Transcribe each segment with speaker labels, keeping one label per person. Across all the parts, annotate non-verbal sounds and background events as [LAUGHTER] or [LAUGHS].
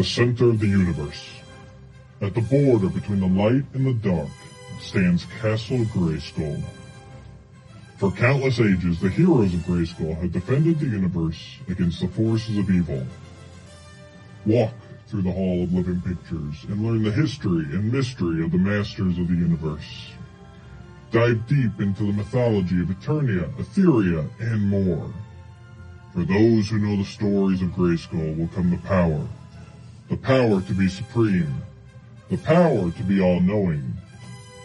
Speaker 1: the center of the universe. At the border between the light and the dark stands Castle Grayskull. For countless ages, the heroes of Grayskull have defended the universe against the forces of evil. Walk through the Hall of Living Pictures and learn the history and mystery of the masters of the universe. Dive deep into the mythology of Eternia, Etheria, and more. For those who know the stories of Grayskull will come the power. The power to be supreme. The power to be all-knowing.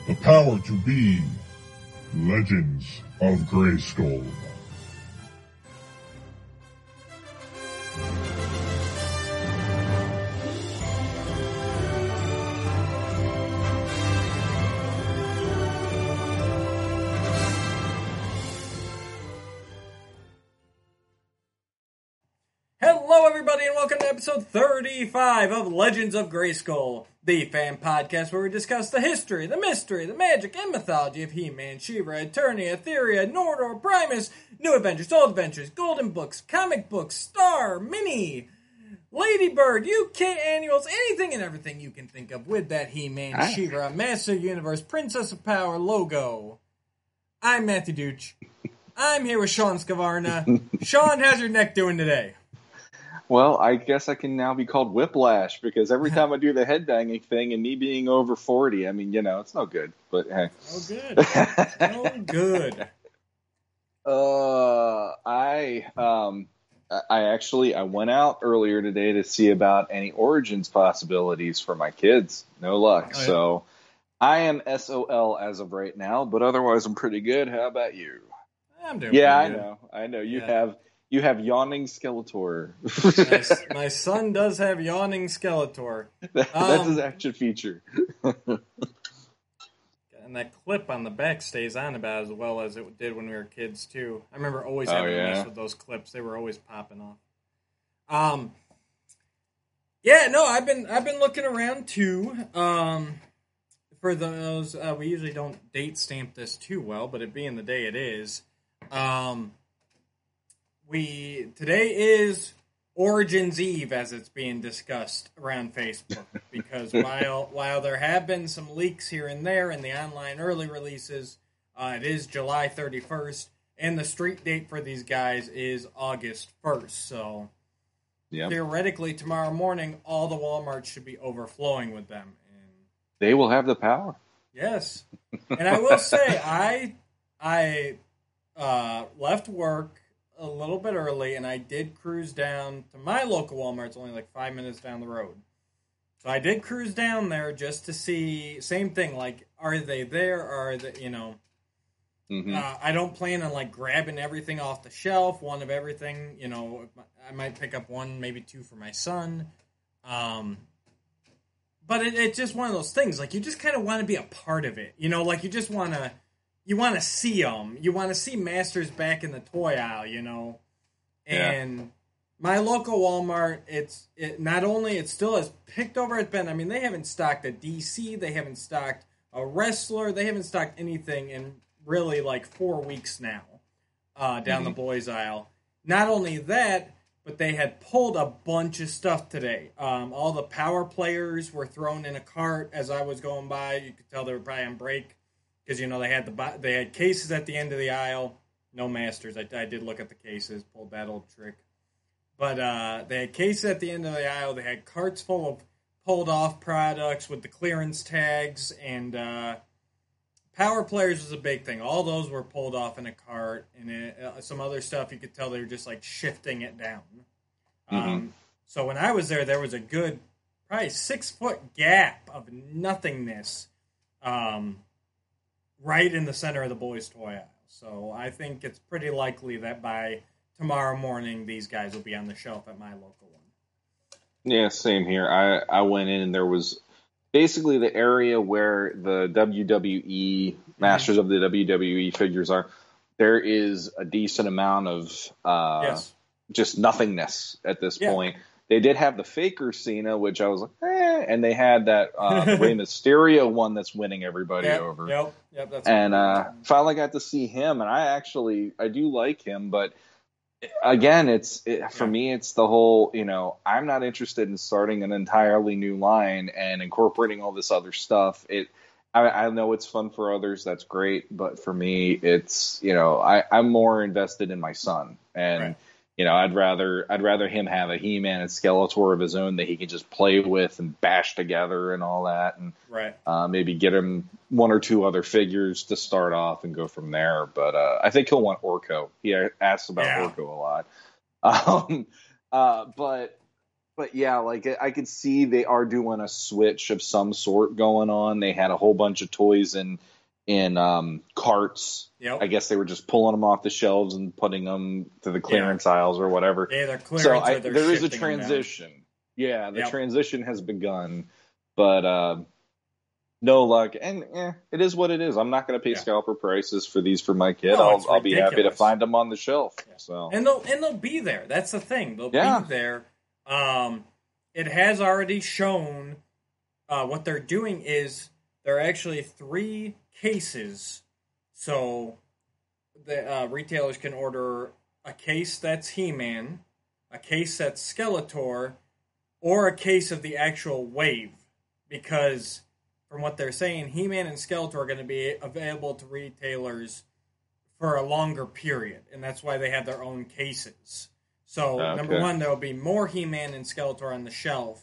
Speaker 1: The power to be Legends of Grayskull.
Speaker 2: Episode 35 of Legends of Grayskull, the fan podcast where we discuss the history, the mystery, the magic, and mythology of He-Man, She-Ra, Eternia, Etheria, Nordor, Primus, New Adventures, Old Adventures, Golden Books, comic books, Star, Mini, Ladybird, UK annuals, anything and everything you can think of with that He-Man,
Speaker 3: Aye.
Speaker 2: She-Ra, Master Universe, Princess of Power logo. I'm Matthew Dooch. [LAUGHS] I'm here with Sean Scavarna. Sean, how's your neck doing today?
Speaker 3: Well, I guess I can now be called Whiplash because every [LAUGHS] time I do the head banging thing and me being over 40, I mean, you know, it's no good. But hey.
Speaker 2: Oh, good. [LAUGHS] Oh, good.
Speaker 3: uh, I um I- I actually I went out earlier today to see about any origins possibilities for my kids. No luck.
Speaker 2: Oh, yeah.
Speaker 3: So I am SOL as of right now, but otherwise I'm pretty good. How about you?
Speaker 2: I'm doing
Speaker 3: Yeah, I
Speaker 2: good.
Speaker 3: know. I know. You
Speaker 2: Yeah.
Speaker 3: have you have yawning Skeletor.
Speaker 2: My, my [LAUGHS] son does have yawning Skeletor.
Speaker 3: That-
Speaker 2: Um,
Speaker 3: That's his action feature. [LAUGHS]
Speaker 2: And that clip on the back stays on about as well as it did when we were kids, too. I remember always
Speaker 3: Oh,
Speaker 2: having to
Speaker 3: yeah?
Speaker 2: mess with those clips. They were always popping off. Um, yeah, no, I've been I've been looking around too. Um, for those, uh, we usually don't date stamp this too well, but it being the day it is, um, we today is Origins Eve as it's being discussed around Facebook [LAUGHS] because while while there have been some leaks here and there in the online early releases, uh, it is July 31st and the street date for these guys is August 1st. So
Speaker 3: Yeah.
Speaker 2: theoretically tomorrow morning all the Walmarts should be overflowing with them and
Speaker 3: They will have the power.
Speaker 2: Yes, [LAUGHS] and I will say I I uh, left work a little bit early, and I did cruise down to my local Walmart. It's only like five minutes down the road, so I did cruise down there just to see. Same thing, like are they there? Are they you know?
Speaker 3: hmm
Speaker 2: Uh, I don't plan on like grabbing everything off the shelf, one of everything. You know, I might pick up one, maybe two for my son. Um, but it, it's just one of those things. Like you just kind of want to be a part of it. You know, like you just want to, you want to see them. You want to see Masters back in the toy aisle. You know,
Speaker 3: Yeah.
Speaker 2: and my local Walmart, it's it not only it still as picked over as been. I mean, they haven't stocked a DC, they haven't stocked a wrestler, they haven't stocked anything in really like four weeks now. Uh, down the boys aisle. Not only that, but they had pulled a bunch of stuff today. Um, all the power players were thrown in a cart as I was going by. You could tell they were probably on break because you know they had the they had cases at the end of the aisle. No masters. I, I did look at the cases, pulled that old trick. But uh, they had cases at the end of the aisle. They had carts full of pulled off products with the clearance tags and uh, power players was a big thing. All those were pulled off in a cart, and it, uh, some other stuff you could tell they were just like shifting it down. Um, so when I was there, there was a good, probably six foot gap of nothingness, um, right in the center of the boys' toy aisle. So I think it's pretty likely that by tomorrow morning, these guys will be on the shelf at my local one.
Speaker 3: Yeah, same here. I I went in and there was basically the area where the WWE Masters of the WWE figures are. There is a decent amount of uh,
Speaker 2: yes.
Speaker 3: just nothingness at this
Speaker 2: Yeah.
Speaker 3: point. They did have the Faker Cena, which I was like, eh, and they had that uh, [LAUGHS] Rey Mysterio one that's winning everybody
Speaker 2: Yep,
Speaker 3: over.
Speaker 2: Yep. Yep. That's
Speaker 3: and uh, finally got to see him, and I actually I do like him, but again, it's it, for me, it's the whole. You know, I'm not interested in starting an entirely new line and incorporating all this other stuff. It. I, I know it's fun for others. That's great, but for me, it's you know I, I'm more invested in my son, and
Speaker 2: Right.
Speaker 3: You know I'd rather I'd rather him have a He-Man and Skeletor of his own that he can just play with and bash together and all that, and
Speaker 2: Right.
Speaker 3: uh, maybe get him one or two other figures to start off and go from there. But uh, I think he'll want Orko. He asks about
Speaker 2: Yeah.
Speaker 3: Orko a lot. [LAUGHS] Um, uh, but but yeah, like I could see they are doing a switch of some sort going on. They had a whole bunch of toys in in um, carts.
Speaker 2: Yep.
Speaker 3: I guess they were just pulling them off the shelves and putting them to the clearance aisles or whatever
Speaker 2: yeah, they're clearance
Speaker 3: so I, there is a
Speaker 2: shifting them down.
Speaker 3: transition. Yeah, the
Speaker 2: Yep.
Speaker 3: transition has begun, but uh, no luck. And eh, it is what it is. I'm not going to pay
Speaker 2: Yeah.
Speaker 3: scalper prices for these for my kid.
Speaker 2: No,
Speaker 3: I'll, I'll be happy to find them on the shelf.
Speaker 2: Yeah.
Speaker 3: So
Speaker 2: and they'll and they'll be there. That's the thing. They'll
Speaker 3: Yeah.
Speaker 2: be there. Um, it has already shown. Uh, what they're doing is there are actually three cases, so the uh, retailers can order a case that's He-Man, a case that's Skeletor, or a case of the actual wave, because from what they're saying, He-Man and Skeletor are going to be available to retailers for a longer period, and that's why they have their own cases. So
Speaker 3: Okay.
Speaker 2: number one, there will be more He-Man and Skeletor on the shelf.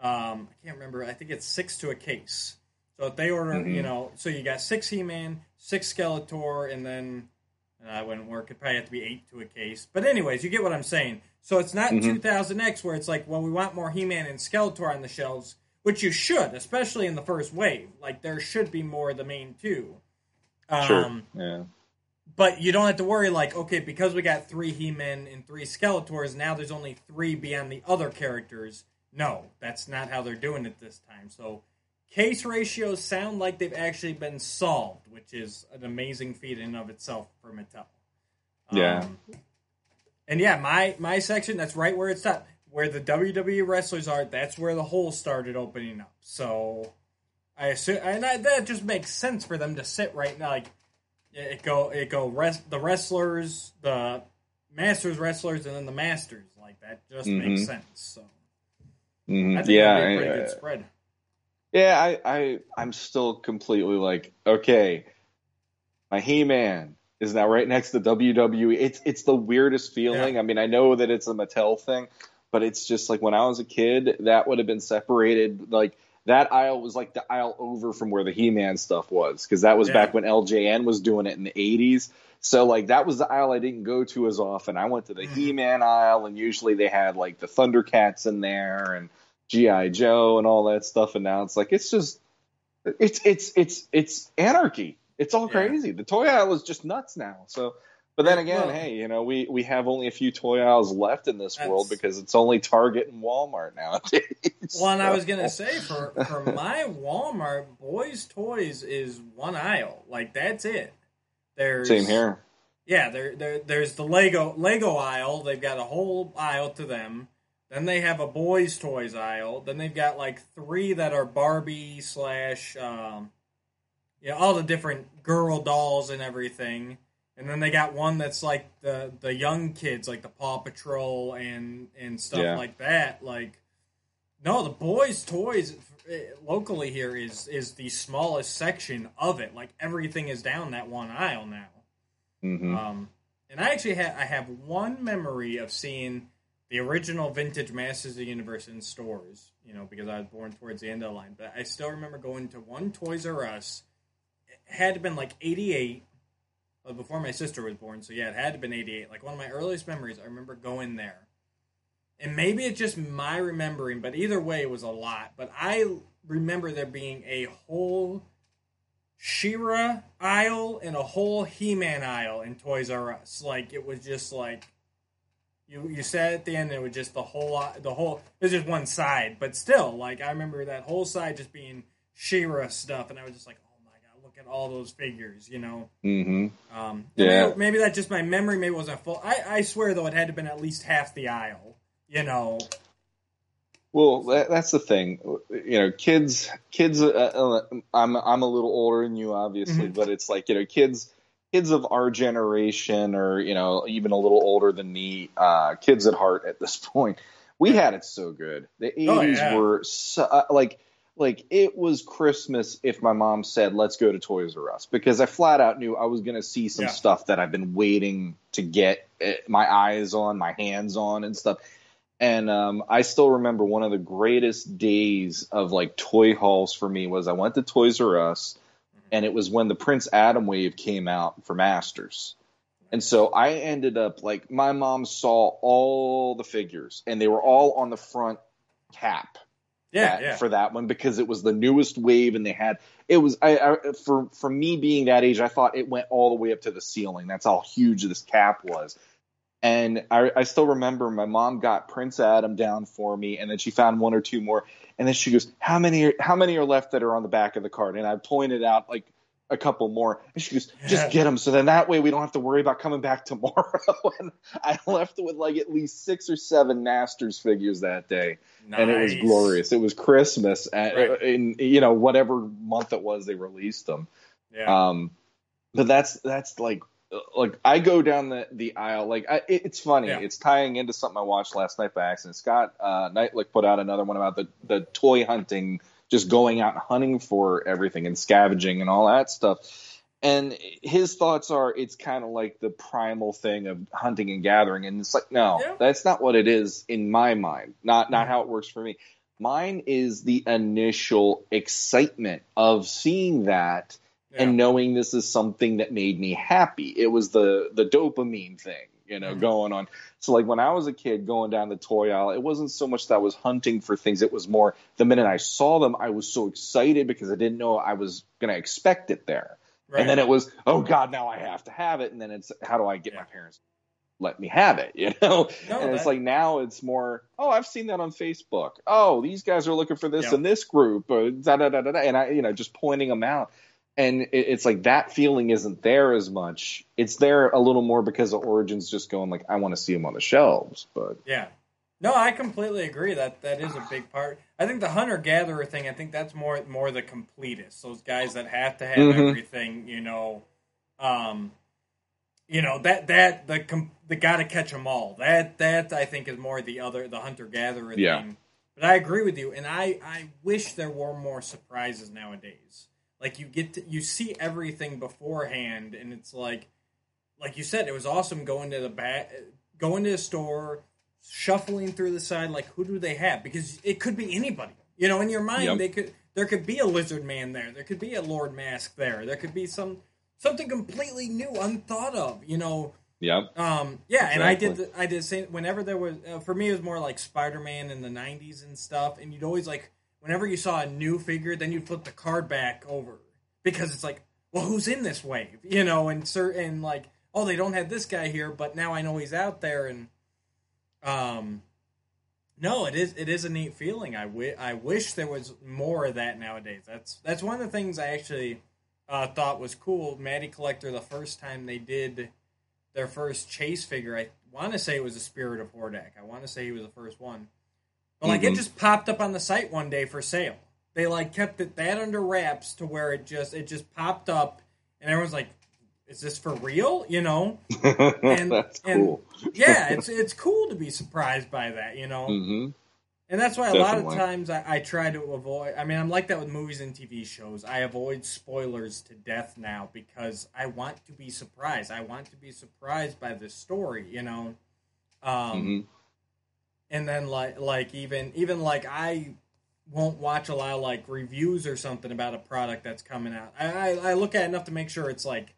Speaker 2: Um, I can't remember. I think it's six to a case. So if they order,
Speaker 3: Mhm.
Speaker 2: you know, so you got six He-Man, six Skeletor, and then uh, that wouldn't work. It'd probably have to be eight to a case. But anyways, you get what I'm saying. So it's not
Speaker 3: Mhm.
Speaker 2: 2000X where it's like, well, we want more He-Man and Skeletor on the shelves, which you should, especially in the first wave. Like there should be more of the main two.
Speaker 3: sure,
Speaker 2: Um,
Speaker 3: yeah,
Speaker 2: but you don't have to worry like okay because we got three he-men and three skeletors now there's only three beyond the other characters no that's not how they're doing it this time so case ratios sound like they've actually been solved which is an amazing feat in and of itself for mattel
Speaker 3: Yeah.
Speaker 2: Um, and yeah my my section that's right where it's at, where the wwe wrestlers are that's where the hole started opening up so i assume and I, that just makes sense for them to sit right now like it go it go rest the wrestlers, the masters wrestlers, and then the masters. Like that just makes
Speaker 3: Mhm.
Speaker 2: sense. So
Speaker 3: Mhm.
Speaker 2: Think
Speaker 3: yeah,
Speaker 2: pretty
Speaker 3: I-
Speaker 2: good spread.
Speaker 3: Yeah. I, I, I'm still completely like, okay, my He-Man is now right next to WWE. It's, it's the weirdest feeling. I mean, I know that it's a Mattel thing, but it's just like when I was a kid, that would have been separated. Like that aisle was like the aisle over from where the He-Man stuff was, because that was
Speaker 2: Yeah.
Speaker 3: back when LJN was doing it in the '80s. So like that was the aisle I didn't go to as often. I went to the
Speaker 2: Mhm.
Speaker 3: He-Man aisle, and usually they had like the Thundercats in there and GI Joe and all that stuff. And now it's like it's just it's it's it's it's anarchy. It's all
Speaker 2: Yeah.
Speaker 3: crazy. The toy aisle is just nuts now. So, but then again,
Speaker 2: Well-
Speaker 3: hey, you know we we have only a few toy aisles left in this world because it's only Target and Walmart nowadays.
Speaker 2: Well, and I was gonna say for for my Walmart, boys' toys is one aisle. Like that's it. There's
Speaker 3: same here.
Speaker 2: Yeah, there, there there's the Lego Lego aisle. They've got a whole aisle to them. Then they have a boys' toys aisle. Then they've got like three that are Barbie slash, um, you know, all the different girl dolls and everything. And then they got one that's like the the young kids, like the Paw Patrol and and stuff
Speaker 3: Yeah.
Speaker 2: like that. Like, no, the boys' toys eh, locally here is is the smallest section of it. Like everything is down that one aisle now.
Speaker 3: hmm
Speaker 2: Um, and I actually have I have one memory of seeing the original vintage Masters of the Universe in stores. You know, because I was born towards the end of the line. But I still remember going to one Toys R Us. It had been like '88, well, uh, before my sister was born. So yeah, it had to been '88. Like one of my earliest memories. I remember going there, and maybe it's just my remembering, but either way, it was a lot. But I remember there being a whole She-Ra aisle and a whole He-Man aisle in Toys R Us. Like it was just like you you said at the end it was just the whole lot the whole it was just one side, but still like I remember that whole side just being She-Ra stuff, and I was just like, oh my god, look at all those figures, you know.
Speaker 3: hmm
Speaker 2: Um,
Speaker 3: Yeah.
Speaker 2: maybe, maybe that's just my memory. Maybe it wasn't full. I I swear though, it had to have been at least half the aisle. You know,
Speaker 3: Well, that, that's the thing. You know, kids, kids. Uh, uh, I'm I'm a little older than you, obviously,
Speaker 2: Mhm.
Speaker 3: but it's like you know, kids. Kids of our generation, or you know, even a little older than me, uh, kids at heart at this [LAUGHS] point, we had it so good. The 80s
Speaker 2: Oh, yeah.
Speaker 3: were so, uh, like like it was Christmas if my mom said let's go to Toys R Us because I flat out knew I was going to see some
Speaker 2: Yeah.
Speaker 3: stuff that I've been waiting to get eh, my eyes on, my hands on and stuff. And um, I still remember one of the greatest days of like toy hauls for me was I went to Toys R Us and it was when the Prince Adam wave came out for Masters. And so I ended up like my mom saw all the figures and they were all on the front cap
Speaker 2: Yeah,
Speaker 3: that-
Speaker 2: yeah.
Speaker 3: for that one because it was the newest wave and they had it was I, I for for me being that age I thought it went all the way up to the ceiling that's how huge this cap was and I, I still remember my mom got Prince Adam down for me and then she found one or two more and then she goes how many are, how many are left that are on the back of the card and I pointed out like a couple more and she goes just get them so then that way we don't have to worry about coming back tomorrow [LAUGHS] and I left with like at least six or seven Masters figures that day and it was glorious. It was Christmas, at,
Speaker 2: Right.
Speaker 3: in you know whatever month it was they released them.
Speaker 2: Yeah.
Speaker 3: Um, but that's that's like like I go down the the aisle. Like I, it, it's funny.
Speaker 2: Yeah.
Speaker 3: It's tying into something I watched last night by accident. Scott uh, Neitlich put out another one about the the toy hunting, just going out hunting for everything and scavenging and all that stuff. And his thoughts are it's kind of like the primal thing of hunting and gathering, and it's like no,
Speaker 2: Yeah.
Speaker 3: that's not what it is in my mind. Not not how it works for me. Mine is the initial excitement of seeing that
Speaker 2: yeah.
Speaker 3: and knowing this is something that made me happy. It was the the dopamine thing, you know,
Speaker 2: Mhm.
Speaker 3: going on. So like when I was a kid going down the toy aisle, it wasn't so much that I was hunting for things. It was more the minute I saw them, I was so excited because I didn't know I was going to expect it there.
Speaker 2: right.
Speaker 3: And then it was, oh God, now I have to have it. And then it's how do I get
Speaker 2: Yeah.
Speaker 3: my parents let me have it? [LAUGHS] You know?
Speaker 2: No,
Speaker 3: and it's
Speaker 2: that-
Speaker 3: like now it's more, oh, I've seen that on Facebook. Oh, these guys are looking for this
Speaker 2: Yeah.
Speaker 3: in this group. Or da da da da da. And I, you know, just pointing them out. And it, it's like that feeling isn't there as much. It's there a little more because of Origins just going like, I want to see them on the shelves. But
Speaker 2: Yeah. No, I completely agree. That that is a big part. I think the hunter gatherer thing. I think that's more more the completists. Those guys that have to have
Speaker 3: Mhm.
Speaker 2: everything. You know, um, you know that that the com- the got to catch them all. That that I think is more the other the hunter gatherer
Speaker 3: Yeah.
Speaker 2: thing. But I agree with you, and I I wish there were more surprises nowadays. Like you get to, you see everything beforehand, and it's like like you said, it was awesome going to the back, going to the store, shuffling through the side. Like, who do they have? Because it could be anybody. You know, in your mind,
Speaker 3: Yep.
Speaker 2: they could there could be a lizard man there. There could be a Lord Mask there. There could be some something completely new, unthought of. You know,
Speaker 3: yeah,
Speaker 2: um, yeah, and I did. The, I did say whenever there was uh, for me, it was more like Spider Man in the '90s and stuff. And you'd always like whenever you saw a new figure, then you'd flip the card back over because it's like, well, who's in this wave? You know, and certain like, oh, they don't have this guy here, but now I know he's out there. And um, no, it is it is a neat feeling. I wi- I wish there was more of that nowadays. That's that's one of the things I actually uh, thought was cool. Matty Collector, the first time they did their first chase figure. I want to say it was a Spirit of Hordak. I want to say he was the first one. But like it
Speaker 3: Mhm.
Speaker 2: just popped up on the site one day for sale. They like kept it that under wraps to where it just it just popped up and everyone's like, "Is this for real?" You know? [LAUGHS] And-
Speaker 3: that's
Speaker 2: and-
Speaker 3: cool.
Speaker 2: Yeah, [LAUGHS] it's it's cool to be surprised by that. You know?
Speaker 3: hmm
Speaker 2: And that's why a lot of times I, I try to avoid. I mean, I'm like that with movies and TV shows. I avoid spoilers to death now because I want to be surprised. I want to be surprised by the story, you know. Um,
Speaker 3: hmm
Speaker 2: And then like like even even like I won't watch a lot of like reviews or something about a product that's coming out. I I, I look at it enough to make sure it's like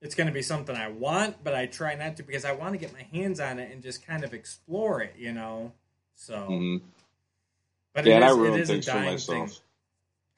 Speaker 2: it's going to be something I want, but I try not to because I want to get my hands on it and just kind of explore it, you know. So.
Speaker 3: hmm
Speaker 2: But
Speaker 3: Yeah,
Speaker 2: it
Speaker 3: I ruin
Speaker 2: it is a
Speaker 3: things for myself.
Speaker 2: thing.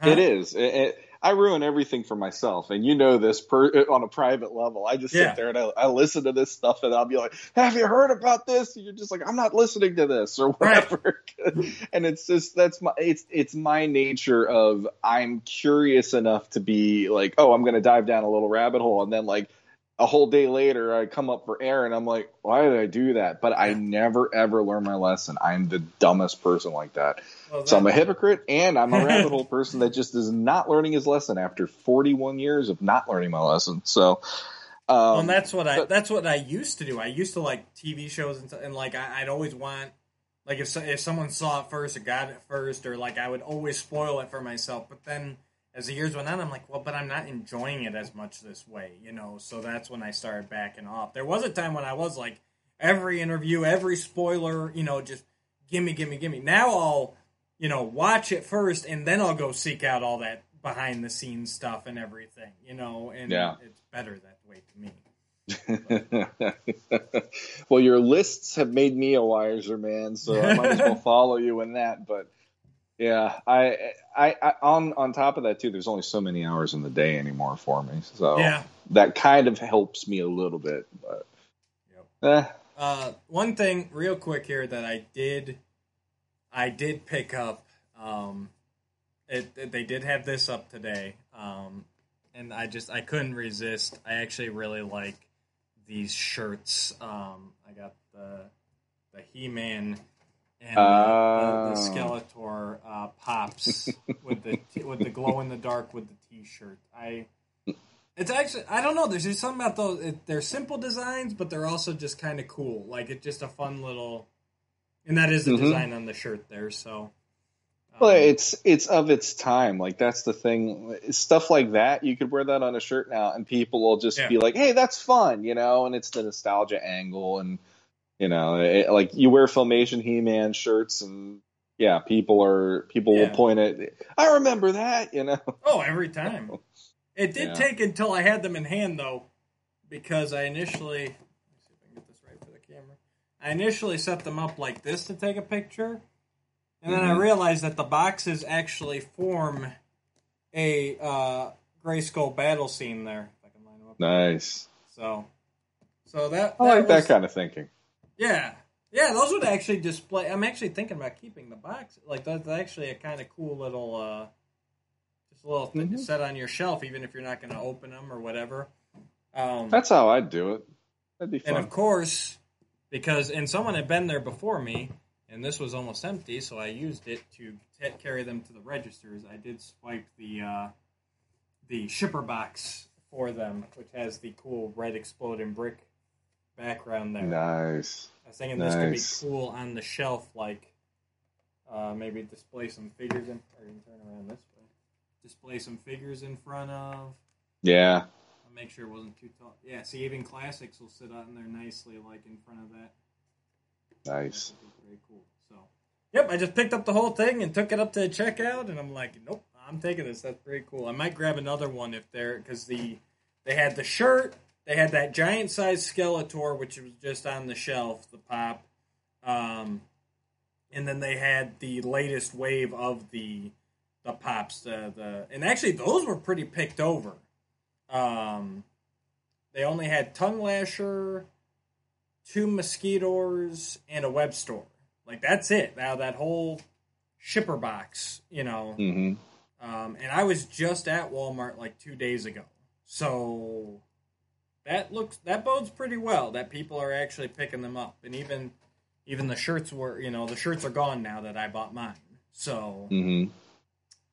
Speaker 2: Huh?
Speaker 3: It is. It, it, I ruin everything for myself, and you know this per, uh, on a private level. I just
Speaker 2: Yeah.
Speaker 3: sit there and I, I listen to this stuff, and I'll be like, "Have you heard about this?" And you're just like, "I'm not listening to this," or
Speaker 2: Right.
Speaker 3: whatever. [LAUGHS] and it's just that's my it's it's my nature of I'm curious enough to be like, "Oh, I'm going to dive down a little rabbit hole," and then like a whole day later, I come up for air, and I'm like, "Why did I do that?" But I never ever learn my lesson. I'm the dumbest person like that.
Speaker 2: Well,
Speaker 3: So I'm a hypocrite and I'm a rabbit hole [LAUGHS] person that just is not learning his lesson after 41 years of not learning my lesson. So Um,
Speaker 2: well, and that's what I
Speaker 3: but-
Speaker 2: that's what I used to do. I used to like TV shows and, and like I, I'd always want like if if someone saw it first or got it first or like I would always spoil it for myself. But then as the years went on, I'm like, well, but I'm not enjoying it as much this way, you know. So that's when I started backing off. There was a time when I was like every interview, every spoiler, you know, just gimme, gimme, gimme. Now I'll you know watch it first and then I'll go seek out all that behind the scenes stuff and everything, you know. And
Speaker 3: Yeah.
Speaker 2: it's better that way to me. [LAUGHS]
Speaker 3: well, your lists have made me a wiser man, so I might as well [LAUGHS] follow you in that. But yeah, I, I, I, on on top of that too, there's only so many hours in the day anymore for me, so
Speaker 2: Yeah.
Speaker 3: that kind of helps me a little bit. But eh,
Speaker 2: Uh, one thing, real quick here, that I did, I did pick up. Um, it, it- they did have this up today, um, and I just I couldn't resist. I actually really like these shirts. Um, I got the the He Man and the,
Speaker 3: Oh.
Speaker 2: the, the Skeletor uh, pops [LAUGHS] with the t- with the glow in the dark with the T-shirt. I it's actually I don't know. There's just something about those. It, they're simple designs, but they're also just kind of cool. Like it's just a fun little, and that is the
Speaker 3: Mhm.
Speaker 2: design on the shirt there. So,
Speaker 3: well,
Speaker 2: um,
Speaker 3: it's it's of its time. Like that's the thing. Stuff like that, you could wear that on a shirt now, and people will just
Speaker 2: Yeah.
Speaker 3: be like, "Hey, that's fun," you know. And it's the nostalgia angle, and you know, it, like you wear Filmation He-Man shirts, and yeah, people are people
Speaker 2: Yeah.
Speaker 3: will point at. I remember that, you know.
Speaker 2: oh, every time. [LAUGHS] It did
Speaker 3: Yeah.
Speaker 2: take until I had them in hand though, because I initially let me see if I can get this right for the camera. I initially set them up like this to take a picture, and then I
Speaker 3: Mhm.
Speaker 2: realized that the boxes actually form a uh, Grayskull battle scene there. If I can line them up.
Speaker 3: Nice.
Speaker 2: So, so that
Speaker 3: I like
Speaker 2: was-
Speaker 3: that kind of thinking.
Speaker 2: Yeah, yeah, those would actually display. I'm actually thinking about keeping the box. Like that's actually a kind of cool little, uh just a little thing to
Speaker 3: Mhm.
Speaker 2: set on your shelf, even if you're not going to open them or whatever. Um,
Speaker 3: That's how I'd do it. That'd be fun.
Speaker 2: and of course, because and someone had been there before me, and this was almost empty, so I used it to t- carry them to the registers. I did swipe the uh, the shipper box for them, which has the cool red exploding brick background there.
Speaker 3: Nice.
Speaker 2: I was thinking this could be cool on the shelf, like uh, maybe display some figures in, or you can turn around this way. Display some figures in front of.
Speaker 3: Yeah.
Speaker 2: I'll make sure it wasn't too tall. Yeah, see, even classics will sit out in there nicely, like in front of that.
Speaker 3: Nice.
Speaker 2: That would be very cool. So, yep, I just picked up the whole thing and took it up to the checkout, and I'm like, nope, I'm taking this. That's pretty cool. I might grab another one if they're because the they had the shirt, they had that giant sized Skeletor, which was just on the shelf, the pop, um, and then they had the latest wave of the the pops, the the and actually those were pretty picked over. Um, they only had Tung Lashor, two Mosquitors, and a Webstor. Like that's it. Now that whole shipper box, you know.
Speaker 3: hmm
Speaker 2: Um, and I was just at Walmart like two days ago, so that looks that bodes pretty well. That people are actually picking them up, and even even the shirts were, you know, the shirts are gone now that I bought mine. So,
Speaker 3: mm-hmm.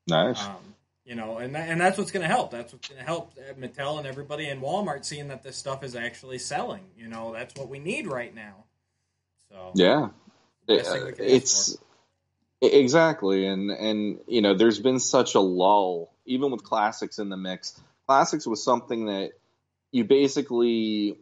Speaker 3: Nice.
Speaker 2: um, you know, and that, and that's what's going to help. That's what's going to help Mattel and everybody in Walmart seeing that this stuff is actually selling. You know, that's what we need right now. So
Speaker 3: yeah.
Speaker 2: best thing we can ask
Speaker 3: it's exactly, and and you know, there's been such a lull, even with classics in the mix. Classics was something that you basically,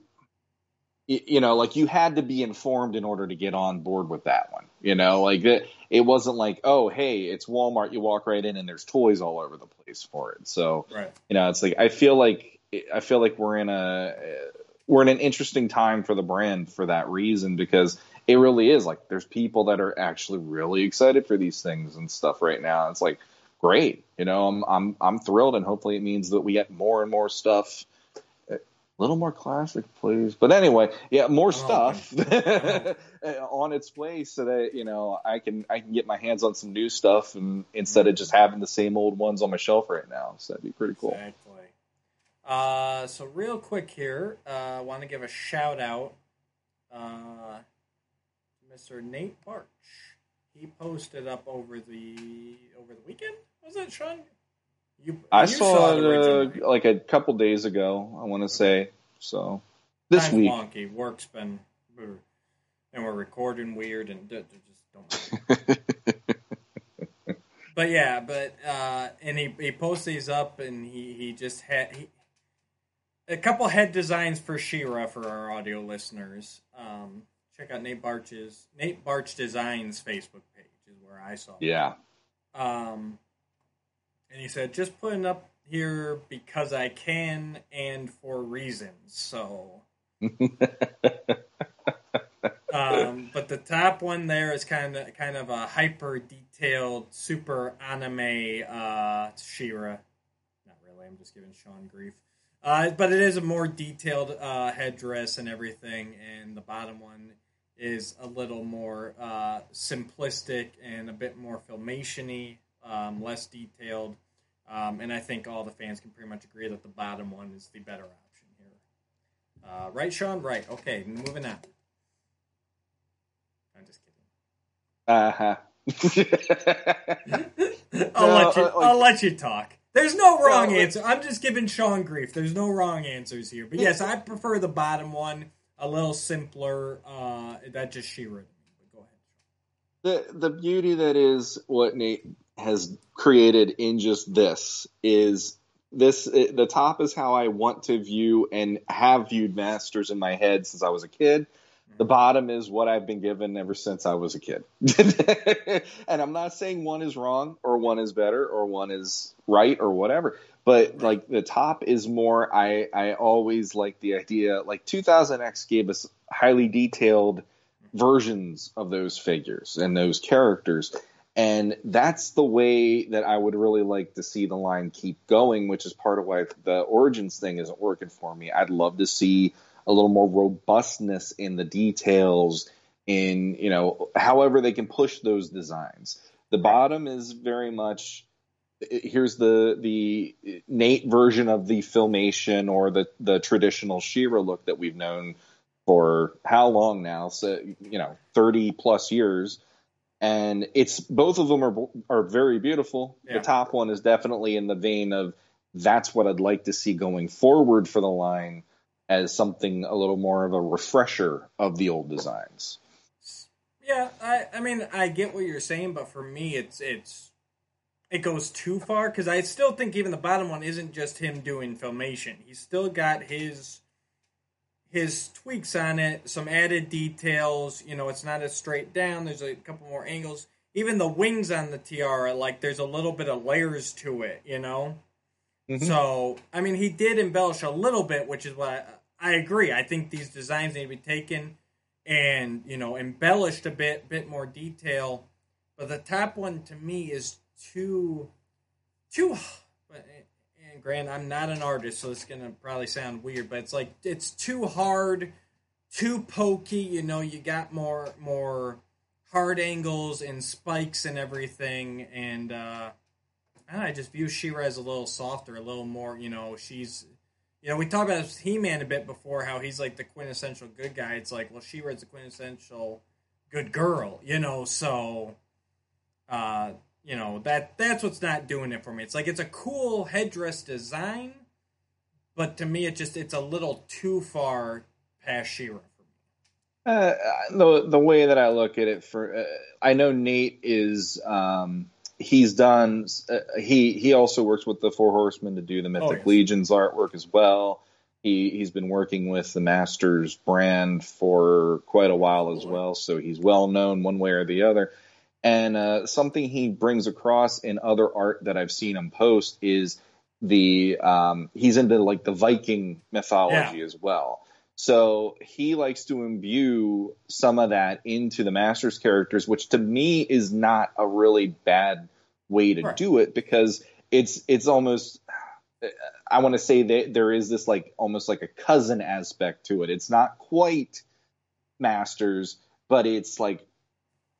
Speaker 3: you know, like you had to be informed in order to get on board with that one. You know, like it, it wasn't like, oh, hey, it's Walmart. You walk right in and there's toys all over the place for it. So
Speaker 2: right,
Speaker 3: you know, it's like I feel like I feel like we're in a we're in an interesting time for the brand for that reason because it really is like there's people that are actually really excited for these things and stuff right now. It's like great, you know, I'm I'm I'm thrilled and hopefully it means that we get more and more stuff. A little more classic, please. But anyway, yeah, more
Speaker 2: Oh,
Speaker 3: stuff [LAUGHS] on its way so that you know I can I can get my hands on some new stuff and instead of just having the same old ones on my shelf right now. So that'd be pretty cool.
Speaker 2: Exactly. Uh, so real quick here, uh, I want to give a shout out, uh, Mr. Nate Baertsch. He posted up over the over the weekend. Was that Sean? You,
Speaker 3: I saw it
Speaker 2: originally.
Speaker 3: uh, like a couple days ago. I want to say So this
Speaker 2: Time's
Speaker 3: week,
Speaker 2: wonky. Work's been, and we're recording weird, and just don't. [LAUGHS] but yeah, but uh, and he he posts these up, and he he just had he, a couple head designs for She-Ra for our audio listeners. Um, check out Nate Baertsch's Nate Baertsch Designs Facebook page is where I saw. it.
Speaker 3: yeah,
Speaker 2: Um, said, just putting up here because I can and for reasons. So, [LAUGHS] um, but the top one there is kind of kind of a hyper detailed, super anime uh, She-Ra. Not really. I'm just giving Sean grief. Uh, but it is a more detailed uh, headdress and everything, and the bottom one is a little more uh, simplistic and a bit more filmation-y, um, less detailed. Um, and I think all the fans can pretty much agree that the bottom one is the better option here. Uh, right, Sean? Right. Okay, moving on. I'm just kidding.
Speaker 3: uh-huh. [LAUGHS]
Speaker 2: I'll
Speaker 3: No,
Speaker 2: let you.
Speaker 3: uh, like-
Speaker 2: I'll let you talk. There's no wrong
Speaker 3: No, like-
Speaker 2: answer. I'm just giving Sean grief. There's no wrong answers here. But yes, I prefer the bottom one, a little simpler. Uh, that just She-Ra. to me. But go ahead.
Speaker 3: the the beauty that is what Nate has created in just this is this the top is how I want to view and have viewed Masters in my head since I was a kid. The bottom is what I've been given ever since I was a kid. [LAUGHS] and I'm not saying one is wrong or one is better or one is right or whatever. But like the top is more I I always like the idea like 2000X gave us highly detailed versions of those figures and those characters. And that's the way that I would really like to see the line keep going, which is part of why the Origins thing isn't working for me. I'd love to see a little more robustness in the details, in, you know, however they can push those designs. The bottom is very much here's the the Nate version of the filmation or the the traditional She-Ra look that we've known for how long now? So you know, thirty plus years, and it's both of them are are very beautiful.
Speaker 2: Yeah.
Speaker 3: The top one is definitely in the vein of that's what I'd like to see going forward for the line as something a little more of a refresher of the old designs.
Speaker 2: Yeah, I, I mean, I get what you're saying, but for me, it's it's it goes too far because I still think even the bottom one isn't just him doing filmation. He's still got his his tweaks on it, some added details. You know, it's not as straight down. There's a couple more angles. Even the wings on the tiara, like there's a little bit of layers to it. You know.
Speaker 3: Mhm.
Speaker 2: So, I mean, he did embellish a little bit, which is why I, I agree. I think these designs need to be taken and you know embellished a bit, bit more detail. But the top one to me is too, too. And Grant, I'm not an artist, so it's gonna probably sound weird, but it's like it's too hard, too pokey. You know, you got more more hard angles and spikes and everything, and uh, I, just view She-Ra as a little softer, a little more. You know, she's you know, we talked about He-Man a bit before, how he's like the quintessential good guy. It's like, well, She-Ra's the quintessential good girl, you know. So, uh, you know that that's what's not doing it for me. It's like it's a cool headdress design, but to me, it just it's a little too far past She-Ra for me.
Speaker 3: Uh, the the way that I look at it, for uh, I know Nate is um, he's done uh, he he also works with the Four Horsemen to do the Mythic
Speaker 2: yes.
Speaker 3: Legions artwork as well. He he's been working with the Masters brand for quite a while as well, so he's well known one way or the other. And uh, something he brings across in other art that I've seen him post is the um, he's into like the Viking mythology as well. So he likes to imbue some of that into the Masters characters, which to me is not a really bad way to
Speaker 2: Right.
Speaker 3: do it because it's it's almost I want to say that there is this like almost like a cousin aspect to it. It's not quite Masters, but it's like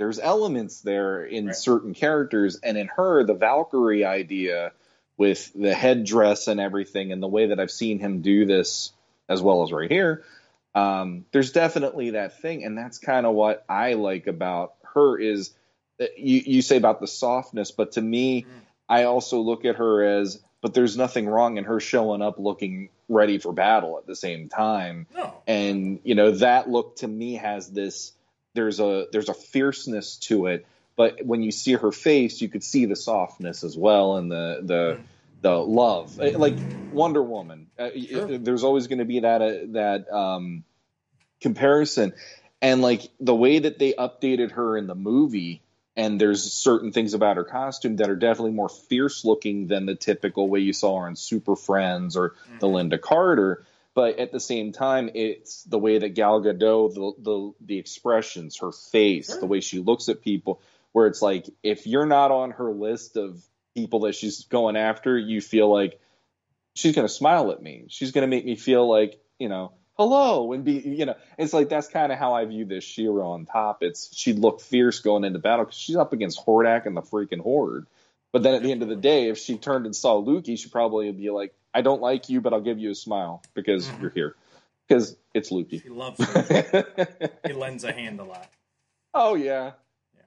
Speaker 3: there's elements there in
Speaker 2: Right.
Speaker 3: certain characters, and in her, the Valkyrie idea with the headdress and everything, and the way that I've seen him do this, as well as right here, um, there's definitely that thing, and that's kind of what I like about her is that you you say about the softness, but to me,
Speaker 2: Mm.
Speaker 3: I also look at her as but there's nothing wrong in her showing up looking ready for battle at the same time.
Speaker 2: No.
Speaker 3: And you know that look to me has this there's a there's a fierceness to it, but when you see her face, you could see the softness as well and the the
Speaker 2: Mm.
Speaker 3: the love, Uh, like Wonder Woman. Y-
Speaker 2: Sure.
Speaker 3: There's always going to be that uh, that um, comparison, and like the way that they updated her in the movie. And there's certain things about her costume that are definitely more fierce looking than the typical way you saw her in Super Friends or the
Speaker 2: Mhm.
Speaker 3: Lynda Carter. But at the same time, it's the way that Gal Gadot, the the, the expressions, her face,
Speaker 2: Sure.
Speaker 3: the way she looks at people, where it's like if you're not on her list of people that she's going after, you feel like she's going to smile at me. She's going to make me feel like you know hello and be you know it's like that's kind of how I view this She-Ra on top. It's she'd look fierce going into battle because she's up against Hordak and the freaking Horde. But then at the end of the day, if she turned and saw Loo-Kee, she probably would probably be like, "I don't like you, but I'll give you a smile because
Speaker 2: Mhm.
Speaker 3: you're here." Because it's Loo-Kee.
Speaker 2: He loves it. [LAUGHS] he lends a hand a lot.
Speaker 3: oh yeah.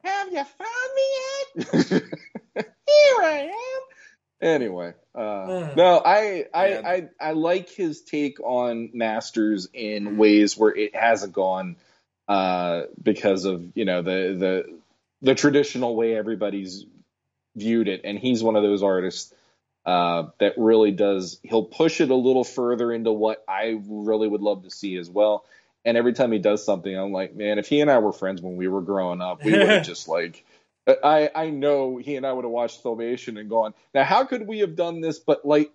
Speaker 2: Yeah.
Speaker 3: Have you found me yet? [LAUGHS] here I am. Anyway, uh, no, I, I,
Speaker 2: Yeah.
Speaker 3: I, I like his take on Masters in ways where it hasn't gone uh, because of you know the the the traditional way everybody's viewed it, and he's one of those artists uh, that really does. He'll push it a little further into what I really would love to see as well. And every time he does something, I'm like, man, if he and I were friends when we were growing up, we would have [LAUGHS] just like. I I know he and I would have watched Filmation and gone. Now, how could we have done this? But like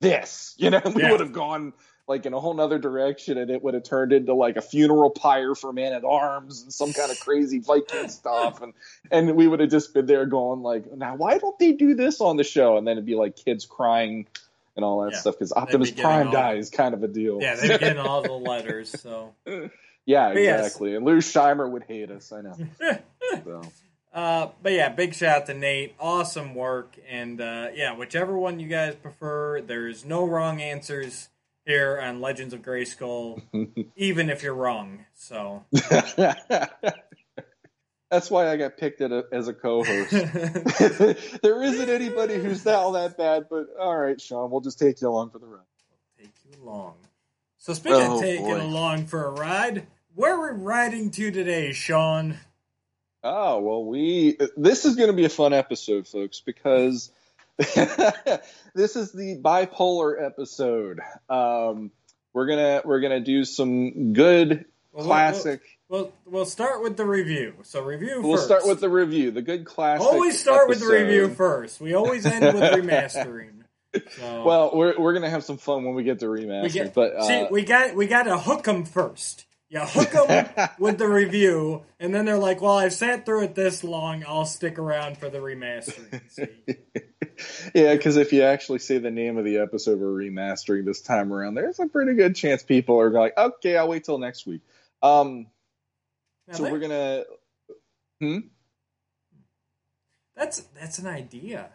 Speaker 3: this, [LAUGHS] you know, we
Speaker 2: Yeah.
Speaker 3: would have gone like in a whole nother direction, and it would have turned into like a funeral pyre for Man at Arms and some kind of crazy Viking [LAUGHS] stuff, and and we would have just been there going like, now why don't they do this on the show? And then it'd be like kids crying and all that
Speaker 2: Yeah.
Speaker 3: stuff because Optimus
Speaker 2: getting
Speaker 3: Prime
Speaker 2: all-
Speaker 3: dies, kind of a deal.
Speaker 2: Yeah, they're getting all the [LAUGHS] letters. So,
Speaker 3: yeah,
Speaker 2: But yes.
Speaker 3: exactly. And Lou Scheimer would hate us. I know. [LAUGHS] So.
Speaker 2: uh, but yeah, big shout out to Nate. Awesome work, and uh, yeah, whichever one you guys prefer, there's no wrong answers here on Legends of Grayskull, [LAUGHS] even if you're wrong. So, [LAUGHS]
Speaker 3: That's why I got picked at a, as a co-host. [LAUGHS] there isn't anybody who's all that bad, but all right, Sean, we'll just take you along for the ride.
Speaker 2: Take you along. So, speaking
Speaker 3: Oh,
Speaker 2: of taking
Speaker 3: boy.
Speaker 2: along for a ride, where are we riding to today, Sean?
Speaker 3: Oh well, we this is going to be a fun episode, folks, because [LAUGHS] this is the bipolar episode. Um, we're gonna we're gonna do some good
Speaker 2: Well,
Speaker 3: classic.
Speaker 2: We'll, we'll start with the review. So, review
Speaker 3: We'll
Speaker 2: first.
Speaker 3: start with the review, the good classic.
Speaker 2: Always start with the review first. We always end with [LAUGHS] remastering. So,
Speaker 3: Well, we're we're gonna have some fun when we get to remaster,
Speaker 2: we get,
Speaker 3: but uh,
Speaker 2: see, we got we got to hook them first. You hook them [LAUGHS] with the review, and then they're like, "Well, I've sat through it this long. I'll stick around for the remastering." See?
Speaker 3: yeah, because if you actually say the name of the episode we're remastering this time around, there's a pretty good chance people are like, okay, I'll wait till next week. Um,
Speaker 2: Now,
Speaker 3: so we're gonna. Hmm.
Speaker 2: that's that's an idea.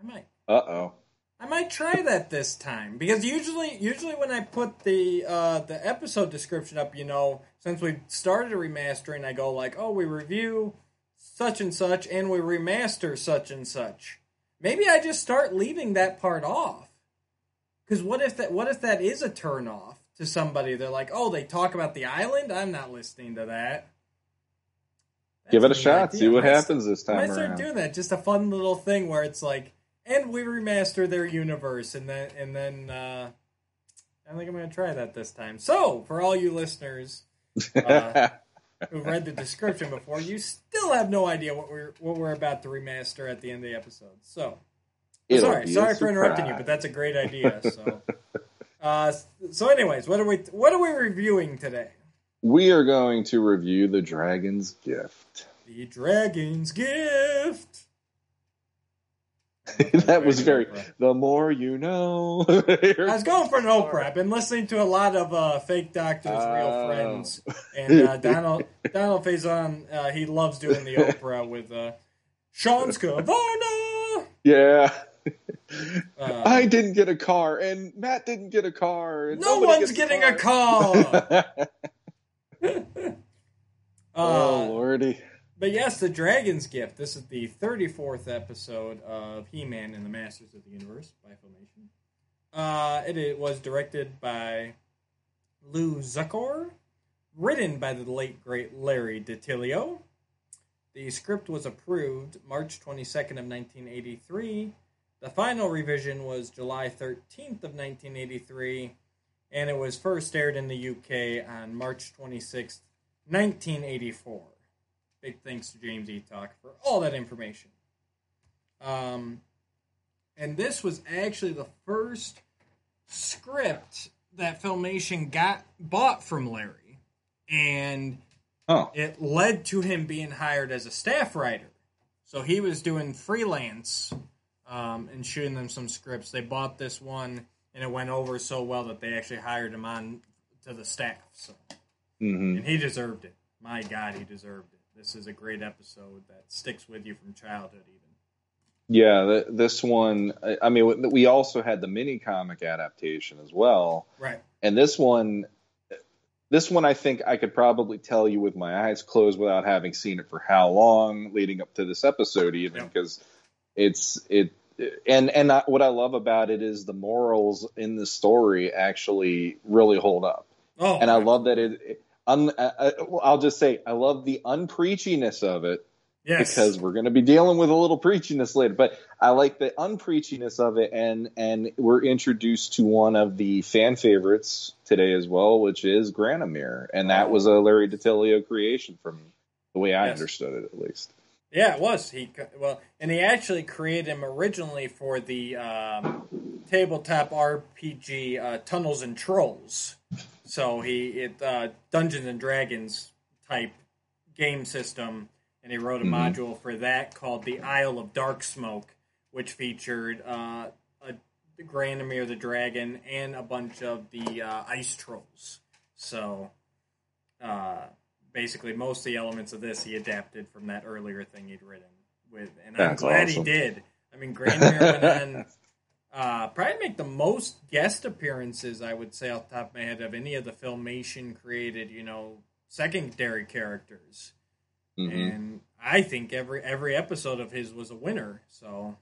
Speaker 2: I might
Speaker 3: Uh oh.
Speaker 2: I might try that this time because usually usually when I put the uh, the episode description up, you know, since we started remastering, I go like, "Oh, we review such and such and we remaster such and such." Maybe I just start leaving that part off. Cuz what if that what if that is a turn off to somebody? They're like, "Oh, they talk about the island? I'm not listening to that."
Speaker 3: Give it a shot.
Speaker 2: idea.
Speaker 3: See what
Speaker 2: I might
Speaker 3: happens this
Speaker 2: I
Speaker 3: time
Speaker 2: might start doing that. Just a fun little thing where it's like, and we remaster their universe, and then and then uh, I think I'm going to try that this time. So, for all you listeners uh, [LAUGHS] who read the description before, you still have no idea what we're what we're about to remaster at the end of the episode. So,
Speaker 3: It'll
Speaker 2: sorry, sorry for interrupting you, but that's a great idea. So, [LAUGHS] uh, so anyways, what are we what are we reviewing today?
Speaker 3: we are going to review the Dragon's Gift.
Speaker 2: The Dragon's Gift. [LAUGHS]
Speaker 3: that was very.
Speaker 2: Oprah.
Speaker 3: The more you know.
Speaker 2: I was going for an Oprah. I've been listening to a lot of uh, fake doctors, real
Speaker 3: Oh.
Speaker 2: friends, and uh, [LAUGHS] Donald Donald Faison. Uh, he loves doing the Oprah with uh, Sean Scavarna.
Speaker 3: yeah.
Speaker 2: Uh,
Speaker 3: I didn't get a car, and Matt didn't get a car.
Speaker 2: No one's
Speaker 3: gets
Speaker 2: getting a call. [LAUGHS]
Speaker 3: oh
Speaker 2: Uh,
Speaker 3: lordy!
Speaker 2: But yes, the Dragon's Gift. This is the 34th episode of He-Man and the Masters of the Universe by Filmation. Uh, it, it was directed by Lou Zukor, written by the late great Larry DiTillio. The script was approved March 22nd of 1983. The final revision was July 13th of 1983, and it was first aired in the UK on March 26th, 1984. Big thanks to James E. Talk for all that information. Um, and this was actually the first script that Filmation got bought from Larry, and
Speaker 3: Oh,
Speaker 2: it led to him being hired as a staff writer. So he was doing freelance um, and shooting them some scripts. They bought this one, and it went over so well that they actually hired him on to the staff. So,
Speaker 3: hmm
Speaker 2: and he deserved it. My God, he deserved it. This is a great episode that sticks with you from childhood, even.
Speaker 3: yeah. th this one, I- I mean, we also had the mini comic adaptation as well,
Speaker 2: Right.
Speaker 3: and this one, this one, I think I could probably tell you with my eyes closed without having seen it for how long leading up to this episode, even
Speaker 2: Yeah.
Speaker 3: because it's it. And and I, what I love about it is the morals in the story actually really hold up.
Speaker 2: Oh,
Speaker 3: and I love that it. it un, uh, uh, I'll just say I love the unpreachiness of it
Speaker 2: yes.
Speaker 3: because we're going to be dealing with a little preachiness later. But I like the unpreachiness of it, and and we're introduced to one of the fan favorites today as well, which is Granamyr, and that was a Larry DiTillio creation from the way I
Speaker 2: Yes.
Speaker 3: understood it, at least.
Speaker 2: Yeah, it was. He well, and he actually created him originally for the um, tabletop RPG uh, Tunnels and Trolls. So he it uh, Dungeons and Dragons type game system, and he wrote a
Speaker 3: Mhm.
Speaker 2: module for that called the Isle of Dark Smoke, which featured uh, a Granamyr the dragon and a bunch of the uh, ice trolls. So. Uh, basically most of the elements of this he adapted from that earlier thing he'd written with and i'm
Speaker 3: That's
Speaker 2: glad
Speaker 3: awesome.
Speaker 2: he did i mean Granger went on [LAUGHS] uh, probably make the most guest appearances i would say off the top of my head of any of the filmation created you know secondary characters
Speaker 3: Mhm.
Speaker 2: and i think every every episode of his was a winner so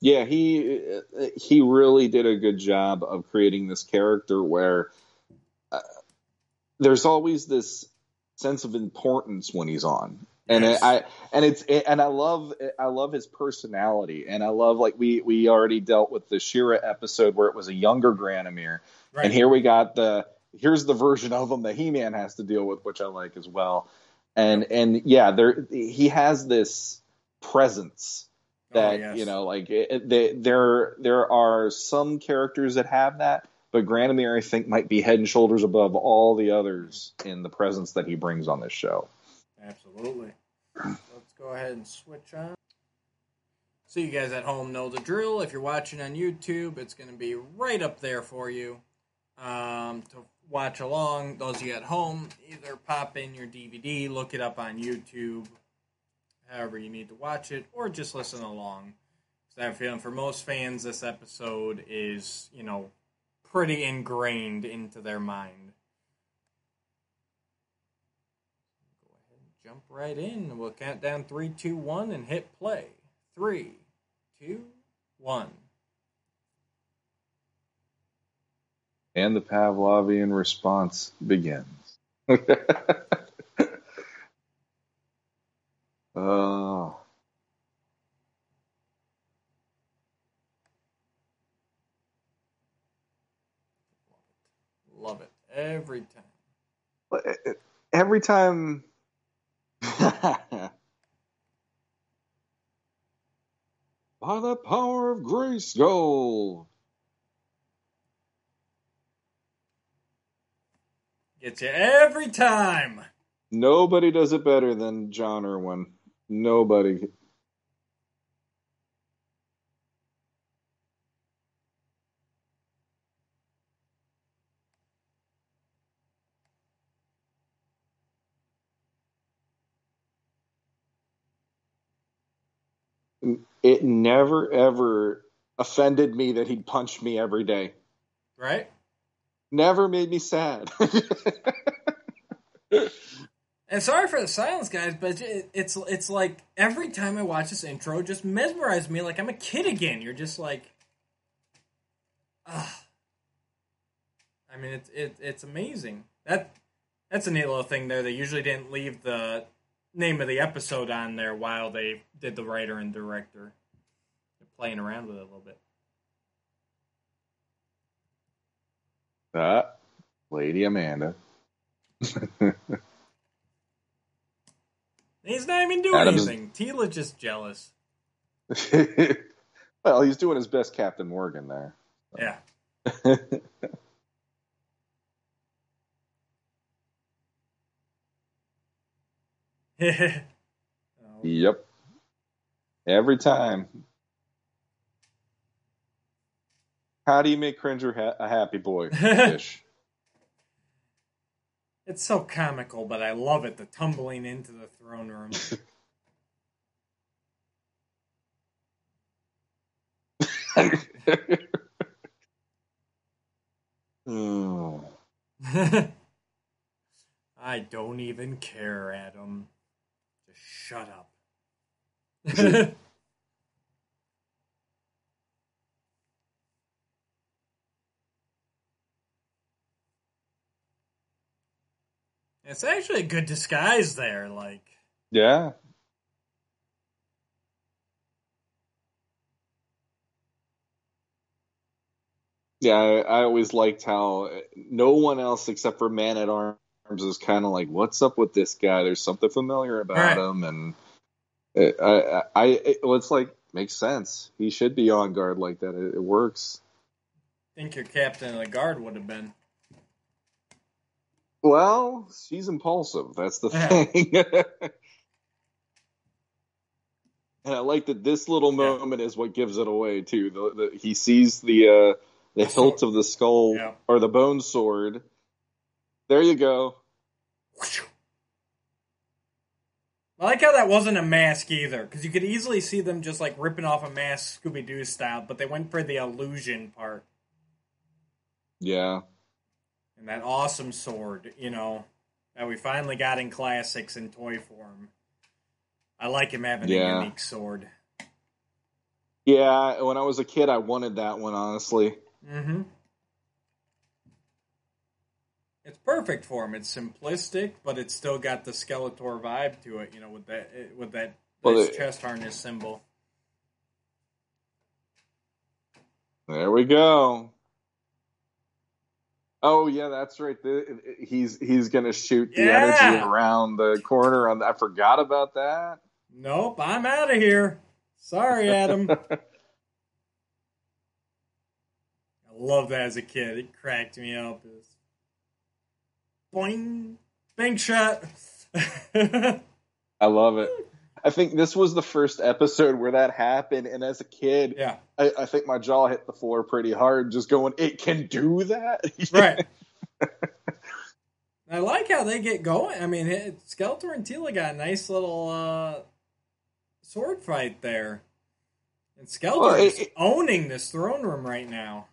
Speaker 3: Yeah, he he really did a good job of creating this character where uh, there's always this sense of importance when he's on. And
Speaker 2: Yes.
Speaker 3: I and it's and I love I love his personality and I love like we we already dealt with the She-Ra episode where it was a younger Granamyr
Speaker 2: right
Speaker 3: and here we got the here's the version of him that He-Man has to deal with, which I like as well. And and yeah, there he has this presence oh, that
Speaker 2: Oh, yes.
Speaker 3: you know, like it, it- they, there there are some characters that have that, but Granamyr I think might be head and shoulders above all the others in the presence that he brings on this show.
Speaker 2: Absolutely. Let's go ahead and switch on. So you guys at home know the drill. If you're watching on YouTube, it's going to be right up there for you um, to watch along. Those of you at home, either pop in your DVD, look it up on YouTube, however you need to watch it, or just listen along. Because I have a feeling for most fans, this episode is, you know, pretty ingrained into their mind. Go ahead and jump right in. We'll count down three, two, one, and hit play. Three, two, one.
Speaker 3: And the Pavlovian response begins. [LAUGHS] oh.
Speaker 2: Love it every time.
Speaker 3: every time [LAUGHS] by the power of Grayskull.
Speaker 2: Gets you every time.
Speaker 3: Nobody does it better than John Erwin. Nobody. It never ever offended me that he'd punch me every day.
Speaker 2: Right?
Speaker 3: Never made me sad. [LAUGHS]
Speaker 2: And sorry for the silence, guys, but it's it's like every time I watch this intro, it just mesmerizes me like I'm a kid again. You're just like, ah. I mean, it's it, it's amazing. That that's a neat little thing there. They usually didn't leave the name of the episode on there while they did the writer and director. They're playing around with it a little bit.
Speaker 3: That Lady Amanda. [LAUGHS]
Speaker 2: He's not even doing
Speaker 3: Adam's-
Speaker 2: anything. Teela's just jealous. [LAUGHS]
Speaker 3: well, he's doing his best, Captain Morgan there.
Speaker 2: Yeah. [LAUGHS] Oh. [LAUGHS]
Speaker 3: Yep. Every time. How do you make Cringer ha- a happy boy? [LAUGHS]
Speaker 2: It's so comical, but I love it. The tumbling into the throne room.
Speaker 3: Oh. [LAUGHS]
Speaker 2: I don't even care, Adam. Just shut up. [LAUGHS] it's actually a good disguise there. Like,
Speaker 3: yeah. Yeah, I, I always liked how no one else except for Man at Arms is kind of like, "What's up with this guy?" There's something familiar about
Speaker 2: Right.
Speaker 3: him, and it, I, I, I it, well, it's like makes sense. He should be on guard like that. It, it works.
Speaker 2: think your captain of the guard would have been.
Speaker 3: Well, she's impulsive. That's the thing. [LAUGHS] and I like that this little
Speaker 2: Yeah.
Speaker 3: moment is what gives it away too. The, the, he sees the uh, the
Speaker 2: The
Speaker 3: hilt of the skull
Speaker 2: Yeah.
Speaker 3: or the bone sword. There you go.
Speaker 2: I like how that wasn't a mask either, because you could easily see them just like ripping off a mask Scooby Doo style, but they went for the illusion part.
Speaker 3: Yeah,
Speaker 2: And that awesome sword, you know, that we finally got in classics in toy form. I like him having
Speaker 3: Yeah.
Speaker 2: a unique sword.
Speaker 3: yeah. When I was a kid, I wanted that one. Honestly,
Speaker 2: Mm-hmm. It's perfect for him. It's simplistic, but it's still got the Skeletor vibe to it. You know, with that eh, with that
Speaker 3: Well,
Speaker 2: nice
Speaker 3: it-
Speaker 2: chest harness symbol.
Speaker 3: there we go. Oh yeah, that's right. The, he's he's gonna shoot the
Speaker 2: Yeah.
Speaker 3: energy around the corner. On I forgot about that.
Speaker 2: Nope, I'm out of here. Sorry, Adam. [LAUGHS] I love that as a kid. It cracked me up. It was boing, bank shot. [LAUGHS]
Speaker 3: I love it. I think this was the first episode where that happened, and as a kid,
Speaker 2: yeah,
Speaker 3: I, I think my jaw hit the floor pretty hard, just going, "It can do that!" [LAUGHS]
Speaker 2: right. I like how they get going. I mean, Skeletor and Teela got a nice little uh, sword fight there. And Skeletor
Speaker 3: Well, it-
Speaker 2: owning this throne room right now.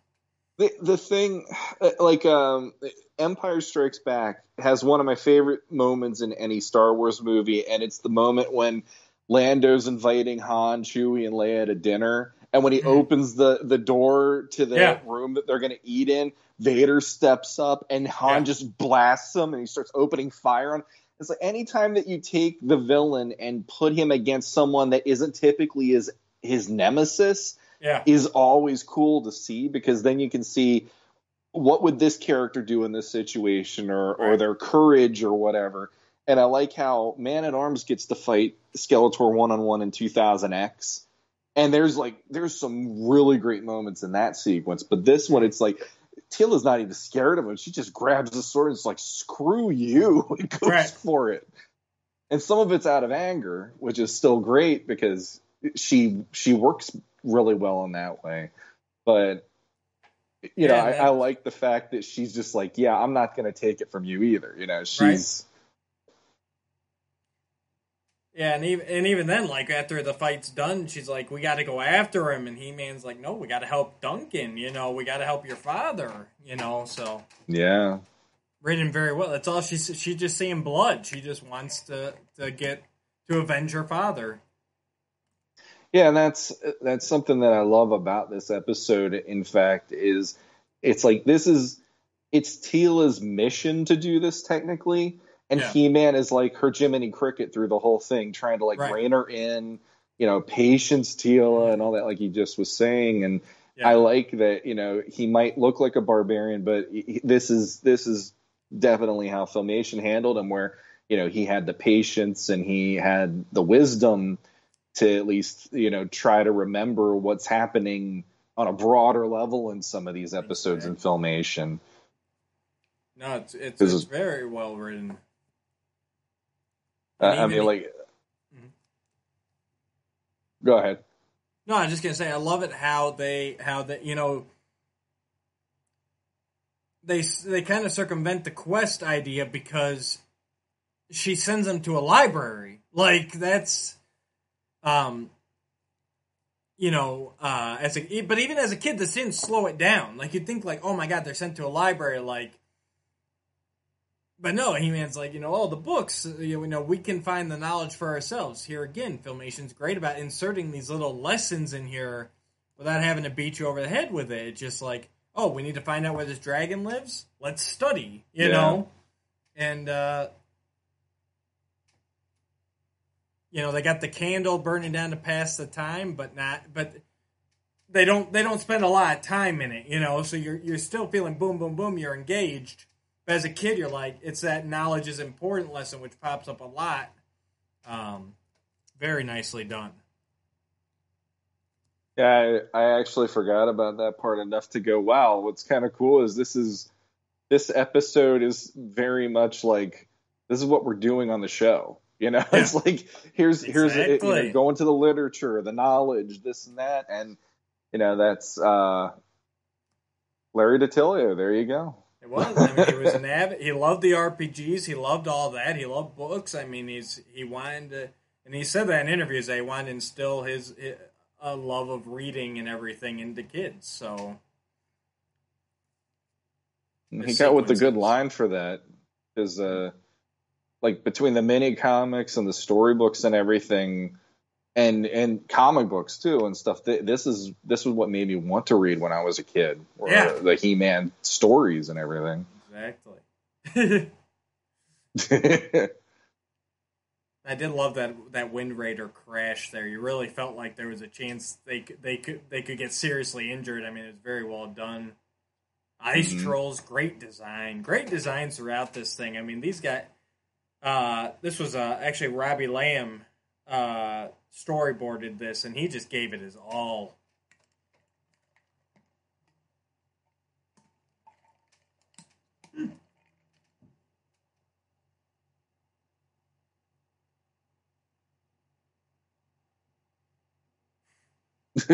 Speaker 3: The the thing, uh, like um, Empire Strikes Back, has one of my favorite moments in any Star Wars movie, and it's the moment when Lando's inviting Han, Chewie, and Leia to dinner, and when he
Speaker 2: Mhm.
Speaker 3: opens the the door to the
Speaker 2: Yeah.
Speaker 3: room that they're going to eat in, Vader steps up and Han
Speaker 2: Yeah.
Speaker 3: just blasts him, and he starts opening fire on. It's like anytime that you take the villain and put him against someone that isn't typically his his nemesis,
Speaker 2: Yeah,
Speaker 3: is always cool to see because then you can see what would this character do in this situation or or their courage or whatever. And I like how Man at Arms gets to fight Skeletor one on one in 2000X. And there's like there's some really great moments in that sequence, but this one it's like Teela's not even scared of him. She just grabs the sword and it's like screw you [LAUGHS] and goes
Speaker 2: Right.
Speaker 3: for it. And some of it's out of anger, which is still great because she she works really well in that way. But you know,
Speaker 2: Yeah,
Speaker 3: I, I like the fact that she's just like, yeah, I'm not going to take it from you either. You know, she's
Speaker 2: Yeah, and even and even then, like after the fight's done, she's like, "We got to go after him," and He Man's like, "No, we got to help Duncan. You know, we got to help your father. You know." So
Speaker 3: yeah,
Speaker 2: written very well. That's all she's she's just seeing blood. She just wants to to get to avenge her father.
Speaker 3: Yeah, and that's that's something that I love about this episode. In fact, is it's like this is it's Teela's mission to do this technically, and
Speaker 2: Yeah.
Speaker 3: He Man is like her Jiminy Cricket through the whole thing, trying to like
Speaker 2: Right.
Speaker 3: rein her in. You know, patience, Teela, and all that, like he just was saying, and
Speaker 2: Yeah.
Speaker 3: I like that. You know, he might look like a barbarian, but he, this is this is definitely how Filmation handled him, where you know he had the patience and he had the wisdom to at least you know try to remember what's happening on a broader level in some of these episodes in Filmation.
Speaker 2: No, it's it's, it's
Speaker 3: is-
Speaker 2: very well written.
Speaker 3: Uh,
Speaker 2: And
Speaker 3: I mean, like,
Speaker 2: mm-hmm.
Speaker 3: go ahead.
Speaker 2: No, I'm just gonna say I love it how they how they you know they they kind of circumvent the quest idea because she sends them to a library. Like that's um you know uh as a but even as a kid this didn't slow it down. Like you'd think like oh my god they're sent to a library like but no, He Man's like, you know, all the books, uh, you know, we can find the knowledge for ourselves. Here again, Filmation's great about inserting these little lessons in here without having to beat you over the head with it. It's just like, oh, we need to find out where this dragon lives? Let's study, you
Speaker 3: Yeah.
Speaker 2: know? And, uh, you know, they got the candle burning down to pass the time, but not, but they don't, they don't spend a lot of time in it, you know? So you're, you're still feeling boom, boom, boom, you're engaged. But as a kid, you're like, it's that knowledge is important lesson, which pops up a lot. Um, very nicely done.
Speaker 3: Yeah, I, I actually forgot about that part enough to go, wow, what's kind of cool is this is this episode is very much like this is what we're doing on the show. You know, [LAUGHS] it's like here's here's it, you know, going to the literature, the knowledge, this and that, and you know that's uh, Larry DiTillio. There you go.
Speaker 2: It was. I mean, he was an avid. He loved the RPGs. He loved all that. He loved books. I mean, he's he wanted to, and he said that in interviews. That he wanted to instill his, his a love of reading and everything into kids. So
Speaker 3: he got with the good line for that because uh like between the mini comics and the storybooks and everything and and comic books too and stuff th- this is this was what made me want to read when i was a kid
Speaker 2: Yeah.
Speaker 3: the he-man stories and everything
Speaker 2: exactly. [LAUGHS] I did love that that Wind Raider crash there. You really felt like there was a chance they could, they could they could get seriously injured. I mean, it was very well done. Ice
Speaker 3: Mhm.
Speaker 2: trolls, great design, great designs throughout this thing. I mean, these guys. Uh, this was uh, actually Robbie Lamb uh, storyboarded this, and he just gave it his all. [LAUGHS]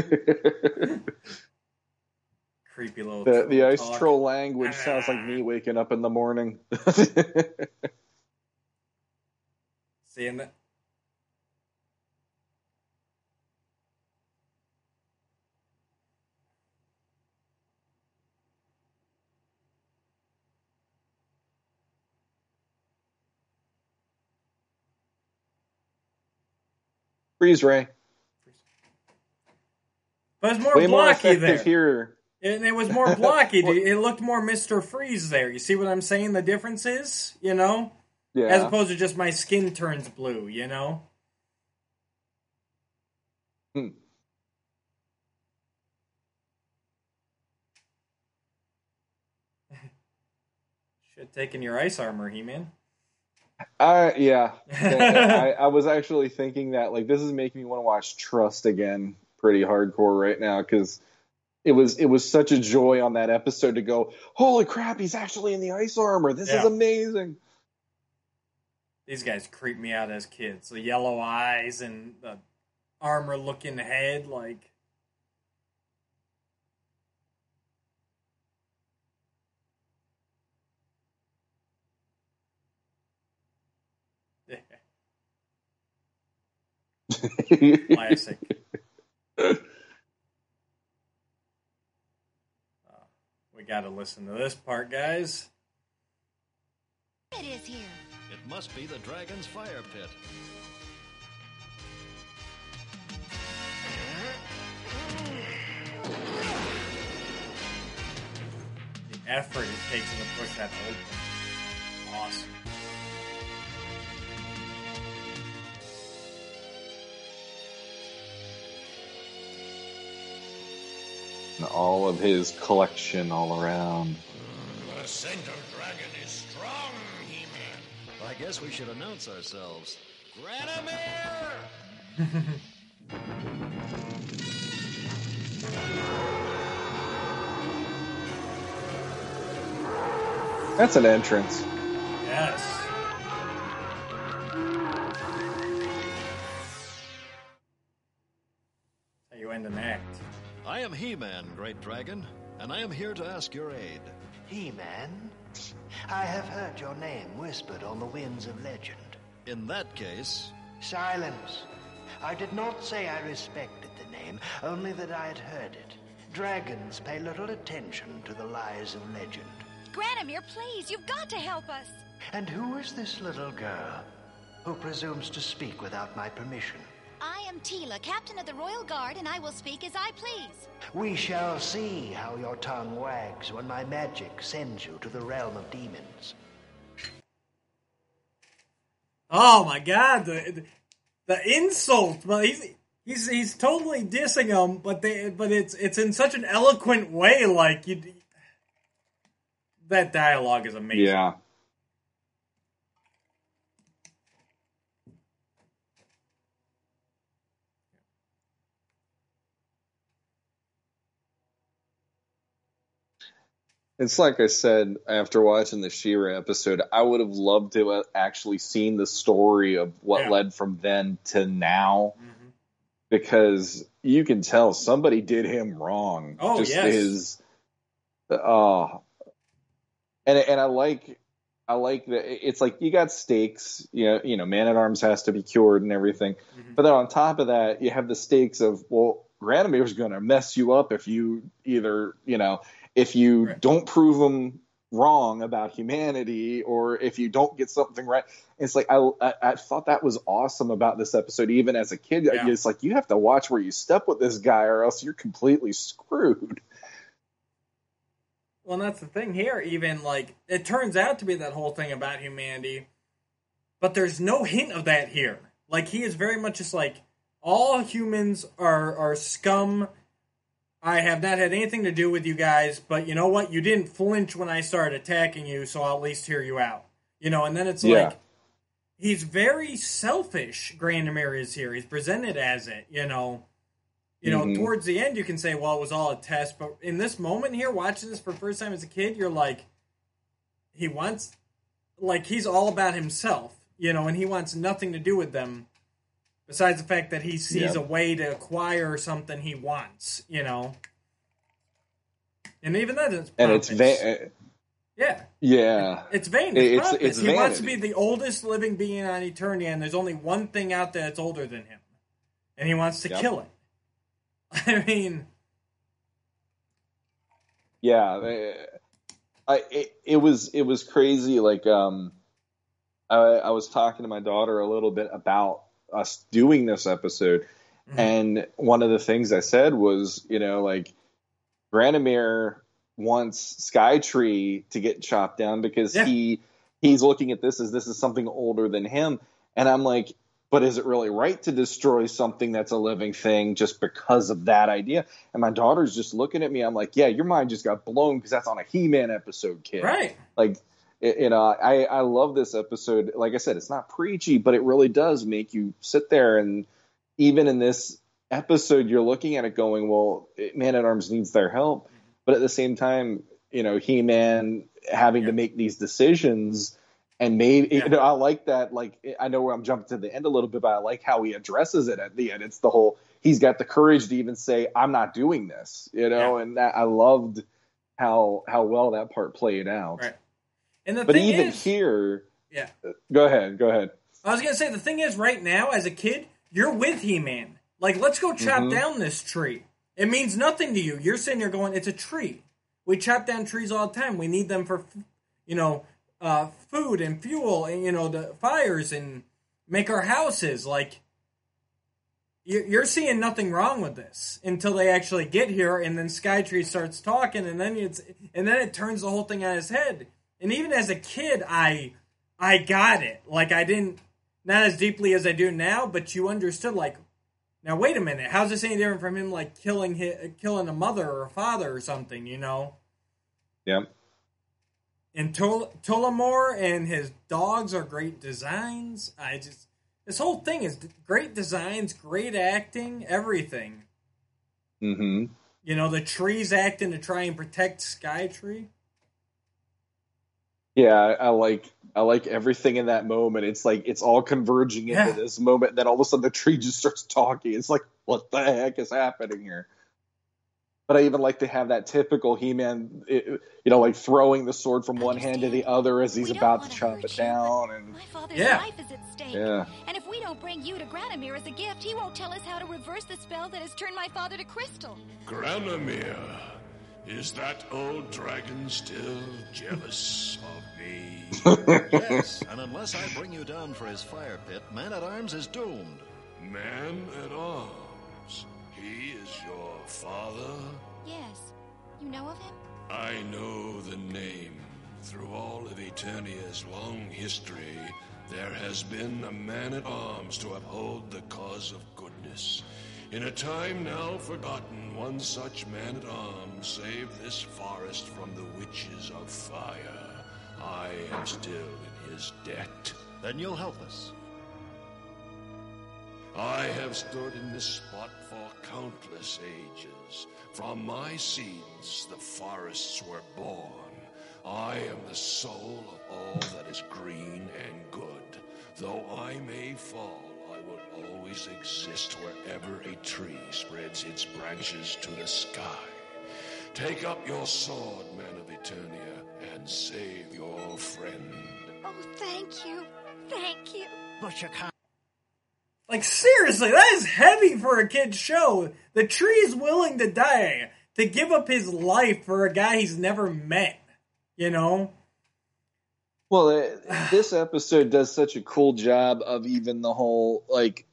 Speaker 2: Creepy little
Speaker 3: the, the ice
Speaker 2: talk.
Speaker 3: troll language sounds like me [LAUGHS] waking up in the morning [LAUGHS]
Speaker 2: Seeing that.
Speaker 3: freeze ray
Speaker 2: But it's more
Speaker 3: way
Speaker 2: blocky
Speaker 3: effective
Speaker 2: there.
Speaker 3: here
Speaker 2: And it was more blocky. [LAUGHS] dude. it looked more Mr. Freeze there. You see what I'm saying? The difference is, you know?
Speaker 3: Yeah
Speaker 2: As opposed to just my skin turns blue, you know?
Speaker 3: Hmm.
Speaker 2: Should have taken your ice armor, He Man.
Speaker 3: I yeah. [LAUGHS] I, I was actually thinking that like this is making me want to watch Trust again pretty hardcore right now because it was it was such a joy on that episode to go, holy crap, he's actually in the ice armor. This is amazing.
Speaker 2: These guys creep me out as kids. The yellow eyes and the armor looking head, like. [LAUGHS] Classic. Uh, we got to listen to this part, guys.
Speaker 4: It is here?
Speaker 5: It must be the dragon's fire pit.
Speaker 2: The effort it takes to push that open. Awesome.
Speaker 3: And all of his collection all around.
Speaker 6: The center dragon is strong, He-Man.
Speaker 5: I guess we should announce ourselves. Granamyr!
Speaker 3: That's an entrance.
Speaker 2: Yes. How you end an act.
Speaker 5: I am He-Man, Great Dragon, and I am here to ask your aid.
Speaker 7: He-Man, I have heard your name whispered on the winds of legend.
Speaker 5: In that case,
Speaker 7: Silence. I did not say I respected the name, only that I had heard it. Dragons pay little attention to the lies of legend.
Speaker 4: Granamyr, please, you've got to help us.
Speaker 7: And who is this little girl who presumes to speak without my permission?
Speaker 4: I am Teela, captain of the Royal Guard, and I will speak as I please.
Speaker 7: We shall see how your tongue wags when my magic sends you to the realm of demons.
Speaker 2: Oh my god, the the insult! But he's he's he's totally dissing him, but they but it's it's in such an eloquent way. Like you, that dialogue is amazing.
Speaker 3: Yeah. It's like I said after watching the She-Ra episode, I would have loved to have actually seen the story of what
Speaker 2: Yeah.
Speaker 3: led from then to now
Speaker 2: Mhm.
Speaker 3: because you can tell somebody did him wrong.
Speaker 2: Oh,
Speaker 3: Just
Speaker 2: yes.
Speaker 3: his oh and and I like I like that it's like you got stakes, you know, you know, man at arms has to be cured and everything.
Speaker 2: Mhm.
Speaker 3: But then on top of that, you have the stakes of well, Granamyr's going to mess you up if you either, you know, if you
Speaker 2: Right.
Speaker 3: don't prove him wrong about humanity or if you don't get something right. It's like I, I I thought that was awesome about this episode even as a kid.
Speaker 2: Yeah.
Speaker 3: It's like you have to watch where you step with this guy or else you're completely screwed.
Speaker 2: Well, and that's the thing here. Even like it turns out to be that whole thing about humanity, but there's no hint of that here. Like he is very much just like all humans are are scum. I have not had anything to do with you guys, but you know what? You didn't flinch when I started attacking you, so I'll at least hear you out. You know, and then it's
Speaker 3: Yeah.
Speaker 2: like he's very selfish. Granamyr is here. He's presented as it. You know, you know.
Speaker 3: Mhm.
Speaker 2: Towards the end, you can say, "Well, it was all a test," but in this moment here, watching this for the first time as a kid, you're like, he wants, like, he's all about himself. You know, and he wants nothing to do with them. Besides the fact that he sees
Speaker 3: Yeah.
Speaker 2: a way to acquire something he wants, you know, and even that is
Speaker 3: And it's va-
Speaker 2: yeah,
Speaker 3: yeah.
Speaker 2: it's vain.
Speaker 3: It-
Speaker 2: It's,
Speaker 3: it's- it's
Speaker 2: he wants to be the oldest living being on Eternia, and there's only one thing out there that's older than him, and he wants to
Speaker 3: Yep.
Speaker 2: kill it. [LAUGHS] I mean,
Speaker 3: yeah eh, I it, it was it was crazy like um I, I was talking to my daughter a little bit about us doing this episode
Speaker 2: Mhm.
Speaker 3: and one of the things I said was you know like Granamyr wants Skytree to get chopped down because
Speaker 2: Yeah.
Speaker 3: he he's looking at this as this is something older than him and I'm like but is it really right to destroy something that's a living thing just because of that idea? And my daughter's just looking at me. I'm like, yeah, your mind just got blown because that's on a He-Man episode, kid.
Speaker 2: right?
Speaker 3: Like, it- you know, I I love this episode. Like I said, it's not preachy, but it really does make you sit there and even in this episode, you're looking at it going, well, Man at Arms needs their help, but at the same time, you know, He-Man having to make these decisions. And maybe
Speaker 2: Yeah.
Speaker 3: you know, I like that. Like I know where I'm jumping to the end a little bit, but I like how he addresses it at the end. It's the whole he's got the courage to even say, "I'm not doing this," you know.
Speaker 2: Yeah.
Speaker 3: And that I loved how how well that part played out.
Speaker 2: Right. And the
Speaker 3: But
Speaker 2: thing
Speaker 3: even
Speaker 2: is,
Speaker 3: here,
Speaker 2: yeah,
Speaker 3: go ahead, go ahead.
Speaker 2: I was gonna say the thing is, right now as a kid, you're with He-Man. Like, let's go chop
Speaker 3: Mhm.
Speaker 2: down this tree. It means nothing to you. You're sitting there going, "It's a tree." We chop down trees all the time. We need them for, you know, uh, food and fuel and you know the fires and make our houses. Like you're you're seeing nothing wrong with this until they actually get here, and then Skytree starts talking, and then it's and then it turns the whole thing on his head. And even as a kid, I I got it. Like I didn't not as deeply as I do now, but you understood. Like now, wait a minute, how's this any different from him like killing his, killing a mother or a father or something? You know.
Speaker 3: Yep.
Speaker 2: And Tol- Tullamore and his dogs are great designs. I just this whole thing is great designs, great acting, everything.
Speaker 3: Mm-hmm.
Speaker 2: You know, the trees acting to try and protect Skytree.
Speaker 3: Yeah, I, I like I like everything in that moment. It's like it's all converging into
Speaker 2: Yeah.
Speaker 3: this moment. Then all of a sudden the tree just starts talking. It's like what the heck is happening here? But I even like to have that typical He-Man, it- you know, like throwing the sword from one hand to the other as he's about to chop it
Speaker 4: you,
Speaker 3: down. And
Speaker 4: My father's
Speaker 2: Yeah.
Speaker 4: life is at stake.
Speaker 3: Yeah.
Speaker 4: And if we don't bring you to Granamyr as a gift, he won't tell us how to reverse the spell that has turned my father to crystal.
Speaker 6: Granamyr, is that old dragon still jealous of me? [LAUGHS]
Speaker 5: yes, and unless I bring you down for his fire pit, Man at Arms is doomed.
Speaker 6: Man at arms, he is your father?
Speaker 4: Yes. You know of him?
Speaker 6: I know the name. Through all of Eternia's long history, there has been a man at arms to uphold the cause of goodness. In a time now forgotten, one such man at arms saved this forest from the witches of fire. I am still in his debt.
Speaker 5: Then you'll help us.
Speaker 6: I have stood in this spot for countless ages. From my seeds, the forests were born. I am the soul of all that is green and good. Though I may fall, always exist wherever a tree spreads its branches to the sky. Take up your sword, man of Eternia, and save your friend.
Speaker 4: Oh, thank you. Thank you.
Speaker 7: But you can't.
Speaker 2: Like seriously, that is heavy for a kid's show. The tree's willing to die to give up his life for a guy he's never met. You know?
Speaker 3: Well, uh, this episode does such a cool job of even the whole like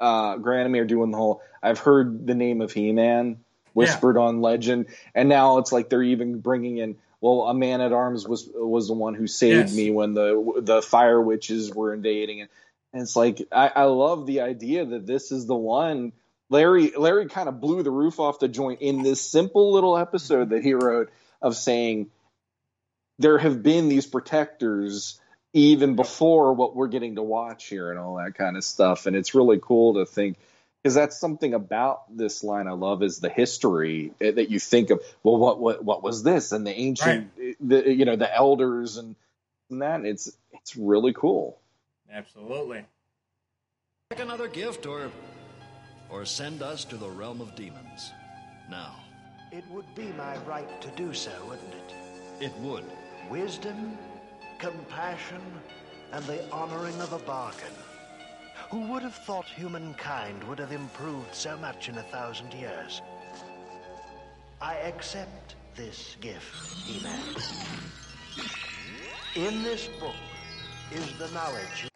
Speaker 3: uh Granamyr doing the whole I've heard the name of He-Man whispered on legend and now it's like they're even bringing in well a man at arms was was the one who saved
Speaker 2: Yes.
Speaker 3: me when the the fire witches were invading and, and it's like I, I love the idea that this is the one Larry Larry kind of blew the roof off the joint in this simple little episode that he wrote of saying there have been these protectors even before what we're getting to watch here and all that kind of stuff and it's really cool to think because that's something about this line I love is the history eh, that you think of well what what what was this and the ancient the you know the elders and, and that it's it's really cool
Speaker 2: Absolutely.
Speaker 5: Pick another gift or or send us to the realm of demons. Now,
Speaker 7: It would be my right to do so, wouldn't it?
Speaker 5: it would.
Speaker 7: Wisdom, compassion, and the honoring of a bargain. Who would have thought humankind would have improved so much in a thousand years? I accept this gift, He-Man. In this book is the knowledge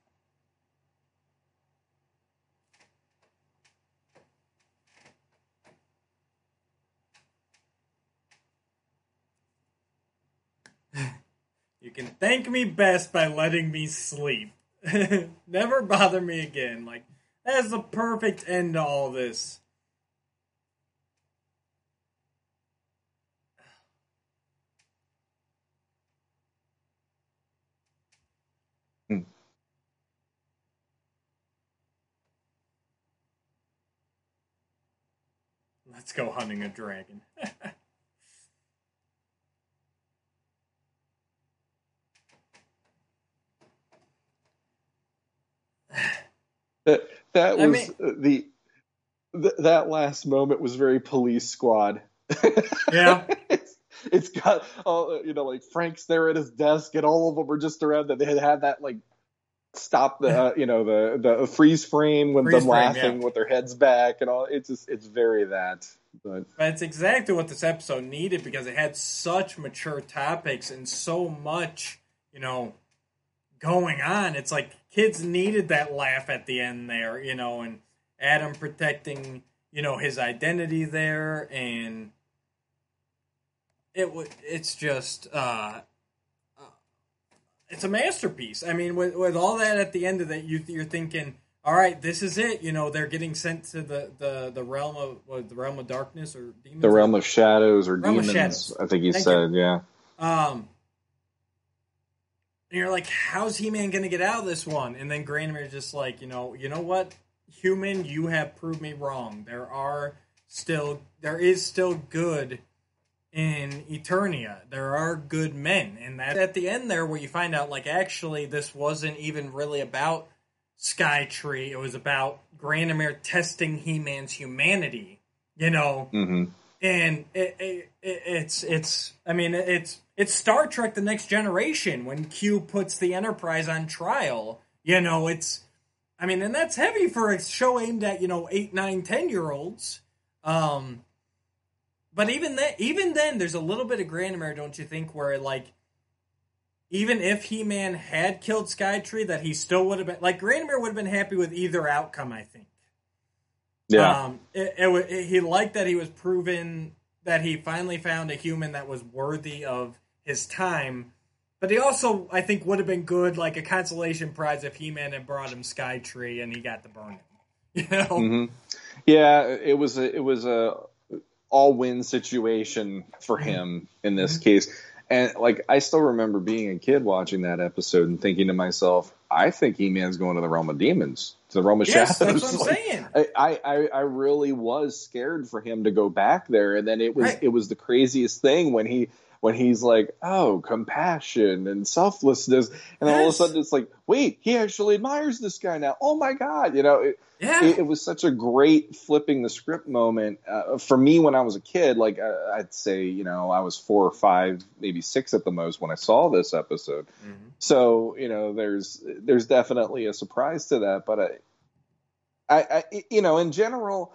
Speaker 2: can thank me best by letting me sleep. [LAUGHS] Never bother me again. Like that's the perfect end to all this.
Speaker 3: Hmm.
Speaker 2: Let's go hunting a dragon. [LAUGHS]
Speaker 3: that that
Speaker 2: I
Speaker 3: was
Speaker 2: mean-
Speaker 3: uh, the th- that last moment was very police squad [LAUGHS]
Speaker 2: yeah.
Speaker 3: it's, it's got all you know like frank's there at his desk and all of them are just around that they had had that like stop the uh, you know the the freeze frame with
Speaker 2: Freeze
Speaker 3: them
Speaker 2: frame,
Speaker 3: laughing
Speaker 2: yeah.
Speaker 3: with their heads back and all it's just it's very that but
Speaker 2: But it's exactly what this episode needed because it had such mature topics and so much you know, going on. It's like kids needed that laugh at the end there, you know, and Adam protecting, you know, his identity there, and it w- it's just uh, uh, it's a masterpiece. I mean, with with all that at the end of it, you you're thinking, all right, this is it. You know, they're getting sent to the the the realm of what, the realm of darkness or demons.
Speaker 3: The realm of shadows or
Speaker 2: Realm
Speaker 3: demons.
Speaker 2: shadows.
Speaker 3: I think he
Speaker 2: Thank
Speaker 3: said, yeah.
Speaker 2: Um, and you're like, how's He Man going to get out of this one? And then Granamyr's just like, you know, you know what, human, you have proved me wrong. There are still, there is still good in Eternia. There are good men, and that at the end there, where you find out, like, actually, this wasn't even really about Skytree. It was about Granamyr testing He Man's humanity. You know,
Speaker 3: hmm
Speaker 2: and it, it, it, it's it's I mean it's it's Star Trek: The Next Generation when Q puts the Enterprise on trial. You know, it's I mean, and that's heavy for a show aimed at you know eight, nine, ten year olds. Um, but even then, even then, there's a little bit of Granamyr, don't you think? Where like, even if He Man had killed Skytree, that he still would have been like Granamyr would have been happy with either outcome. I think.
Speaker 3: Yeah.
Speaker 2: Um, it, it, it, he liked that he was proven that he finally found a human that was worthy of his time. But he also, I think, would have been good, like a consolation prize if He-Man had brought him Skytree and he got to burn him. [LAUGHS] You know?
Speaker 3: hmm Yeah, it was a it was a all win situation for
Speaker 2: Mm-hmm.
Speaker 3: him in this case. And like I still remember being a kid watching that episode and thinking to myself, I think He Man's going to the realm of demons, to the realm of
Speaker 2: Yes,
Speaker 3: shadows.
Speaker 2: that's what I'm [LAUGHS]
Speaker 3: Like,
Speaker 2: saying.
Speaker 3: I, I, I really was scared for him to go back there, and then it was
Speaker 2: Right.
Speaker 3: it was the craziest thing when he when he's like, oh, compassion and selflessness, and then all of a sudden it's like, wait, he actually admires this guy now. Oh my god, you know, it,
Speaker 2: Yeah.
Speaker 3: it, it was such a great flipping the script moment uh, for me when I was a kid. Like uh, I'd say, you know, I was four or five, maybe six at the most when I saw this episode.
Speaker 2: Mm-hmm.
Speaker 3: So you know, there's there's definitely a surprise to that, but I, I, I you know, in general,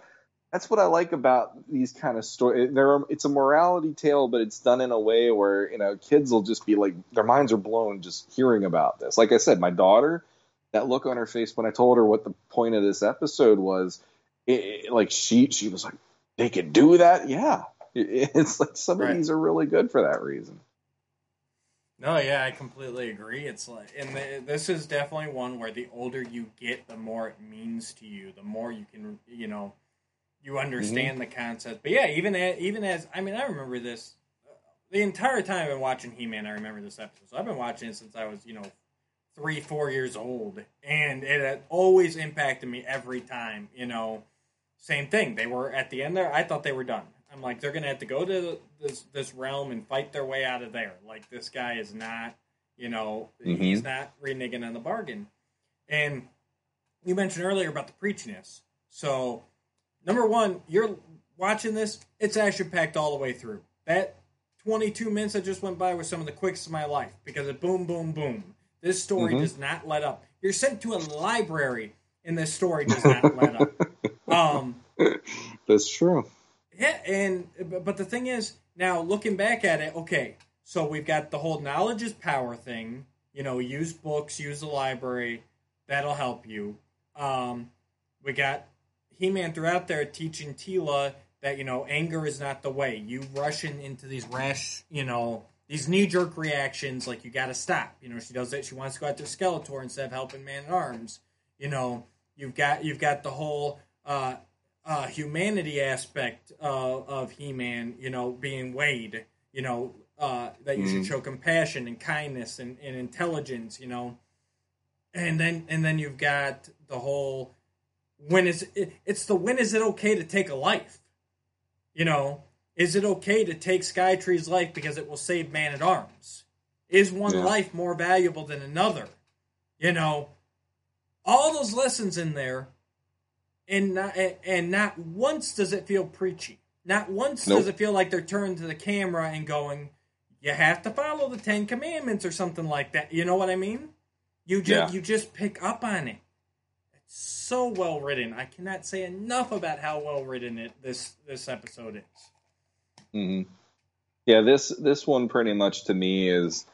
Speaker 3: that's what I like about these kind of stories. There, are, it's a morality tale, but it's done in a way where you know kids will just be like their minds are blown just hearing about this. Like I said, my daughter, that look on her face when I told her what the point of this episode was, it, it- like she she was like, they could do that, yeah. It- it's like some
Speaker 2: Right.
Speaker 3: of these are really good for that reason.
Speaker 2: No, yeah, I completely agree. It's like, and the, this is definitely one where the older you get, the more it means to you, the more you can, you know, you understand the concept. But yeah, even as, even as, I mean, I remember this uh, the entire time I've been watching He Man. I remember this episode. So I've been watching it since I was, you know, three, four years old, and it had always impacted me every time. You know, same thing. They were at the end there. I thought they were done. I'm like, they're gonna have to go to this this realm and fight their way out of there. Like this guy is not, you know, he's not reneging on the bargain. And you mentioned earlier about the preachiness. So, number one, you're watching this; it's action packed all the way through. That 22 minutes that just went by were some of the quickest of my life because it boom, boom, boom. This story does not let up. You're sent to a library, and this story does not let up. [LAUGHS] Um,
Speaker 3: That's true.
Speaker 2: yeah, and but- but the thing is, now looking back at it, okay, so we've got the whole knowledge is power thing. You know, use books, use the library, that'll help you. Um, we got He Man throughout there teaching Teela that you know anger is not the way. You rushing into these rash, you know, these knee jerk reactions, like you got to stop. You know, she does it. She wants to go after Skeletor instead of helping Man at Arms. You know, you've got you've got the whole. Uh, uh, humanity aspect uh, of He-Man, you know, being weighed. you know, uh, that you should show compassion and kindness and, and intelligence, you know, and then and then you've got the whole when is it, it's the when is it okay to take a life, you know, is it okay to take Skytree's life because it will save Man at Arms? Is one
Speaker 3: Yeah.
Speaker 2: life more valuable than another? You know, all those lessons in there and not and not once does it feel preachy. Not once
Speaker 3: Nope.
Speaker 2: does it feel like they're turning to the camera and going, "You have to follow the Ten Commandments" or something like that. You know what I mean? You just
Speaker 3: Yeah.
Speaker 2: you just pick up on it. So well written. I cannot say enough about how well written it this this episode is.
Speaker 3: hmm Yeah, this this one pretty much to me is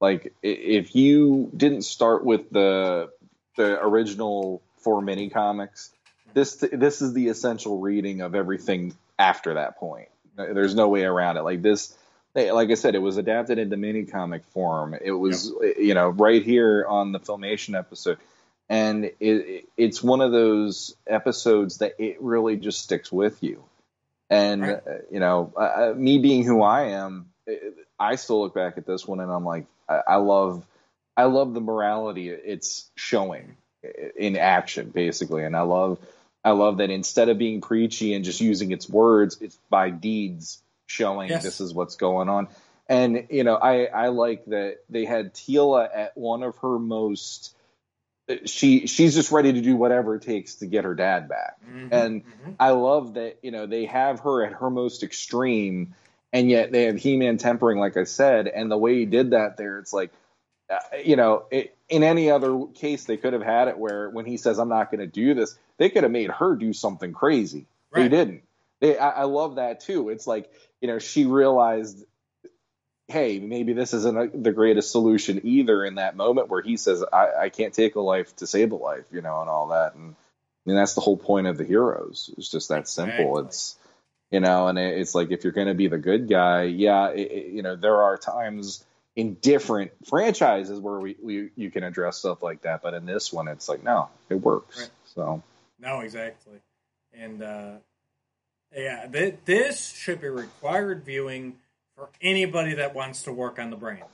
Speaker 3: Like if you didn't start with the the original four mini comics, this this is the essential reading of everything after that point. There's no way around it. Like this, like I said, it was adapted into mini comic form. It was you know right here on the filmation episode, and it, it, it's one of those episodes that it really just sticks with you. And
Speaker 2: Right.
Speaker 3: uh, you know, uh, me being who I am, it, I still look back at this one and I'm like, I, I love, I love the morality it's showing in action, basically, and I love, I love that instead of being preachy and just using its words, it's by deeds showing
Speaker 2: Yes.
Speaker 3: this is what's going on. And you know, I I like that they had Teela at one of her most. She she's just ready to do whatever it takes to get her dad back,
Speaker 2: Mhm,
Speaker 3: and
Speaker 2: mhm.
Speaker 3: I love that you know they have her at her most extreme, and yet they have He-Man tempering, like I said, and the way he did that there, it's like, uh, you know, it, in any other case they could have had it where when he says I'm not going to do this, they could have made her do something crazy. They didn't. They, I, I love that too. It's like you know she realized, hey, maybe this isn't a, the greatest solution either. In that moment where he says I, I can't take a life to save a life, you know, and all that, and I mean, that's the whole point of the heroes. It's just that simple.
Speaker 2: Exactly.
Speaker 3: It's you know, and it, it's like if you're going to be the good guy, yeah, it, it- you know, there are times in different franchises where we, we you can address stuff like that, but in this one, it's like no, it works.
Speaker 2: Right.
Speaker 3: So
Speaker 2: No, exactly. And uh, yeah, th- this should be required viewing for anybody that wants to work on the brand.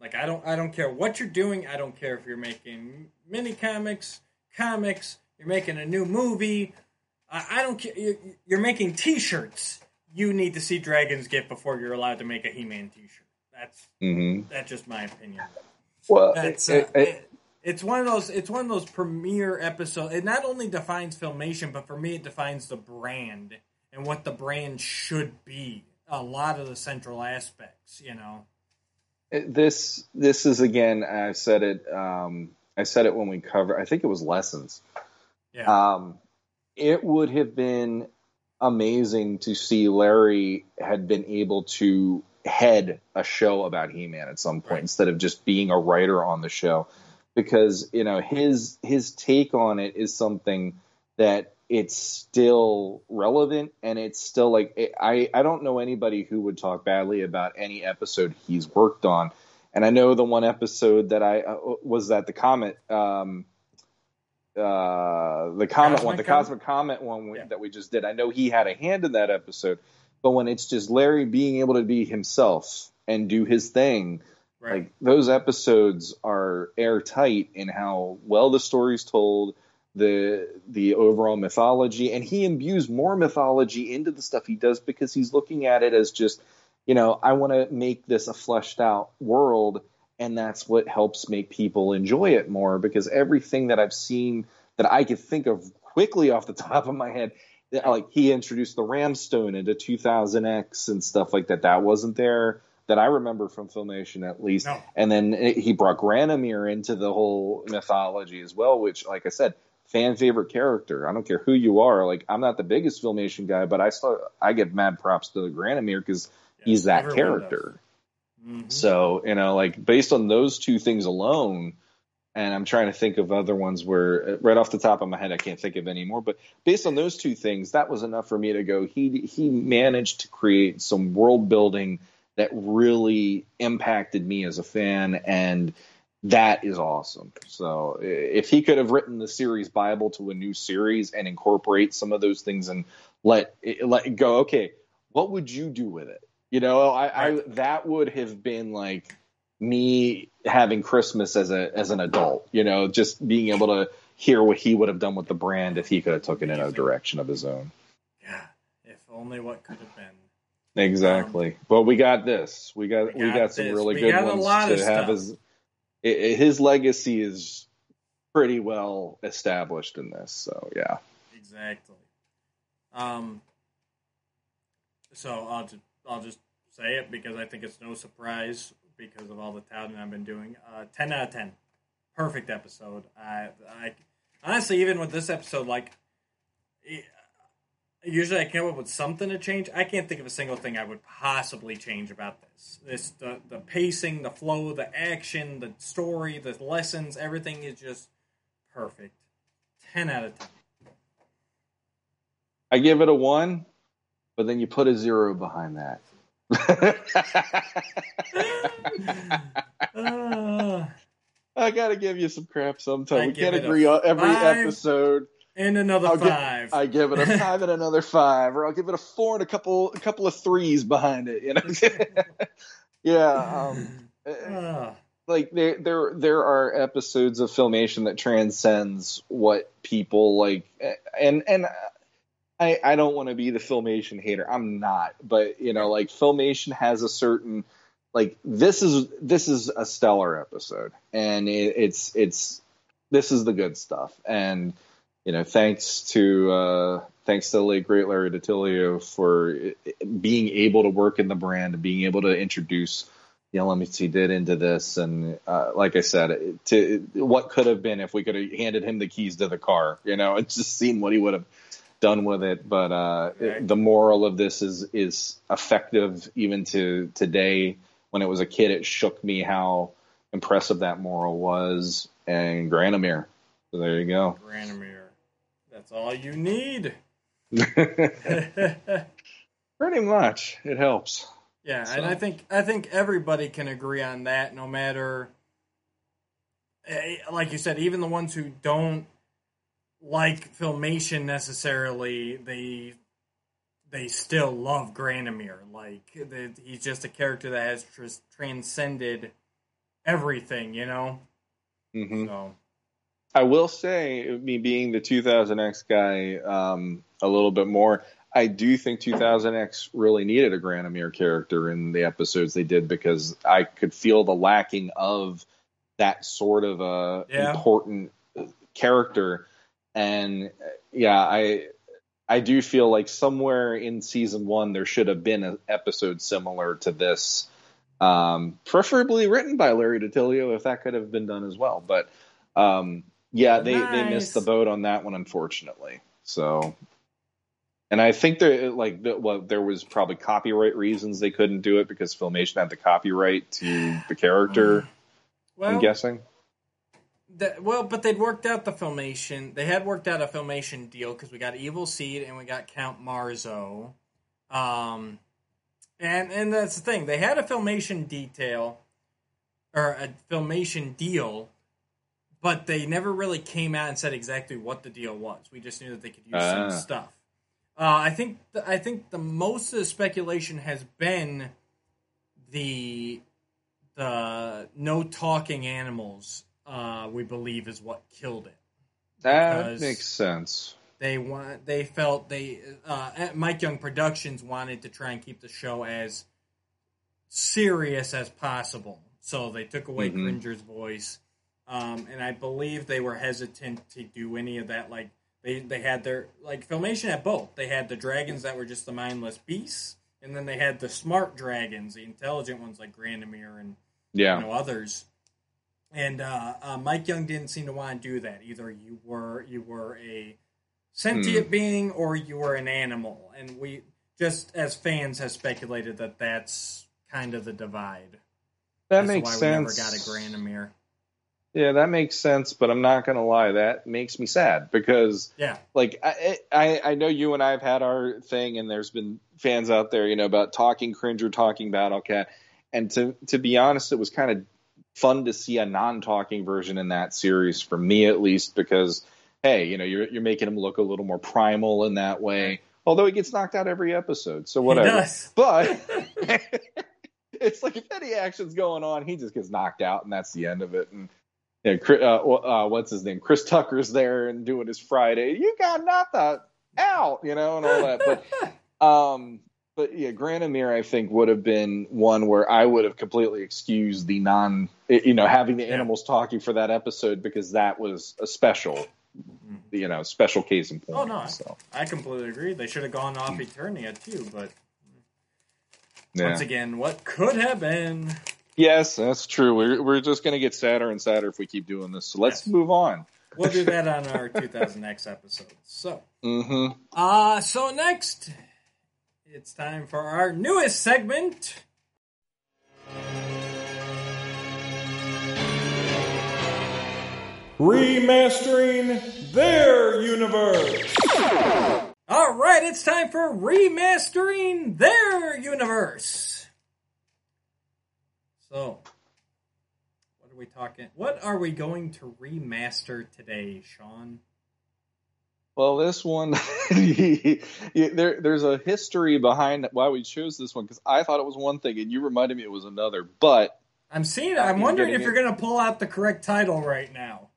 Speaker 2: Like I don't, I don't care what you're doing. I don't care if you're making mini comics, comics. You're making a new movie. I, I don't care. You're, you're making T-shirts. You need to see Dragon's Gift before you're allowed to make a He-Man T-shirt. That's
Speaker 3: hmm
Speaker 2: that's just my opinion.
Speaker 3: well,
Speaker 2: That's
Speaker 3: it-
Speaker 2: uh,
Speaker 3: it-
Speaker 2: it- it's one of those it's one of those premiere episodes. It not only defines filmation, but for me, it defines the brand and what the brand should be. A lot of the central aspects, you know.
Speaker 3: this this is again. I said it. Um, I said it when we covered. I think it was lessons.
Speaker 2: Yeah,
Speaker 3: Um, it would have been amazing to see Larry had been able to head a show about He-Man at some point
Speaker 2: Right.
Speaker 3: instead of just being a writer on the show, because you know his his take on it is something that it's still relevant and it's still like it, I I don't know anybody who would talk badly about any episode he's worked on. And I know the one episode that I uh, was that the comet um, uh, the comet one, the
Speaker 2: Comet?
Speaker 3: cosmic comet one
Speaker 2: Yeah.
Speaker 3: that we just did. I know he had a hand in that episode, but when it's just Larry being able to be himself and do his thing,
Speaker 2: right.
Speaker 3: like those episodes are airtight in how well the story's told, the the overall mythology, and he imbues more mythology into the stuff he does because he's looking at it as just, you know, I want to make this a fleshed out world, and that's what helps make people enjoy it more because everything that I've seen that I could think of quickly off the [LAUGHS] top of my head. Like he introduced the Ramstone into 2000X and stuff like that. That wasn't there that I remember from Filmation at least.
Speaker 2: No.
Speaker 3: And then it- he brought Granamyr into the whole mythology as well, which, like I said, fan favorite character. I don't care who you are. Like I'm not the biggest Filmation guy, but I still I give mad props to the Granamyr because he's that character.
Speaker 2: Mhm.
Speaker 3: So you know, like based on those two things alone, and I'm trying to think of other ones where, right off the top of my head, I can't think of anymore. But based on those two things, that was enough for me to go. He he managed to create some world building that really impacted me as a fan, and that is awesome. So if he could have written the series Bible to a new series and incorporate some of those things and let it, let it go, okay, what would you do with it? You know, I, I that would have been like me having Christmas as a as an adult. You know, just being able to hear what he would have done with the brand if he could have taken it in a direction of his own.
Speaker 2: Yeah, if only what could have been.
Speaker 3: Exactly. Um, but we got this. We got we
Speaker 2: We
Speaker 3: got,
Speaker 2: got
Speaker 3: some really
Speaker 2: We
Speaker 3: good
Speaker 2: got
Speaker 3: ones to have
Speaker 2: stuff.
Speaker 3: his i- i- his legacy is pretty well established in this. So yeah.
Speaker 2: Exactly. Um. So I'll just I'll just say it because I think it's no surprise because of all the touting I've been doing. Uh, ten out of ten, perfect episode. I I honestly even with this episode, like, it- usually I come up with something to change. I can't think of a single thing I would possibly change about this. This the the pacing, the flow, the action, the story, the lessons, everything is just perfect. Ten out of ten.
Speaker 3: I give it a one, but then you put a zero behind that. [LAUGHS]
Speaker 2: Uh,
Speaker 3: I gotta give you some crap sometime.
Speaker 2: I
Speaker 3: we can't agree on every
Speaker 2: five.
Speaker 3: episode.
Speaker 2: And another
Speaker 3: I'll
Speaker 2: five.
Speaker 3: I give it a [LAUGHS] five and another five, or I'll give it a four and a couple a couple of threes behind it. You know, [LAUGHS] [LAUGHS] yeah. Um,
Speaker 2: Uh,
Speaker 3: like there there there are episodes of filmation that transcends what people like and and I I don't want to be the filmation hater. I'm not, but you know, like filmation has a certain like this is this is a stellar episode and it, it's it's this is the good stuff and you know thanks to uh thanks to the late great larry DiTillio for being able to work in the brand and being able to introduce the elements he did into this and uh, like i said to what could have been if we could have handed him the keys to the car you know and just seen what he would have done with it but uh
Speaker 2: Right.
Speaker 3: the moral of this is is effective even to today when it was a kid it shook me how impressive that moral was and Granamyr. so there you go
Speaker 2: Granamyr. That's all you need. [LAUGHS]
Speaker 3: pretty much it helps
Speaker 2: Yeah,
Speaker 3: So-
Speaker 2: and I think I think everybody can agree on that. No matter, eh, like you said, even the ones who don't like filmation necessarily, they they still love Granamyr. Like the, he's just a character that has tr- transcended everything, you know.
Speaker 3: hmm
Speaker 2: So
Speaker 3: I will say, me being the 2000X guy um, a little bit more, I do think 2000X really needed a Granamyr character in the episodes they did because I could feel the lacking of that sort of a
Speaker 2: Yeah.
Speaker 3: important character. And uh, yeah, I I do feel like somewhere in season one there should have been an episode similar to this, um, preferably written by Larry DiTillio if that could have been done as well. But um, yeah, they, they missed the boat on that one, unfortunately. So, and I think there like the, well, there was probably copyright reasons they couldn't do it because Filmation had the copyright to the character.
Speaker 2: well,
Speaker 3: I'm guessing.
Speaker 2: That, well, but they'd worked out the filmation. They had worked out a filmation deal because we got Evil Seed and we got Count Marzo. Um, and and that's the thing. They had a filmation detail or a filmation deal, but they never really came out and said exactly what the deal was. We just knew that they could use
Speaker 3: Ah.
Speaker 2: some stuff. Uh, I think the, I think the most of the speculation has been the the no talking animals. Uh, we believe is what killed it.
Speaker 3: That makes sense.
Speaker 2: They want they felt they uh, Mike Young Productions wanted to try and keep the show as serious as possible, so they took away
Speaker 3: Mhm.
Speaker 2: Cringer's voice, um, and I believe they were hesitant to do any of that. Like they they had their like Filmation had both. They had the dragons that were just the mindless beasts, and then they had the smart dragons, the intelligent ones like Granamyr and
Speaker 3: Yeah.
Speaker 2: you know others. And uh, uh, Mike Young didn't seem to want to do that. Either you were you were a sentient
Speaker 3: Hmm.
Speaker 2: being or you were an animal, and we just as fans have speculated that that's kind of the divide.
Speaker 3: That
Speaker 2: That's
Speaker 3: makes
Speaker 2: why
Speaker 3: sense.
Speaker 2: we never got a Granamyr.
Speaker 3: Yeah, that makes sense, but I'm not gonna lie, that makes me sad because
Speaker 2: Yeah,
Speaker 3: like I, I I know you and I have had our thing, and there's been fans out there, you know, about talking Cringer, talking Battle Cat, and to to be honest, it was kind of fun to see a non-talking version in that series for me at least because hey, you know, you're you're making him look a little more primal in that way. Although he gets knocked out every episode, so whatever. But [LAUGHS] [LAUGHS] it's like if any action's going on, he just gets knocked out, and that's the end of it. And Chri- uh, uh, what's his name? Chris Tucker's there and doing his Friday. You got knocked out, out, you know, and all that. But [LAUGHS] um, but yeah, Granamyr, I think would have been one where I would have completely excused the non, you know, having the
Speaker 2: Yeah.
Speaker 3: animals talking for that episode because that was a special, you know, special case in point.
Speaker 2: Oh, no.
Speaker 3: So,
Speaker 2: I completely agree. They should have gone off Eternia too, but
Speaker 3: yeah.
Speaker 2: once again, what could have been?
Speaker 3: Yes, that's true. We're we're just gonna get sadder and sadder if we keep doing this. So let's
Speaker 2: Yes.
Speaker 3: move on.
Speaker 2: we'll do that on our [LAUGHS] 2000X episode. So,
Speaker 3: Mm-hmm.
Speaker 2: uh, so next, it's time for our newest segment. Remastering their universe. All right, it's time for remastering their universe. So, what are we talking? What are we going to remaster today, Sean?
Speaker 3: Well, this one, [LAUGHS] there, there's a history behind why we chose this one because I thought it was one thing and you reminded me it was another. But
Speaker 2: I'm seeing.
Speaker 3: I'm
Speaker 2: wondering if
Speaker 3: it.
Speaker 2: you're going to pull out the correct title right now,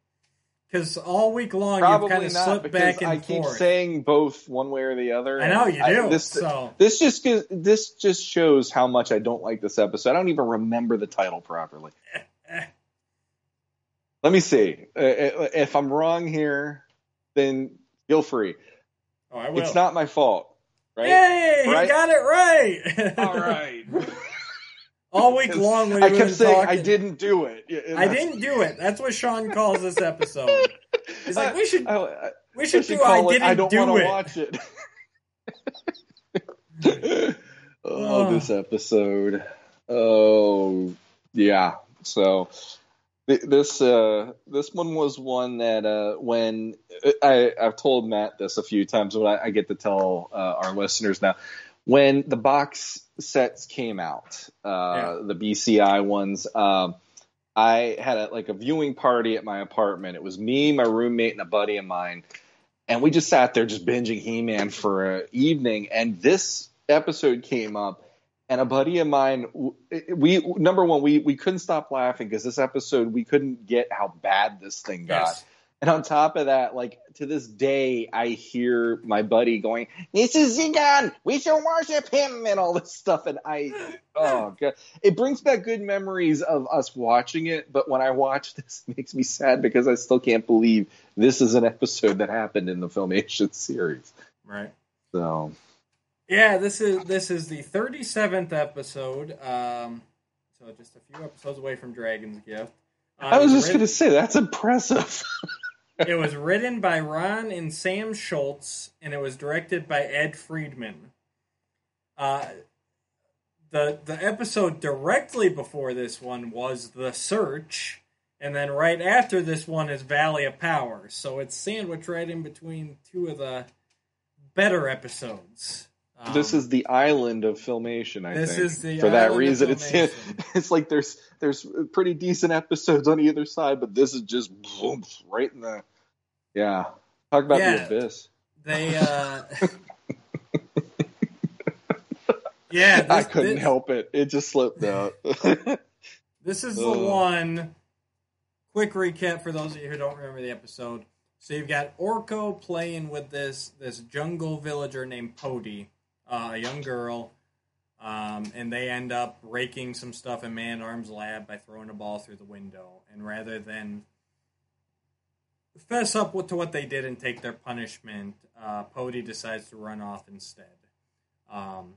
Speaker 2: because all week long
Speaker 3: probably
Speaker 2: you've kind of slipped back and
Speaker 3: I keep
Speaker 2: forth.
Speaker 3: saying both one way or the other.
Speaker 2: I know you do,
Speaker 3: this,
Speaker 2: so-
Speaker 3: this just this just shows how much I don't like this episode. I don't even remember the title properly. [LAUGHS] Let me see. Uh, If I'm wrong here, then feel free.
Speaker 2: oh, I will.
Speaker 3: It's not my fault, right?
Speaker 2: Yay!
Speaker 3: Right?
Speaker 2: He got it right.
Speaker 3: All right. [LAUGHS]
Speaker 2: all week long when
Speaker 3: I kept saying
Speaker 2: talking,
Speaker 3: I didn't do it. And
Speaker 2: I didn't do it. That's what Sean calls this episode. He's like, we should, [LAUGHS]
Speaker 3: I, I,
Speaker 2: we should
Speaker 3: should
Speaker 2: do. I
Speaker 3: call it,
Speaker 2: didn't
Speaker 3: I don't
Speaker 2: do
Speaker 3: want to
Speaker 2: it.
Speaker 3: watch it. [LAUGHS] [LAUGHS] oh,
Speaker 2: Oh.
Speaker 3: this episode. Oh, yeah. So this uh, this one was one that uh, when I I've told Matt this a few times, but I, I get to tell uh, our listeners now. When the box sets came out, uh,
Speaker 2: Yeah.
Speaker 3: the BCI ones. Um, I had a, like a viewing party at my apartment. It was me, my roommate, and a buddy of mine, and we just sat there just binging He-Man for an evening. And this episode came up, and a buddy of mine, we number one, we we couldn't stop laughing because this episode we couldn't get how bad this thing got.
Speaker 2: Yes.
Speaker 3: And on top of that, like to this day, I hear my buddy going, "This is Zigon. We shall worship him," and all this stuff. And I, oh god, it brings back good memories of us watching it. But when I watch [LAUGHS] this, it makes me sad because I still can't believe this is an episode that happened in the Filmation series.
Speaker 2: Right.
Speaker 3: So
Speaker 2: Yeah, this is this is the 37th episode. Um, so just a few episodes away from Dragon's Gift. Uh,
Speaker 3: I was just
Speaker 2: writ-
Speaker 3: gonna say that's impressive. [LAUGHS]
Speaker 2: It was written by Ron and Sam Schultz, and it was directed by Ed Friedman. Uh, the the episode directly before this one was The Search, and then right after this one is Valley of Power. So it's sandwiched right in between two of the better episodes. Um,
Speaker 3: this is the island of filmation. I
Speaker 2: This
Speaker 3: think
Speaker 2: is the
Speaker 3: for that reason. It's [LAUGHS] it's like there's there's pretty decent episodes on either side, but this is just boom, right in the yeah. Talk about
Speaker 2: Yeah.
Speaker 3: the abyss.
Speaker 2: they. Uh, [LAUGHS] yeah,
Speaker 3: I couldn't
Speaker 2: this-
Speaker 3: help it. It just slipped out. [LAUGHS]
Speaker 2: This is the one. Quick recap for those of you who don't remember the episode. So you've got Orko playing with this this jungle villager named Pody, uh, a young girl, um, and they end up raking some stuff in Man Arms lab by throwing a ball through the window. And rather than fess up to what they did and take their punishment, uh, Pody decides to run off instead. Um,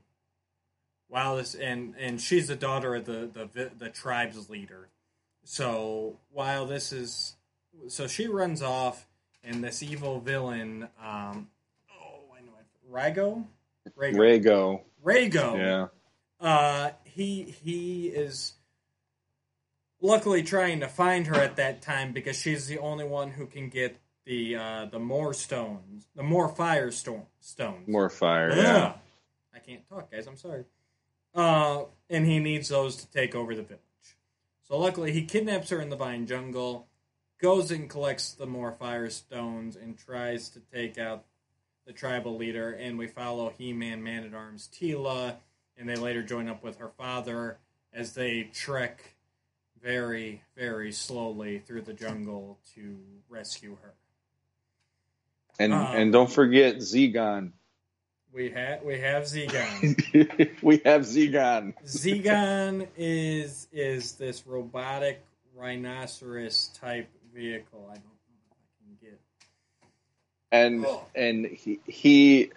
Speaker 2: while this and and she's the daughter of the the the tribe's leader. So while this is so she runs off and this evil villain um oh I know it Rago Rago
Speaker 3: Yeah.
Speaker 2: uh he he is luckily trying to find her at that time because she's the only one who can get the uh the more stones the more fire storm stones
Speaker 3: More fire.
Speaker 2: Ugh.
Speaker 3: Yeah.
Speaker 2: I can't talk, guys. I'm sorry. Uh, and he needs those to take over the village. So luckily, he kidnaps her in the vine jungle, goes and collects the more fire stones, and tries to take out the tribal leader. And we follow He-Man, Man at Arms, Teela, and they later join up with her father as they trek very, very slowly through the jungle to rescue her.
Speaker 3: And
Speaker 2: Uh,
Speaker 3: and don't forget Zegon.
Speaker 2: We have we have Zegon. [LAUGHS]
Speaker 3: we have Zegon.
Speaker 2: Zegon is is this robotic rhinoceros type vehicle. I don't know if I can get.
Speaker 3: And
Speaker 2: Oh.
Speaker 3: and he he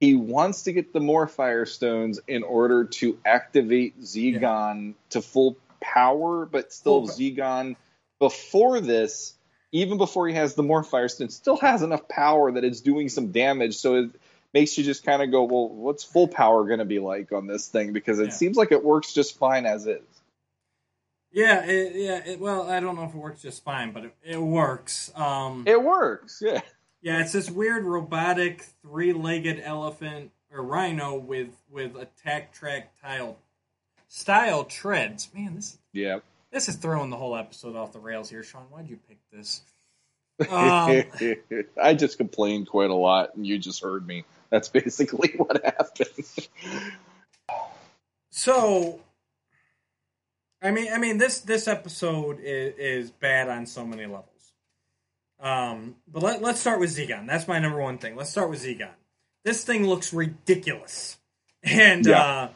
Speaker 3: he wants to get the more fire stones in order to activate Zegon to full power, but still
Speaker 2: Full
Speaker 3: Zegon before this even before he has the Morph Stone, still has enough power that it's doing some damage. So it makes you just kind of go, well, what's full power going to be like on this thing? Because it
Speaker 2: Yeah.
Speaker 3: seems like it works just fine as is.
Speaker 2: Yeah, it, yeah. It, well, I don't know if it works just fine, but it, it works. Um,
Speaker 3: It works, yeah.
Speaker 2: Yeah, it's this weird robotic three-legged elephant or rhino with with attack track tile style treads. Man, this
Speaker 3: Yeah.
Speaker 2: this is throwing the whole episode off the rails here, Sean. Why'd you pick this? [LAUGHS] Um,
Speaker 3: I just complained quite a lot, and you just heard me. That's basically [LAUGHS] what happened.
Speaker 2: So, I mean, I mean, this this episode is, is bad on so many levels. Um, but let, let's start with Zegon. That's my number one thing. Let's start with Zegon. This thing looks ridiculous, [LAUGHS] and
Speaker 3: Yeah.
Speaker 2: uh,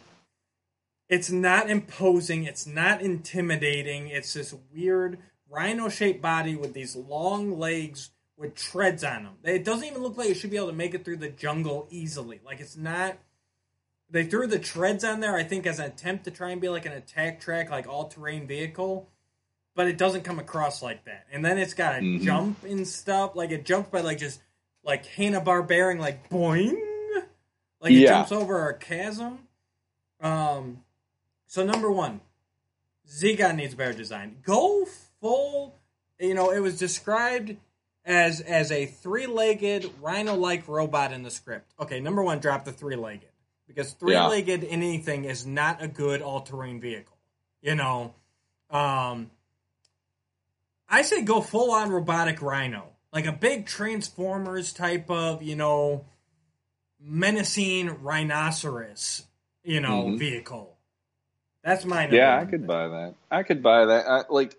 Speaker 2: it's not imposing. It's not intimidating. It's this weird rhino-shaped body with these long legs with treads on them. It doesn't even look like it should be able to make it through the jungle easily. Like it's not they threw the treads on there, I think, as an attempt to try and be like an attack track, like all terrain vehicle, but it doesn't come across like that. And then it's got a
Speaker 3: Mhm.
Speaker 2: jump and stuff, like it jumps by like just like Hanna Barbarian, like boing, like it
Speaker 3: Yeah.
Speaker 2: jumps over a chasm. Um, so number one, Zegon needs better design. Go full. You know, it was described as as a three legged rhino like robot in the script. Okay, number one, drop the three legged because three legged in anything is not a good all terrain vehicle. You know, um, I say go full on robotic rhino, like a big Transformers type of you know menacing rhinoceros, you know,
Speaker 3: Mhm.
Speaker 2: vehicle. That's my
Speaker 3: Yeah, I could buy that. I could buy that. I, like,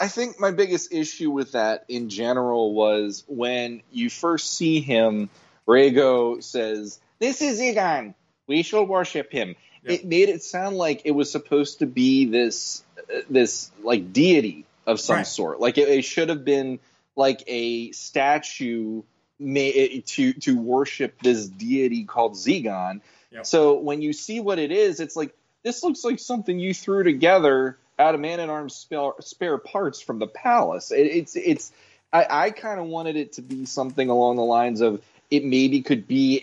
Speaker 3: I- think my biggest issue with that in general was when you first see him, Rago says, "This is Egon. We shall worship him."
Speaker 2: Yeah.
Speaker 3: It made it sound like it was supposed to be this, uh, this like deity of some
Speaker 2: Right.
Speaker 3: sort. Like it, it should have been like a statue made eh, to to worship this deity called Zegon.
Speaker 2: Yep.
Speaker 3: So when you see what it is, it's like this looks like something you threw together out of man at arms spare, spare parts from the palace. It, it's it's I, I kind of wanted it to be something along the lines of it maybe could be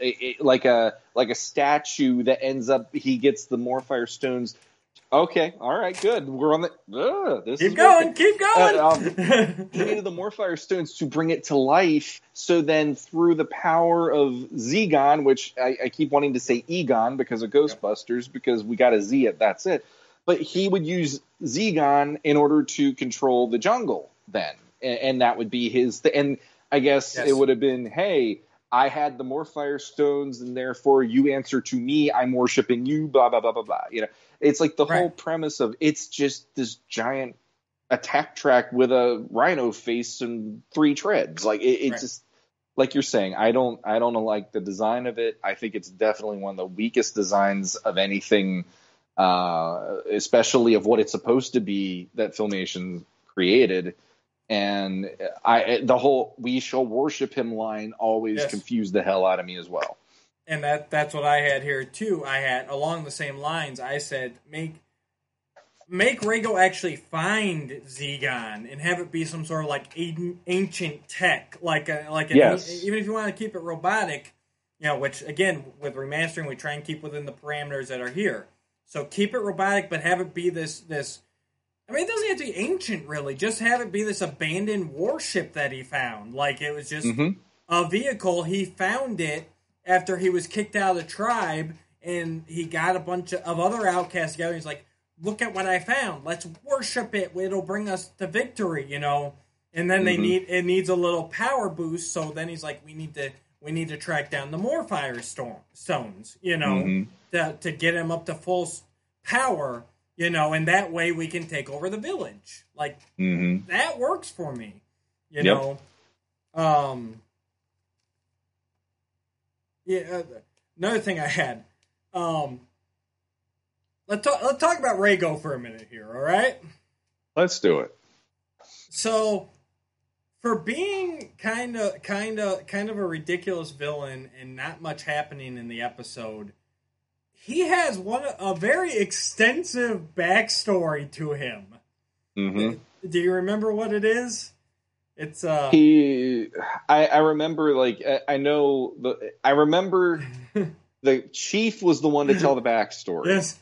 Speaker 3: a, a, a- like a like a statue that ends up he gets the Morfire stones. Okay, all right, good. We're on the. Ugh, this
Speaker 2: Keep
Speaker 3: is
Speaker 2: going,
Speaker 3: working.
Speaker 2: keep going. [LAUGHS]
Speaker 3: Uh, he needed the Morfire stones to bring it to life. So then, through the power of Zegon, which I, I keep wanting to say Egon because of Ghostbusters, because we got a Z it, that's it. But he would use Zegon in order to control the jungle then, and, and that would be his. Th- and I guess
Speaker 2: Yes.
Speaker 3: it would have been, hey. I had the Morfire stones, and therefore you answer to me. I'm worshiping you. Blah blah blah blah blah. You know, it's like the
Speaker 2: Right.
Speaker 3: whole premise of it's just this giant attack track with a rhino face and three treads. Like it, it's
Speaker 2: Right.
Speaker 3: just like you're saying. I don't I don't like the design of it. I think it's definitely one of the weakest designs of anything, uh, especially of what it's supposed to be that Filmation created. And I the whole "we shall worship him" line always
Speaker 2: Yes.
Speaker 3: confused the hell out of me as well.
Speaker 2: And that that's what I had here too. I had along the same lines. I said make make Rago actually find Zegon and have it be some sort of like ancient tech, like a like an,
Speaker 3: Yes.
Speaker 2: even if you want to keep it robotic, you know. Which again, with remastering, we try and keep within the parameters that are here. So keep it robotic, but have it be this this. I mean, it doesn't have to be ancient, really. Just have it be this abandoned warship that he found. Like it was just
Speaker 3: Mhm.
Speaker 2: a vehicle. He found it after he was kicked out of the tribe, and he got a bunch of, other outcasts together. He's like, "Look at what I found. Let's worship it. It'll bring us to victory." You know. And then they
Speaker 3: Mhm.
Speaker 2: need it needs a little power boost. So then he's like, "We need to we need to track down the more fire storm stones." You know,
Speaker 3: Mhm.
Speaker 2: to to get him up to full power. You know, and that way we can take over the village. Like
Speaker 3: Mm-hmm.
Speaker 2: that works for me. You
Speaker 3: Yep.
Speaker 2: know, um, yeah. Uh, another thing I had, um, let's talk. Let's talk about Rago for a minute here. All right.
Speaker 3: Let's do it.
Speaker 2: So, for being kind of, kind of, kind of a ridiculous villain and not much happening in the episode, he has one a very extensive backstory to him.
Speaker 3: Mm-hmm.
Speaker 2: Do you remember what it is? It's uh
Speaker 3: he I, I remember like I, I know the I remember [LAUGHS] the chief was the one to tell the backstory
Speaker 2: yes.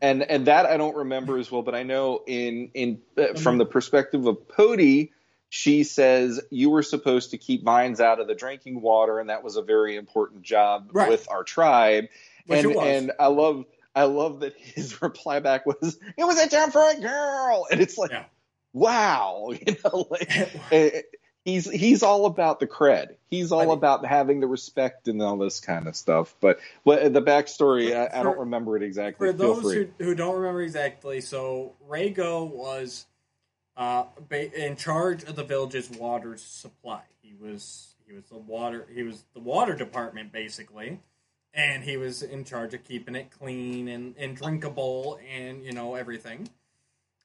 Speaker 3: and and that I don't remember as well but I know in in uh, from the perspective of Pody she says you were supposed to keep vines out of the drinking water and that was a very important job
Speaker 2: Right.
Speaker 3: with our tribe
Speaker 2: Which
Speaker 3: and and I love I love that his [LAUGHS] reply back was it was a job for a girl and it's like
Speaker 2: Yeah.
Speaker 3: Wow [LAUGHS] you know like [LAUGHS] eh, he's he's all about the cred. He's all
Speaker 2: But-
Speaker 3: about having the respect and all this kind of stuff. But what the backstory,
Speaker 2: For-
Speaker 3: I, I don't remember it exactly.
Speaker 2: For
Speaker 3: Feel
Speaker 2: those who, who don't remember exactly, so Rago was uh, ba- in charge of the village's water supply. He was he was the water he was the water department basically, and he was in charge of keeping it clean and, and drinkable and you know everything.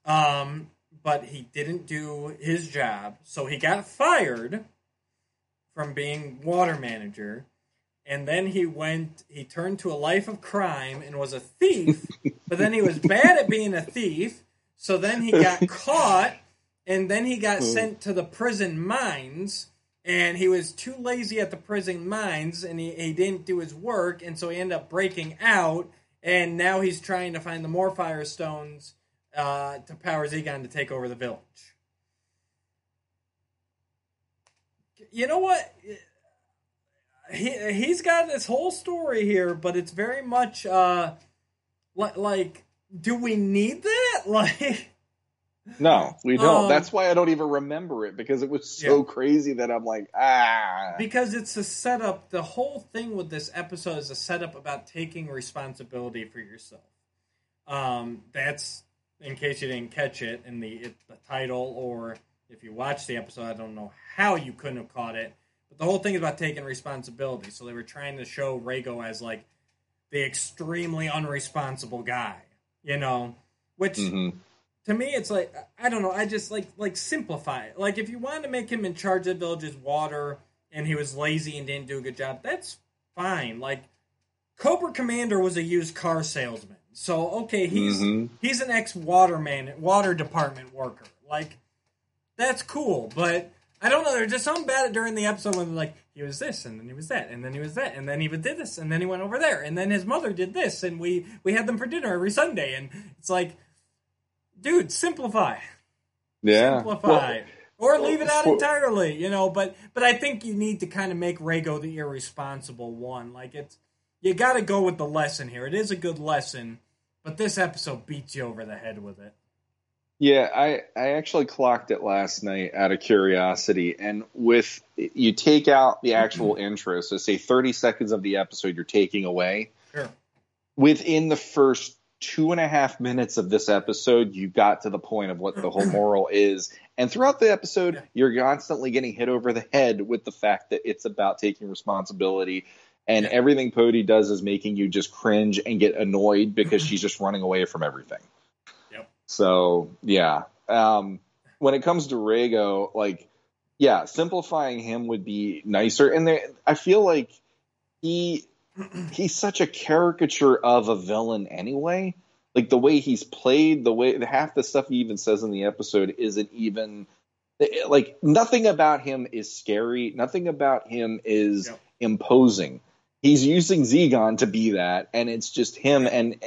Speaker 2: Um, but he didn't do his job, so he got fired from being water manager and then he went he turned to a life of crime and was a thief but then he was bad at being a thief so then he got [LAUGHS] caught and then he got hmm. sent to the prison mines and he was too lazy at the prison mines and he, he didn't do his work and so he ended up breaking out and now he's trying to find the more fire stones uh, to power Zegon to take over the village you know what he he's got this whole story here, but it's very much uh li- like do we need that? [LAUGHS] Like
Speaker 3: No, we don't.
Speaker 2: Um,
Speaker 3: That's why I don't even remember it because it was so
Speaker 2: Yeah.
Speaker 3: crazy that I'm like, ah.
Speaker 2: because it's a setup. The whole thing with this episode is a setup about taking responsibility for yourself. Um, that's in case you didn't catch it in the it, the title, or if you watched the episode, I don't know how you couldn't have caught it. But the whole thing is about taking responsibility. So they were trying to show Rago as like the extremely unresponsible guy, you know, which
Speaker 3: Mhm.
Speaker 2: to me it's like I don't know. I just like like simplify it. Like if you wanted to make him in charge of the village's water and he was lazy and didn't do a good job, that's fine. Like Cobra Commander was a used car salesman, so okay, he's
Speaker 3: Mhm.
Speaker 2: he's an ex waterman, water department worker. Like that's cool, but I don't know. There's just something it during the episode when they're like he was this and then he was that and then he was that and then he even did this and then he went over there and then his mother did this and we we had them for dinner every Sunday and it's like, dude, simplify,
Speaker 3: yeah.
Speaker 2: simplify.
Speaker 3: Well,
Speaker 2: or leave it out entirely, you know. But but I think you need to kind of make Rago the irresponsible one. Like it's you got to go with the lesson here. It is a good lesson, but this episode beats you over the head with it.
Speaker 3: Yeah, I, I actually clocked it last night out of curiosity. And with you take out the actual [CLEARS THROAT] intro, so say 30 seconds of the episode you're taking away.
Speaker 2: Sure.
Speaker 3: Within the first two and a half minutes of this episode, you got to the point of what the whole [CLEARS THROAT] moral is. And throughout the episode,
Speaker 2: Yeah.
Speaker 3: you're constantly getting hit over the head with the fact that it's about taking responsibility. And
Speaker 2: Yeah.
Speaker 3: everything Pody does is making you just cringe and get annoyed because she's just running away from everything.
Speaker 2: Yep.
Speaker 3: So yeah, um, when it comes to Rago, like, yeah, simplifying him would be nicer. And there, I feel like he he's such a caricature of a villain anyway. Like the way he's played, the way half the stuff he even says in the episode isn't even like nothing about him is scary. Nothing about him is
Speaker 2: Yep.
Speaker 3: imposing. He's using Zegon to be that, and it's just him. And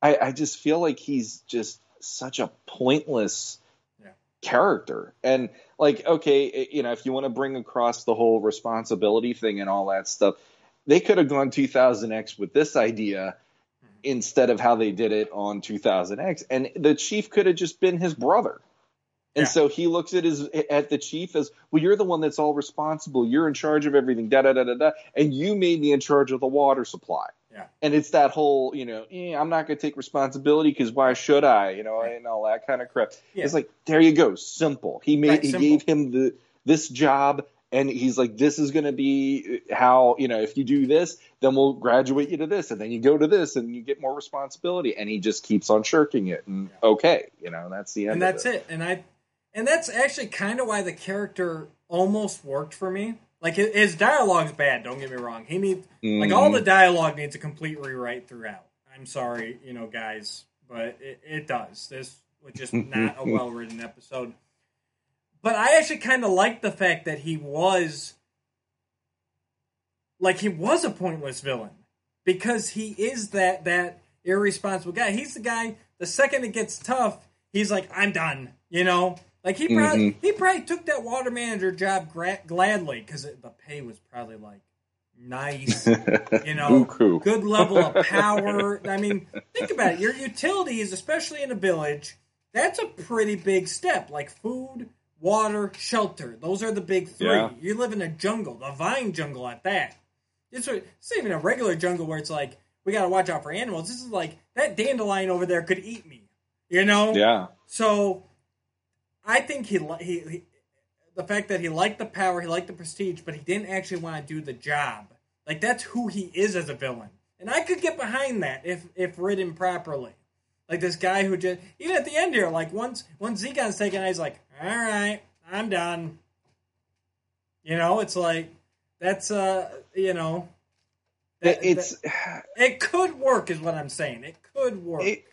Speaker 3: I, I just feel like he's just such a pointless
Speaker 2: Yeah.
Speaker 3: character. And like, okay, you know, if you want to bring across the whole responsibility thing and all that stuff, they could have gone 2000X with this idea hmm. instead of how they did it on 2000X. And the chief could have just been his brother. And
Speaker 2: Yeah.
Speaker 3: so he looks at his at the chief as, well, you're the one that's all responsible. You're in charge of everything. Da da da da da. And you made me in charge of the water supply.
Speaker 2: Yeah.
Speaker 3: And it's that whole, you know, eh, I'm not going to take responsibility because why should I? You know, and all that kind of crap.
Speaker 2: Yeah.
Speaker 3: It's like there you go, simple. He made
Speaker 2: Right,
Speaker 3: he
Speaker 2: simple.
Speaker 3: gave him the this job, and he's like, this is going to be how you know if you do this, then we'll graduate you to this, and then you go to this, and you get more responsibility. And he just keeps on shirking it, and okay, you know, that's the end.
Speaker 2: and that's it. And I, and that's actually kind of why the character almost worked for me. Like his, his dialogue's bad. Don't get me wrong. He needs like all the mm. dialogue needs a complete rewrite throughout. I'm sorry, you know, guys, but it, it does. This was just [LAUGHS] not a well written episode. but I actually kind of like the fact that he was like he was a pointless villain because he is that that irresponsible guy. He's the guy. The second it gets tough, he's like, "I'm done." You know, like he probably
Speaker 3: Mhm.
Speaker 2: he probably took that water manager job gra- gladly because the pay was probably like nice. You [LAUGHS] know, good level of power. [LAUGHS] I mean, think about it. Your utilities, especially in a village, that's a pretty big step. Like food, water, shelter. Those are the big three.
Speaker 3: Yeah.
Speaker 2: You live in a jungle, the vine jungle at that. It's, a, it's not even a regular jungle where it's like, we got to watch out for animals. This is like, that dandelion over there could eat me. You know?
Speaker 3: Yeah.
Speaker 2: So, I think he, li- he, he the fact that he liked the power, he liked the prestige, but he didn't actually want to do the job. Like that's who he is as a villain, and I could get behind that if if written properly. Like this guy who just even at the end here, like once once Zegon's taken, he's like, "All right, I'm done." You know, it's like that's uh, you know, that-
Speaker 3: it's
Speaker 2: that- it could work, is what I'm saying. It could work.
Speaker 3: It,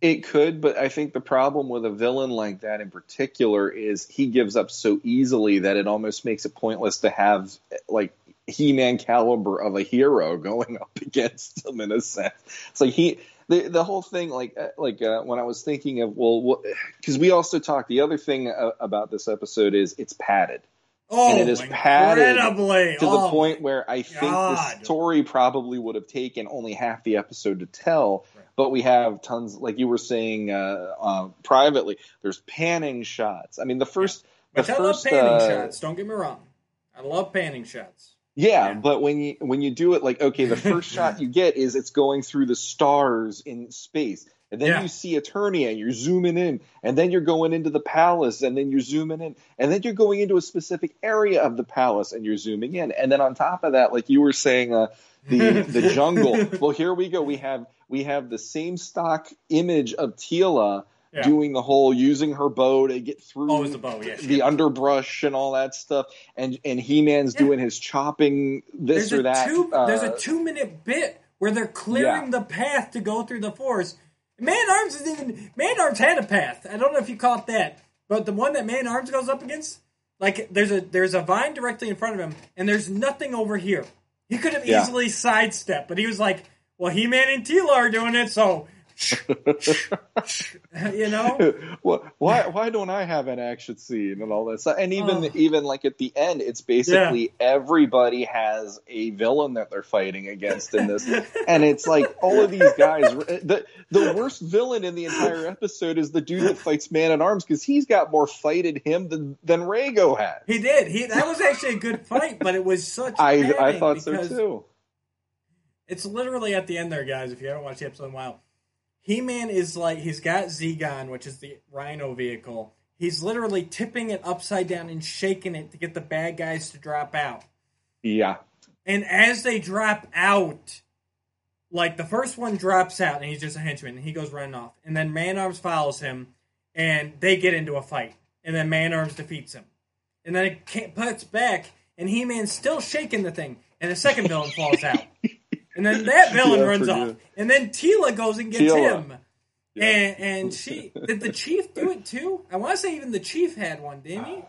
Speaker 3: it could, but I think the problem with a villain like that in particular is he gives up so easily that it almost makes it pointless to have like He-Man caliber of a hero [LAUGHS] going up against him in a sense. It's like he the the whole thing like uh, like uh, when I was thinking of well because we also talked the other thing uh, about this episode is it's padded
Speaker 2: oh,
Speaker 3: and it is padded
Speaker 2: incredibly
Speaker 3: to the
Speaker 2: Oh,
Speaker 3: point where I think
Speaker 2: God.
Speaker 3: the story probably would have taken only half the episode to tell. But we have tons, like you were saying uh, uh, privately. There's panning shots. I mean, the first, the
Speaker 2: Which I love panning
Speaker 3: uh,
Speaker 2: shots. Don't get me wrong. I love panning shots.
Speaker 3: yeah, But when you when you do it, like okay, the first [LAUGHS] shot you get is it's going through the stars in space. And then
Speaker 2: Yeah.
Speaker 3: you see Eternia, and you're zooming in, and then you're going into the palace, and then you're zooming in, and then you're going into a specific area of the palace, and you're zooming in, and then on top of that, like you were saying, uh, the [LAUGHS] the jungle. Well, here we go. We have we have the same stock image of Teela
Speaker 2: Yeah.
Speaker 3: doing the whole using her bow to get through
Speaker 2: Oh, the bow,
Speaker 3: the underbrush and all that stuff, and and He Man's doing his chopping this
Speaker 2: There's
Speaker 3: or that.
Speaker 2: two.
Speaker 3: uh,
Speaker 2: there's a two minute bit where they're clearing the path to go through the forest. Man Arms is even. Man Arms had a path. I don't know if you caught that, but the one that Man Arms goes up against, like there's a there's a vine directly in front of him, and there's nothing over here. He could have
Speaker 3: Yeah.
Speaker 2: easily sidestepped, but he was like, "Well, He Man and Teela are doing it, so." [LAUGHS] you know,
Speaker 3: Well, why why don't I have an action scene and all that? And even
Speaker 2: Oh.
Speaker 3: even like at the end, it's basically everybody has a villain that they're fighting against in this, [LAUGHS] and it's like all of these guys. Eh, the the worst villain in the entire episode is the dude that fights Man at Arms because he's got more fight in him than than Rago had.
Speaker 2: he did. He that was actually a good fight, but it was such.
Speaker 3: I I thought so too.
Speaker 2: It's literally at the end there, guys. If you haven't watched the episode in a while, He Man is like he's got Zegon, which is the Rhino vehicle. He's literally tipping it upside down and shaking it to get the bad guys to drop out.
Speaker 3: Yeah,
Speaker 2: And as they drop out, like the first one drops out and he's just a henchman and he goes running off. And then Man Arms follows him and they get into a fight. And then Man Arms defeats him. And then it puts back and He Man's still shaking the thing. And the second villain falls out. [LAUGHS] And then that [LAUGHS] villain
Speaker 3: Yeah,
Speaker 2: runs off. And then Teela goes and gets
Speaker 3: Teela.
Speaker 2: him. And and [LAUGHS] she did the chief do it too? I want to say even the chief had one, didn't he?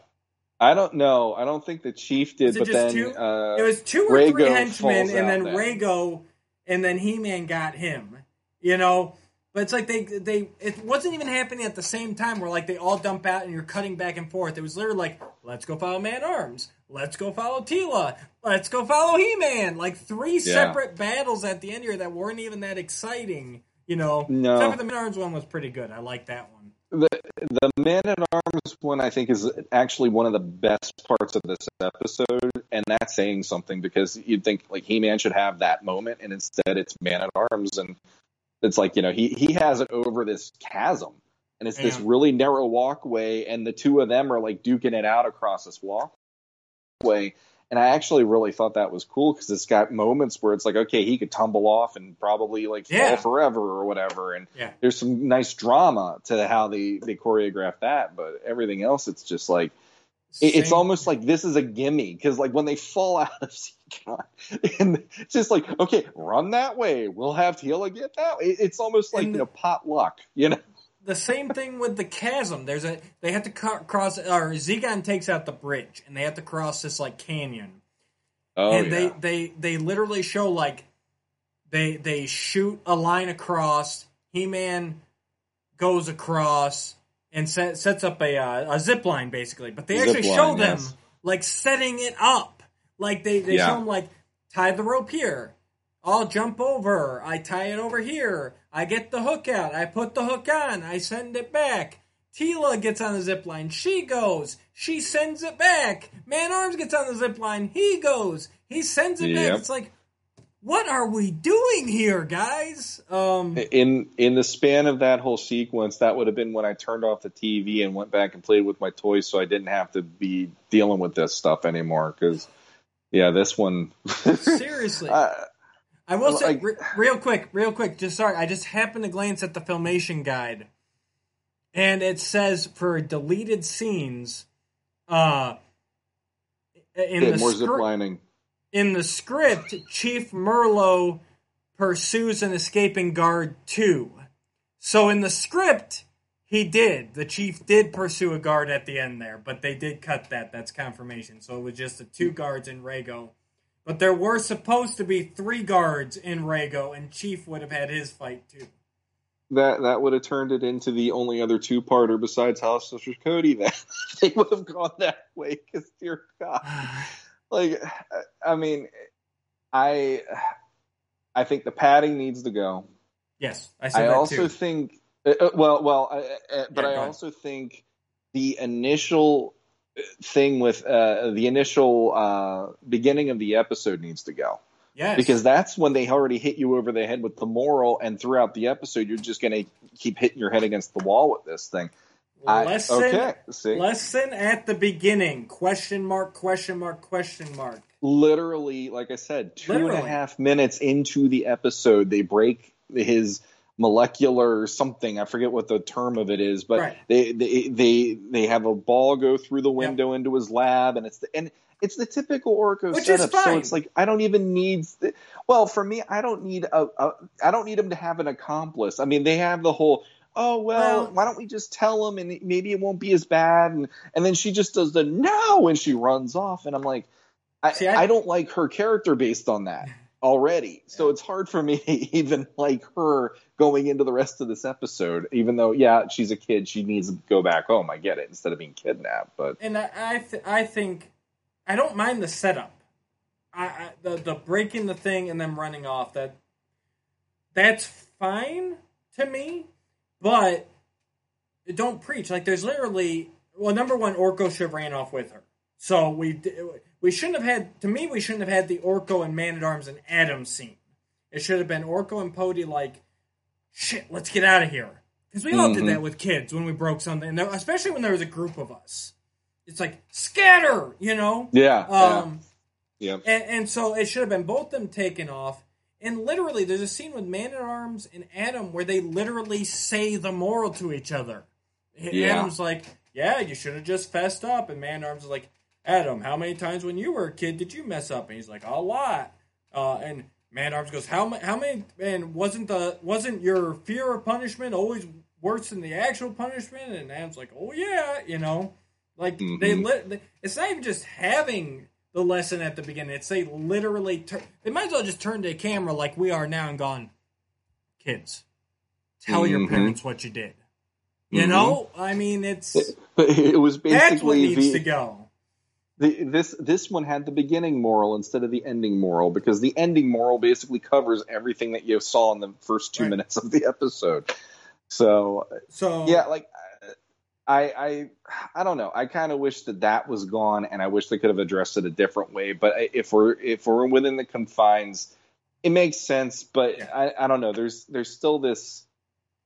Speaker 3: I don't know. I don't think the chief did,
Speaker 2: it
Speaker 3: but then
Speaker 2: two?
Speaker 3: Uh,
Speaker 2: it was two or three henchmen, and then
Speaker 3: then.
Speaker 2: Rago, and then He Man got him. You know, but it's like they they it wasn't even happening at the same time. Where like they all dump out and you're cutting back and forth. It was literally like, let's go follow Man Arms, let's go follow Teela, let's go follow He Man. Like three
Speaker 3: Yeah.
Speaker 2: separate battles at the end here that weren't even that exciting. You know,
Speaker 3: No.
Speaker 2: except for the Man at Arms one was pretty good. I like that one.
Speaker 3: the the Man at Arms one I think is actually one of the best parts of this episode, and that's saying something because you'd think like He Man should have that moment, and instead it's Man at Arms, and it's like you know he he has it over this chasm, and it's this really narrow walkway, and the two of them are like duking it out across this walkway. And I actually really thought that was cool because it's got moments where it's like, okay, he could tumble off and probably like
Speaker 2: Yeah.
Speaker 3: fall forever or whatever. And
Speaker 2: Yeah.
Speaker 3: there's some nice drama to how they they choreograph that, but everything else, it's just like it- it's almost like this is a gimme because like when they fall [LAUGHS] out of Zegon, and it's just like okay, run that way. We'll have Teela get that. way. It's almost like
Speaker 2: And
Speaker 3: you know potluck, you know.
Speaker 2: The same thing with the chasm. There's a they have to cross or Zegon takes out the bridge and they have to cross this like canyon.
Speaker 3: Oh
Speaker 2: and
Speaker 3: yeah.
Speaker 2: they they they literally show like they they shoot a line across. He Man goes across and set, sets up a uh, a zip line basically. But they
Speaker 3: Zip
Speaker 2: actually
Speaker 3: line,
Speaker 2: show them
Speaker 3: yes.
Speaker 2: like setting it up. Like they they
Speaker 3: Yeah.
Speaker 2: show them like tie the rope here. I'll jump over. I tie it over here. I get the hook out. I put the hook on. I send it back. Teela gets on the zip line. She goes. She sends it back. Man Arms gets on the zip line. He goes. He sends it
Speaker 3: Yep.
Speaker 2: back. It's like, what are we doing here, guys? Um,
Speaker 3: in in the span of that whole sequence, that would have been when I turned off the TV and went back and played with my toys, so I didn't have to be dealing with this stuff anymore. Because, yeah, this one. [LAUGHS]
Speaker 2: seriously.
Speaker 3: uh,
Speaker 2: I will say,
Speaker 3: like-
Speaker 2: re- real quick, real quick, just sorry, I just happened to glance at the filmation guide, and it says for deleted scenes, uh, in
Speaker 3: yeah,
Speaker 2: the
Speaker 3: more
Speaker 2: scr-
Speaker 3: zip lining.
Speaker 2: in the script, Chief Merlo pursues an escaping guard too. So in the script, he did. The chief did pursue a guard at the end there, but they did cut that. That's confirmation. So it was just the two guards in Rago. But there were supposed to be three guards in Rago, and Chief would have had his fight too.
Speaker 3: That that would have turned it into the only other two parter besides House Sisters Cody. Then [LAUGHS] they would have gone that way. Because dear God, [SIGHS] like I mean, I I think the padding needs to go.
Speaker 2: Yes, I
Speaker 3: I
Speaker 2: that
Speaker 3: also
Speaker 2: too.
Speaker 3: think, uh, uh, well, well, uh, uh, but
Speaker 2: Yeah,
Speaker 3: I also think the initial thing with uh, the initial uh, beginning of the episode needs to go
Speaker 2: yes,
Speaker 3: because that's when they already hit you over the head with the moral, and throughout the episode, you're just going to keep hitting your head against the wall with this thing. I-
Speaker 2: lesson,
Speaker 3: okay, see,
Speaker 2: lesson at the beginning? Question mark? Question mark? Question mark?
Speaker 3: literally, like I said, two and a half minutes into the episode, they break his molecular something. I forget what the term of it is, but
Speaker 2: Right.
Speaker 3: they, they they they have a ball go through the window into his lab, and it's the and it's the typical Orco
Speaker 2: Which
Speaker 3: setup. So it's like I don't even need. Well, for me, I don't need a, a I don't need him to have an accomplice. I mean, they have the whole. Oh well,
Speaker 2: Well-
Speaker 3: why don't we just tell him and maybe it won't be as bad and and then she just does the no and she runs off and I'm like I,
Speaker 2: See, I-
Speaker 3: I don't like her character based on that [LAUGHS] already. So it's hard for me [LAUGHS] even like her going into the rest of this episode, even though, yeah, she's a kid. She needs to go back home. I get it instead of being kidnapped. But
Speaker 2: and I I, th- I think I don't mind the setup. I, I the the breaking the thing and then running off that that's fine to me, but don't preach. Like there's literally well, number one, Orko should have ran off with her. So we we shouldn't have had. To me, we shouldn't have had the Orko and Man at Arms and Adam scene. It should have been Orko and Pody like, shit, let's get out of here. Because we all did
Speaker 3: Mhm.
Speaker 2: that with kids when we broke something, there, especially when there was a group of us. It's like scatter, you know.
Speaker 3: yeah,
Speaker 2: Um,
Speaker 3: yeah,
Speaker 2: and, and so it should have been both them taken off. And literally, there's a scene with Man at Arms and Adam where they literally say the moral to each other.
Speaker 3: Yeah.
Speaker 2: Adam's like, "Yeah, you should have just fessed up," and Man at Arms is like, "Adam, how many times when you were a kid did you mess up?" And he's like, "A lot." Uh, and Man Arms goes, "How ma- how many? And wasn't the wasn't your fear of punishment always worse than the actual punishment?" And Adam's like, "Oh yeah, you know." Like they,
Speaker 3: Mhm.
Speaker 2: lit. they- It's not even just having the lesson at the beginning. It's they literally. Tur- they might as well just turn to the camera like we are now and gone. Kids, tell your
Speaker 3: Mhm.
Speaker 2: parents what you did. You
Speaker 3: Mhm.
Speaker 2: know, I mean, it's
Speaker 3: but it was
Speaker 2: that's what
Speaker 3: basically
Speaker 2: needs
Speaker 3: the,
Speaker 2: to go.
Speaker 3: The this this one had the beginning moral instead of the ending moral because the ending moral basically covers everything that you saw in the first two
Speaker 2: Right.
Speaker 3: minutes of the episode. So
Speaker 2: So
Speaker 3: yeah, like I I I don't know. I kind of wish that that was gone, and I wish they could have addressed it a different way. But if we're if we're within the confines, it makes sense. But
Speaker 2: Yeah.
Speaker 3: I I don't know. There's there's still this.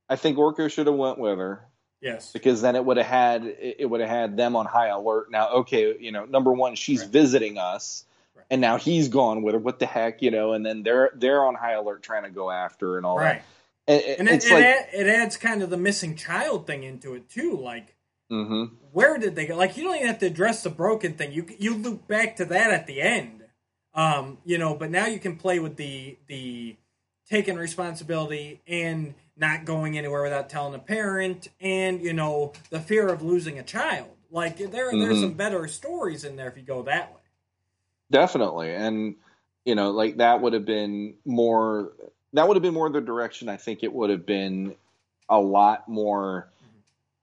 Speaker 3: I think Orko should have went with her
Speaker 2: yes,
Speaker 3: because then it would have had it would have had them on high alert. Now, okay, you know, number one, she's
Speaker 2: Right.
Speaker 3: visiting us,
Speaker 2: Right.
Speaker 3: and now he's gone with her. What the heck, you know? And then they're they're on high alert trying to go after and all
Speaker 2: right.
Speaker 3: that. And,
Speaker 2: And it,
Speaker 3: it's
Speaker 2: it,
Speaker 3: like,
Speaker 2: it adds kind of the missing child thing into it too. Like,
Speaker 3: hmm
Speaker 2: where did they go? Like, you don't even have to address the broken thing. You you loop back to that at the end. Um, you know, but now you can play with the the taking responsibility and not going anywhere without telling a parent, and you know the fear of losing a child. Like there, there's
Speaker 3: Mhm.
Speaker 2: some better stories in there if you go that way.
Speaker 3: Definitely. And you know, like that would have been more that would have been more the direction I think it would have been a lot more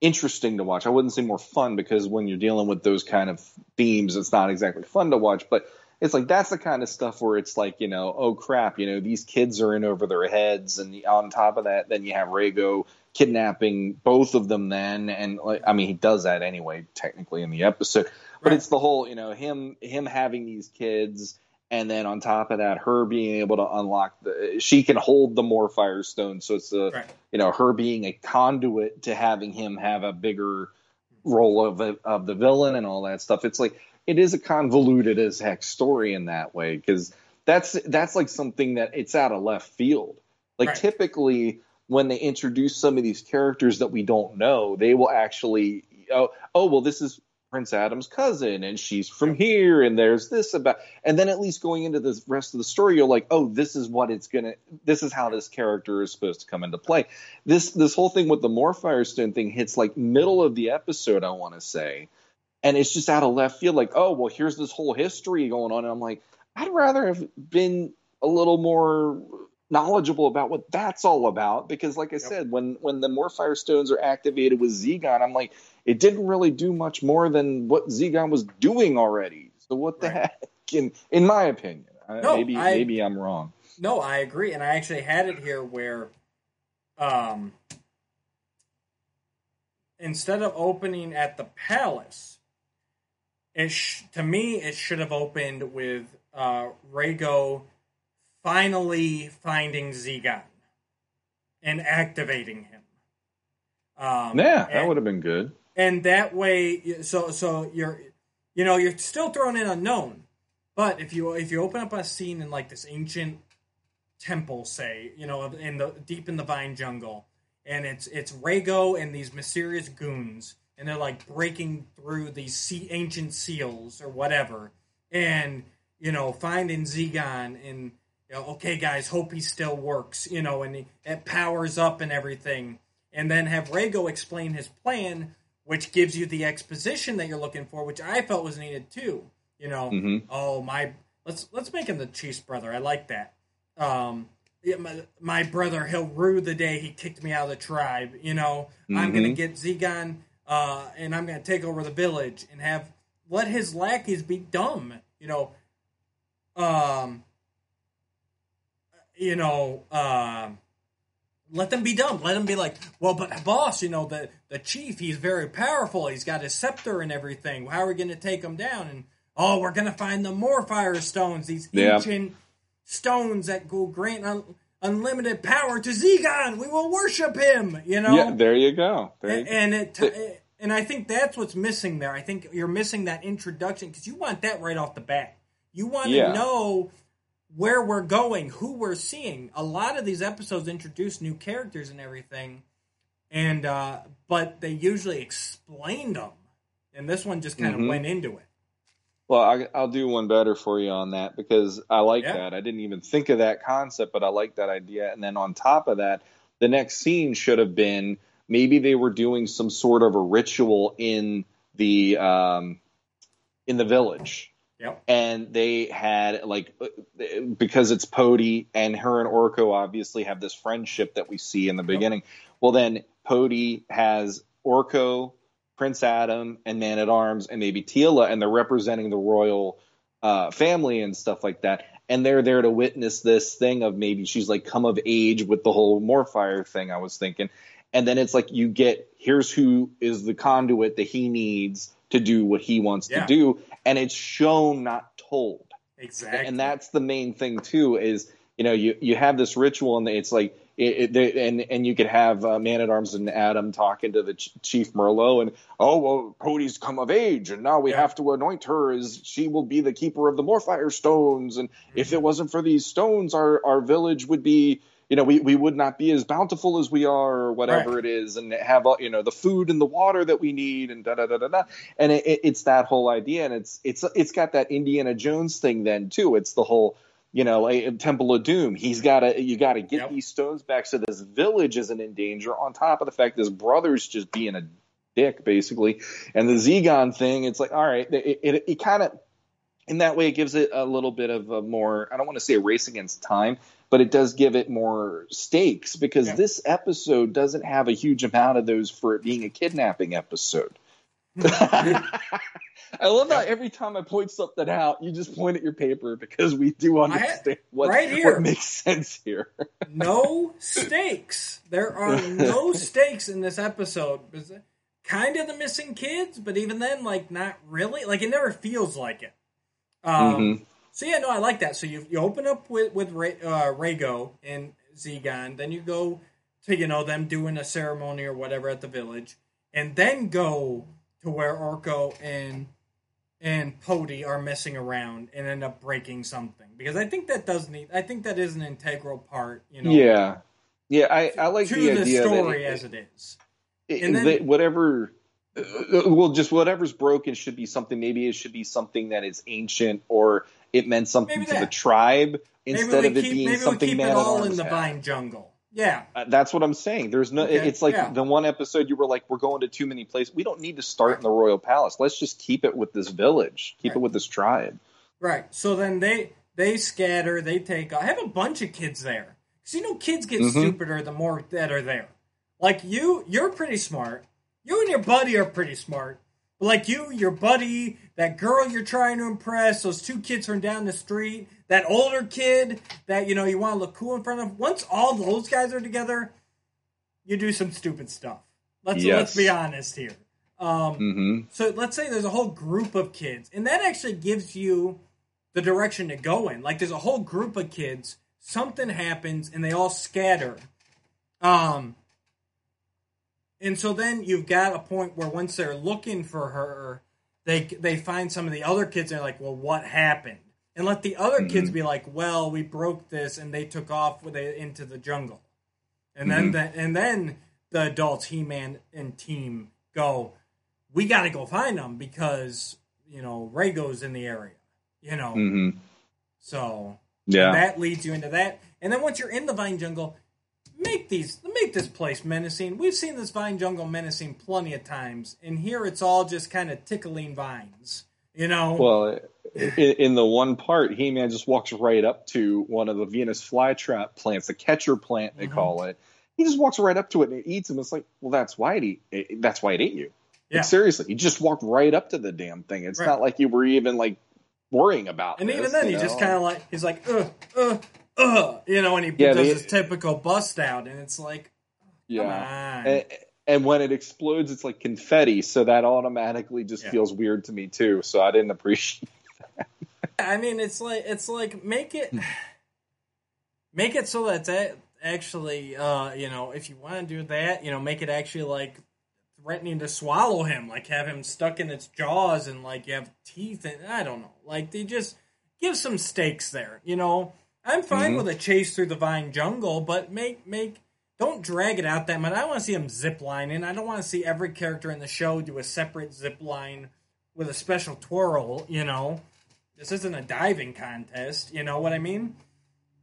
Speaker 3: interesting to watch. I wouldn't say more fun because when you're dealing with those kind of themes, it's not exactly fun to watch, but it's like that's the kind of stuff where it's like, you know, oh crap, you know, these kids are in over their heads and on top of that then you have Rago kidnapping both of them then and like I mean he does that anyway technically in the episode. But
Speaker 2: Right.
Speaker 3: it's the whole, you know, him him having these kids and then on top of that her being able to unlock the she can hold the more firestone so it's the
Speaker 2: Right.
Speaker 3: you know her being a conduit to having him have a bigger role of of the villain and all that stuff it's like it is a convoluted as heck story in that way because that's that's like something that it's out of left field. Like
Speaker 2: Right.
Speaker 3: typically when they introduce some of these characters that we don't know they will actually oh, oh well this is prince adam's cousin and she's from here and there's this about and then at least going into the rest of the story you're like oh this is what it's gonna this is how this character is supposed to come into play. This this whole thing with the more firestone thing hits like middle of the episode i want to say and it's just out of left field like oh well here's this whole history going on. And i'm like i'd rather have been a little more knowledgeable about what that's all about. Because like i said when when the more stones are activated with zegon i'm like it didn't really do much more than what zegon was doing already. So what the
Speaker 2: Right.
Speaker 3: heck? In in my opinion
Speaker 2: No,
Speaker 3: maybe
Speaker 2: I-
Speaker 3: maybe i'm wrong.
Speaker 2: No, I agree, and I actually had it here where, um, instead of opening at the palace, it sh- to me it should have opened with uh, Rago finally finding Zegon and activating him. Um,
Speaker 3: yeah that
Speaker 2: and-
Speaker 3: would have been good
Speaker 2: and that way so so you're you know you're still thrown in unknown but if you if you open up a scene in like this ancient temple say you know in the deep in the vine jungle and it's it's Rago and these mysterious goons and they're like breaking through these sea, ancient seals or whatever and you know finding Zegon and you know, okay guys hope he still works you know and he, it powers up and everything and then have Rago explain his plan, which gives you the exposition that you're looking for, which I felt was needed too. You know,
Speaker 3: Mhm.
Speaker 2: oh my, let's let's make him the Chief's brother. I like that. Um, yeah, my, my brother, he'll rue the day he kicked me out of the tribe. You know, I'm gonna
Speaker 3: Mhm.
Speaker 2: get Zegon, uh, and I'm gonna take over the village and have let his lackeys be dumb. You know, um, you know, um let them be dumb. Let them be like, well, but the boss, you know, the the chief, he's very powerful. He's got his scepter and everything. How are we going to take him down? And oh, we're going to find the more fire stones, these
Speaker 3: Yeah.
Speaker 2: ancient stones that will grant unlimited power to Zegon. We will worship him. You know,
Speaker 3: yeah there you go there you
Speaker 2: and,
Speaker 3: go.
Speaker 2: and it and I think that's what's missing there. I think you're missing that introduction because you want that right off the bat. You want
Speaker 3: Yeah.
Speaker 2: to know where we're going, who we're seeing. A lot of these episodes introduce new characters and everything, and uh, but they usually explained them, and this one just kind of
Speaker 3: Mhm.
Speaker 2: went into it.
Speaker 3: Well, I, I'll do one better for you on that because I like
Speaker 2: Yeah.
Speaker 3: that. I didn't even think of that concept, but I like that idea. And then on top of that, the next scene should have been maybe they were doing some sort of a ritual in the um, in the village,
Speaker 2: Yep.
Speaker 3: and they had like because it's Pody and her and Orko obviously have this friendship that we see in the beginning. Well, then Pody has Orko, Prince Adam, and Man at Arms, and maybe Teela, and they're representing the royal uh, family and stuff like that. And they're there to witness this thing of maybe she's like come of age with the whole Morfire thing. I was thinking, and then it's like you get here's who is the conduit that he needs to do what he wants
Speaker 2: Yeah.
Speaker 3: to do, and it's shown, not told
Speaker 2: Exactly.
Speaker 3: and that's the main thing too is you know you you have this ritual and it's like it, it, they- and and you could have uh, man at arms and adam talking to the ch- chief merlo and oh well cody's come of age and now we
Speaker 2: Yeah.
Speaker 3: have to anoint her as she will be the keeper of the morfire stones and if it wasn't for these stones our our village would be you know we, we would not be as bountiful as we are or whatever
Speaker 2: Right.
Speaker 3: it is and have you know the food and the water that we need and da da da da da and it, it's that whole idea and it's it's it's got that indiana jones thing then too it's the whole you know, like Temple of Doom. He's got to you got to get
Speaker 2: Yep.
Speaker 3: these stones back so this village isn't in danger. On top of the fact his brother's just being a dick basically, and the Zegon thing. It's like all right, it it, it kind of in that way it gives it a little bit of a more. I don't want to say a race against time. But it does give it more stakes because
Speaker 2: Yeah.
Speaker 3: this episode doesn't have a huge amount of those for it being a kidnapping episode. [LAUGHS] [LAUGHS] I love how every time I point something out, you just point at your paper because we do understand what,
Speaker 2: right here.
Speaker 3: what makes sense here. [LAUGHS]
Speaker 2: no stakes. There are no stakes in this episode. Kind of the missing kids, but even then, like not really. Like it never feels like it. Um,
Speaker 3: Mhm.
Speaker 2: So yeah, no, I like that. So you you open up with with Ray, uh, Rago and Zegon, then you go to you know them doing a ceremony or whatever at the village, and then go to where Orko and and Pody are messing around and end up breaking something because I think that does need. I think that is an integral part. You know,
Speaker 3: Yeah, yeah. I, I like
Speaker 2: to
Speaker 3: the
Speaker 2: the,
Speaker 3: idea
Speaker 2: story
Speaker 3: that,
Speaker 2: as it is.
Speaker 3: it-
Speaker 2: and then-
Speaker 3: whatever. uh, Well, just whatever's broken should be something. Maybe it should be something that is ancient, or it meant something to the tribe
Speaker 2: Maybe
Speaker 3: instead of it
Speaker 2: keep
Speaker 3: being
Speaker 2: maybe we
Speaker 3: something
Speaker 2: keep it all in the
Speaker 3: had.
Speaker 2: vine jungle. Yeah,
Speaker 3: Uh, That's what I'm saying. There's no.
Speaker 2: Okay,
Speaker 3: It's like
Speaker 2: yeah.
Speaker 3: the one episode you were like, "We're going to too many places. We don't need to start in the royal palace. Let's just keep it with this village. Keep it with this tribe."
Speaker 2: Right. So then they they scatter. They take. I have a bunch of kids there. Cause you know kids get
Speaker 3: Mhm.
Speaker 2: stupider the more that are there. Like you, you're pretty smart. You and your buddy are pretty smart. But like you, your buddy, that girl you're trying to impress, those two kids from down the street, that older kid that you know you want to look cool in front of. Once all those guys are together, you do some stupid stuff. Let's let's be honest here. Um,
Speaker 3: hmm
Speaker 2: so let's say there's a whole group of kids, and that actually gives you the direction to go in. Like there's a whole group of kids, something happens, and they all scatter. Um, and so then you've got a point where once they're looking for her, they they find some of the other kids. And they're like, "Well, what happened?" And let the other kids be like, "Well, we broke this, and they took off with it into the jungle." And then
Speaker 3: Mhm.
Speaker 2: the, and then the adults, He Man and team, go. We got to go find them because you know Rago's in the area. You know,
Speaker 3: hmm
Speaker 2: so
Speaker 3: Yeah.
Speaker 2: that leads you into that. And then once you're in the vine jungle, make these make this place menacing. We've seen this vine jungle menacing plenty of times, and here it's all just kind of tickling vines. You know,
Speaker 3: Well, in, in the one part, He Man just walks right up to one of the Venus flytrap plants, the catcher plant they
Speaker 2: Mhm.
Speaker 3: call it. He just walks right up to it and it eats him. It's like, well, that's why it eat, it, that's why it ate you.
Speaker 2: yeah.
Speaker 3: Like, seriously, you just walked right up to the damn thing. It's
Speaker 2: Right.
Speaker 3: not like you were even like worrying about.
Speaker 2: And
Speaker 3: this,
Speaker 2: even then, he
Speaker 3: know?
Speaker 2: just kind of like he's like, uh, uh, uh, you know, and he
Speaker 3: Yeah,
Speaker 2: does
Speaker 3: they-
Speaker 2: his typical bust out, and it's like,
Speaker 3: yeah.
Speaker 2: come on.
Speaker 3: And, and when it explodes, it's like confetti, so that automatically just
Speaker 2: Yeah.
Speaker 3: feels weird to me too. So I didn't appreciate.
Speaker 2: I mean, it's like it's like make it [SIGHS] make it so that that actually, uh, you know, if you want to do that, you know, make it actually like threatening to swallow him, like have him stuck in its jaws and like you have teeth and I don't know, like they just give some stakes there. You know, I'm fine
Speaker 3: Mhm.
Speaker 2: with a chase through the vine jungle, but make make. Don't drag it out that much. I want to see him zip lining. I don't want to see every character in the show do a separate zip line with a special twirl. You know, this isn't a diving contest. You know what I mean?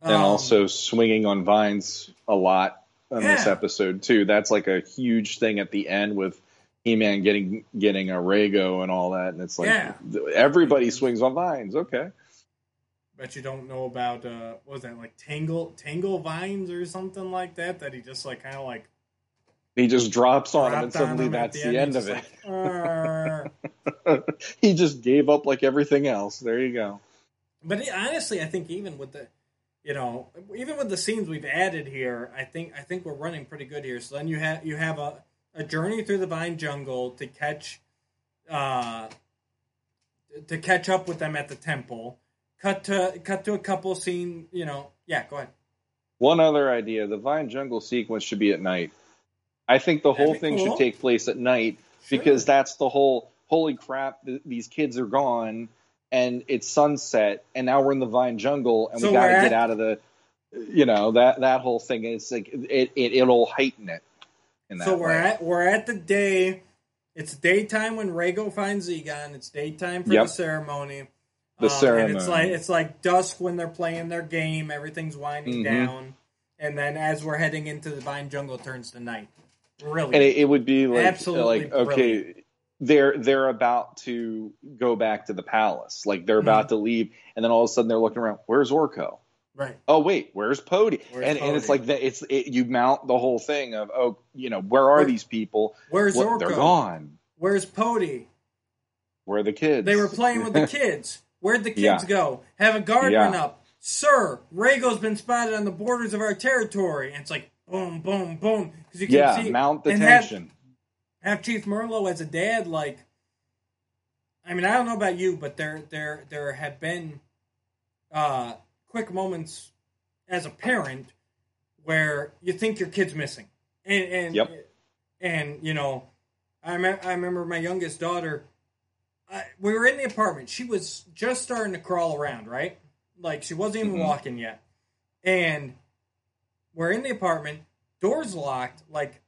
Speaker 3: and
Speaker 2: Um,
Speaker 3: also swinging on vines a lot in this episode too. That's like a huge thing at the end with He-Man getting getting a Rago and all that, and it's like
Speaker 2: Yeah.
Speaker 3: everybody swings on vines. Okay,
Speaker 2: bet you don't know about uh, what was that like Tangle Tangle Vines or something like that? That he just like kind of like
Speaker 3: he just drops on him, and suddenly that's the, end,
Speaker 2: He's
Speaker 3: of it.
Speaker 2: like, [LAUGHS]
Speaker 3: He just gave up like everything else. There you go.
Speaker 2: But it- honestly, I think even with the, you know, even with the scenes we've added here, I think I think we're running pretty good here. So then you have you have a, a journey through the vine jungle to catch, uh, to catch up with them at the temple. Cut to cut to a couple scene. You know, yeah. Go ahead.
Speaker 3: One other idea: the vine jungle sequence should be at night. I think the whole thing
Speaker 2: cool.
Speaker 3: should take place at night
Speaker 2: Sure.
Speaker 3: because that's the whole. Holy crap! Th- these kids are gone, and it's sunset, and now we're in the vine jungle, and
Speaker 2: So
Speaker 3: we got to get out of the. You know that that whole thing is like it, it it'll heighten it. In that
Speaker 2: So we're
Speaker 3: way.
Speaker 2: at we're at the day. It's daytime when Rago finds Zegon. It's daytime for
Speaker 3: Yep.
Speaker 2: the ceremony.
Speaker 3: The
Speaker 2: Um, And
Speaker 3: ceremony.
Speaker 2: it's like it's like dusk when they're playing their game. Everything's winding
Speaker 3: Mhm.
Speaker 2: down, and then as we're heading into the vine jungle, it turns to night. Really,
Speaker 3: and it, it would be like
Speaker 2: Absolutely
Speaker 3: like okay they're they're about to go back to the palace like they're about mm-hmm. to leave and then all of a sudden they're looking around where's orko
Speaker 2: right.
Speaker 3: oh wait where's pody
Speaker 2: Where's
Speaker 3: and and it's like that it's it, you mount the whole thing of oh you know where are
Speaker 2: Where-
Speaker 3: these people
Speaker 2: Where's
Speaker 3: What-
Speaker 2: Orko?
Speaker 3: they're gone
Speaker 2: Where's Pody?
Speaker 3: where are the kids
Speaker 2: They were playing with the [LAUGHS] kids. Where'd the kids
Speaker 3: Yeah.
Speaker 2: go? Have a guard
Speaker 3: Yeah.
Speaker 2: run up. Sir, Rago's been spotted on the borders of our territory. And it's like boom, boom, boom. Because you can
Speaker 3: yeah
Speaker 2: see
Speaker 3: mount the
Speaker 2: and have-
Speaker 3: tension
Speaker 2: have Chief Merlo as a dad, like I mean, I don't know about you, but there there there have been uh quick moments as a parent where you think your kid's missing. And and
Speaker 3: Yep.
Speaker 2: and you know, I me- I remember my youngest daughter I, we were in the apartment. She was just starting to crawl around, right? Like she wasn't even
Speaker 3: Mhm.
Speaker 2: walking yet. And we're in the apartment, doors locked, like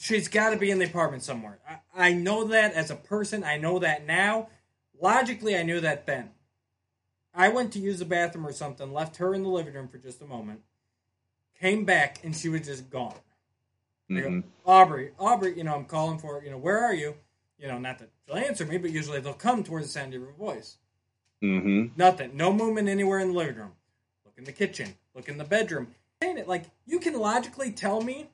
Speaker 2: she's got to be in the apartment somewhere. I, I know that as a person. I know that now. Logically, I knew that then. I went to use the bathroom or something, left her in the living room for just a moment, came back, and she was just gone. Go,
Speaker 3: Mhm.
Speaker 2: Aubrey, Aubrey, you know, I'm calling for, her, you know, where are you? You know, not that she'll answer me, but usually they'll come towards the sound of your voice.
Speaker 3: Mhm.
Speaker 2: Nothing. No movement anywhere in the living room. Look in the kitchen. Look in the bedroom. Saying it like you can logically tell me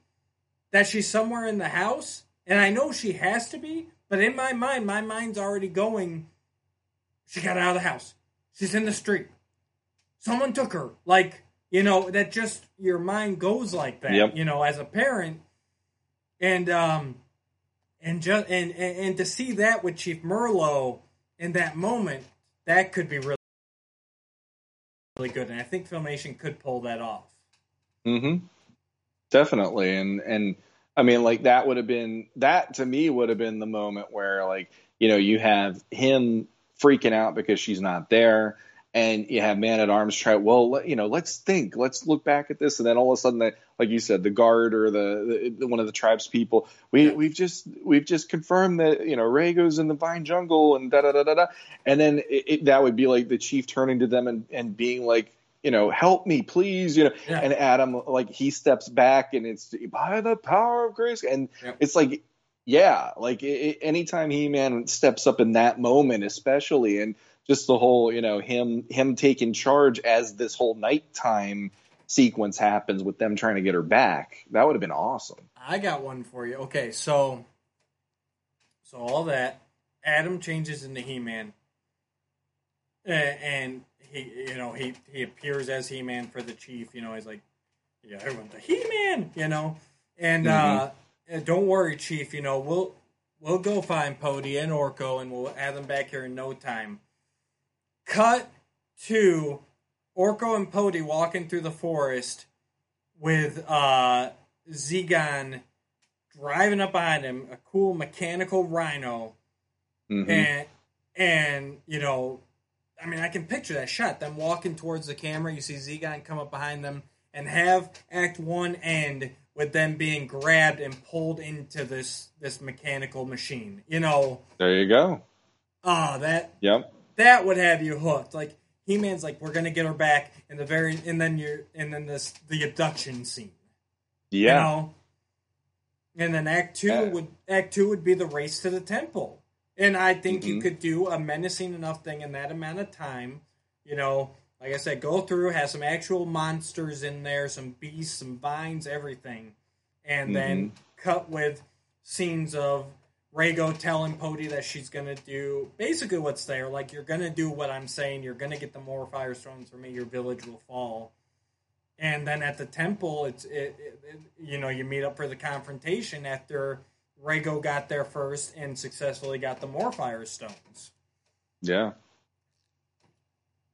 Speaker 2: that she's somewhere in the house, and I know she has to be, but in my mind, my mind's already going. She got out of the house. She's in the street. Someone took her. Like you know that just your mind goes like that.
Speaker 3: Yep.
Speaker 2: You know, as a parent, and um, and just and, and and to see that with Chief Merlo in that moment, that could be really really good, and I think Filmation could pull that off.
Speaker 3: hmm Definitely, and and I mean, like that would have been that to me would have been the moment where like you know you have him freaking out because she's not there, and you have Man at Arms try. Well, you know, let's think, let's look back at this, and then all of a sudden, that like you said, the guard or the, the one of the tribes people, we we've just we've just confirmed that you know Rago's in the Vine Jungle and da da da da da, and then it, it, that would be like the chief turning to them and and being like. You know, help me, please. You know,
Speaker 2: Yeah.
Speaker 3: and Adam like he steps back and it's by the power of grace and
Speaker 2: Yep.
Speaker 3: it's like yeah like it, anytime he-man steps up in that moment especially and just the whole you know him him taking charge as this whole nighttime sequence happens with them trying to get her back that would have been awesome
Speaker 2: I got one for you. Okay, so so all that Adam changes into He-Man, uh, and he you know he he appears as He-Man for the Chief. You know he's like, yeah, everyone's want the He-Man. You know, and uh, uh, don't worry, Chief. You know we'll we'll go find Pody and Orko, and we'll have them back here in no time. Cut to Orko and Pody walking through the forest with uh Zegon driving up behind him, a cool mechanical rhino,
Speaker 3: Mhm.
Speaker 2: and and you know, I mean, I can picture that shot. Them walking towards the camera, you see Zegon come up behind them, and have Act One end with them being grabbed and pulled into this this mechanical machine. You know,
Speaker 3: there you go
Speaker 2: ah, that
Speaker 3: yep
Speaker 2: that would have you hooked. Like He Man's like, we're gonna get her back, and the very and then you're and then this the abduction scene.
Speaker 3: yeah
Speaker 2: You know? And then Act Two
Speaker 3: Uh,
Speaker 2: would Act Two would be the race to the temple, and I think you
Speaker 3: Mhm.
Speaker 2: could do a menacing enough thing in that amount of time. You know, like I said, go through, have some actual monsters in there, some beasts, some vines, everything, and then cut with scenes of Rago telling Pody that she's gonna do basically what's there. Like you're gonna do what I'm saying. You're gonna get the more firestones for me. Your village will fall and then at the temple, it's it, it, it- you know you meet up for the confrontation after Rago got there first and successfully got the more fire stones.
Speaker 3: yeah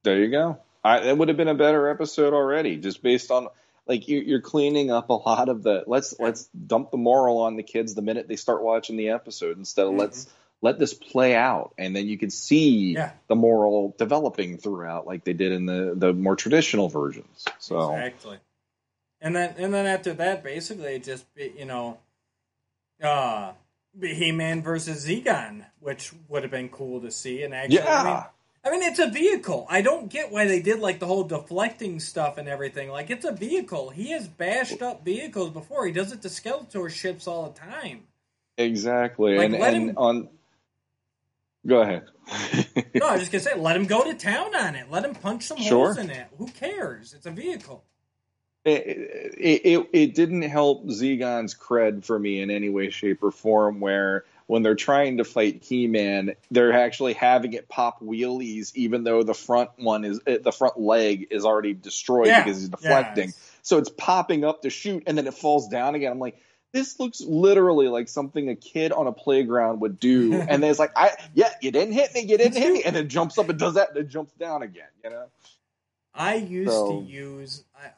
Speaker 3: there you go I, it would have been a better episode already just based on like you, you're cleaning up a lot of the let's let's dump the moral on the kids the minute they start watching the episode instead of let's mm-hmm. let this play out and then you can see
Speaker 2: Yeah.
Speaker 3: the moral developing throughout like they did in the the more traditional versions so
Speaker 2: Exactly. And then and then after that, basically, just be, you know, uh, He Man versus Zegon, which would have been cool to see. And actually, I mean, I mean, it's a vehicle. I don't get why they did like the whole deflecting stuff and everything. Like, it's a vehicle. He has bashed up vehicles before. He does it to Skeletor ships all the time.
Speaker 3: Exactly,
Speaker 2: Like,
Speaker 3: and and
Speaker 2: him-
Speaker 3: on. Go ahead. [LAUGHS]
Speaker 2: No, I was just gonna say, let him go to town on it. Let him punch some
Speaker 3: Sure.
Speaker 2: holes in it. Who cares? It's a vehicle.
Speaker 3: It, it, it, it didn't help Zegon's cred for me in any way, shape, or form. Where when they're trying to fight He-Man, they're actually having it pop wheelies, even though the front one is eh, the front leg is already destroyed
Speaker 2: Yeah.
Speaker 3: because he's deflecting.
Speaker 2: Yes.
Speaker 3: So it's popping up to shoot, and then it falls down again. I'm like. This looks literally like something a kid on a playground would do, [LAUGHS] and then it's like, "I yeah, you didn't hit me, you didn't hit me," [LAUGHS] and then jumps up and does that, and then jumps down again. You know?
Speaker 2: I used
Speaker 3: So-
Speaker 2: to use. I,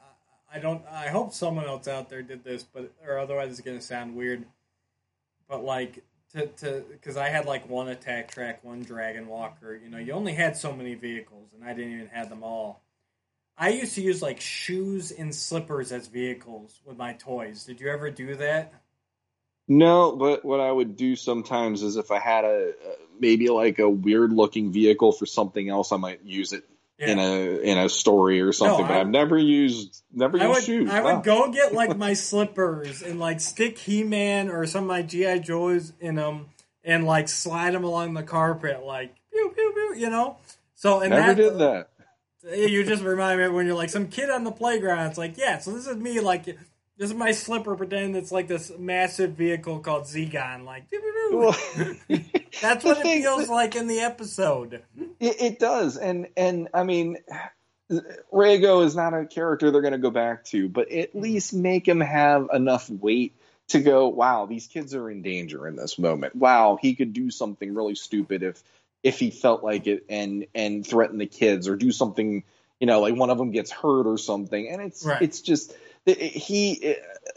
Speaker 2: I don't. I hope someone else out there did this, but or otherwise it's gonna sound weird. But like to to because I had like one Attak Trak, one dragon walker. You know, you only had so many vehicles, and I didn't even have them all. I used to use like shoes and slippers as vehicles with my toys. Did you ever do that?
Speaker 3: No, but what I would do sometimes is if I had a uh, maybe like a weird looking vehicle for something else, I might use it in a in a story or something. but
Speaker 2: I-
Speaker 3: I've never used never
Speaker 2: I
Speaker 3: used
Speaker 2: would
Speaker 3: shoes.
Speaker 2: I
Speaker 3: Wow.
Speaker 2: would go get [LAUGHS] like my slippers and like stick He Man or some of my GI Joes in them and like slide them along the carpet like pew pew pew, you know. So and
Speaker 3: Never
Speaker 2: that,
Speaker 3: did that. [LAUGHS]
Speaker 2: You just remind me when you're like some kid on the playground. It's like yeah, so this is me like this is my slipper pretending it's like this massive vehicle called Zegon. Like pew. [LAUGHS] that's what it
Speaker 3: thing-
Speaker 2: feels like in the episode.
Speaker 3: It, it does, and and I mean, Rago is not a character they're going to go back to, but at hmm. least make him have enough weight to go. Wow, these kids are in danger in this moment. Wow, he could do something really stupid if if he felt like it, and and threaten the kids or do something. You know, like one of them gets hurt or something, and it's
Speaker 2: Right.
Speaker 3: it's just he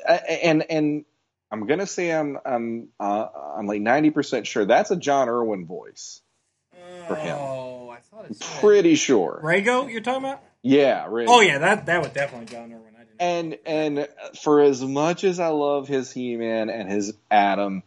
Speaker 3: and and I'm gonna say I'm I'm uh, I'm like ninety percent sure that's a John Erwin voice. For him.
Speaker 2: Oh, I thought it's
Speaker 3: Pretty sure.
Speaker 2: Rago. You're talking about?
Speaker 3: Yeah, right.
Speaker 2: Oh yeah, that that would definitely John Erwin. I didn't.
Speaker 3: And and for as much as I love his He Man and his Adam,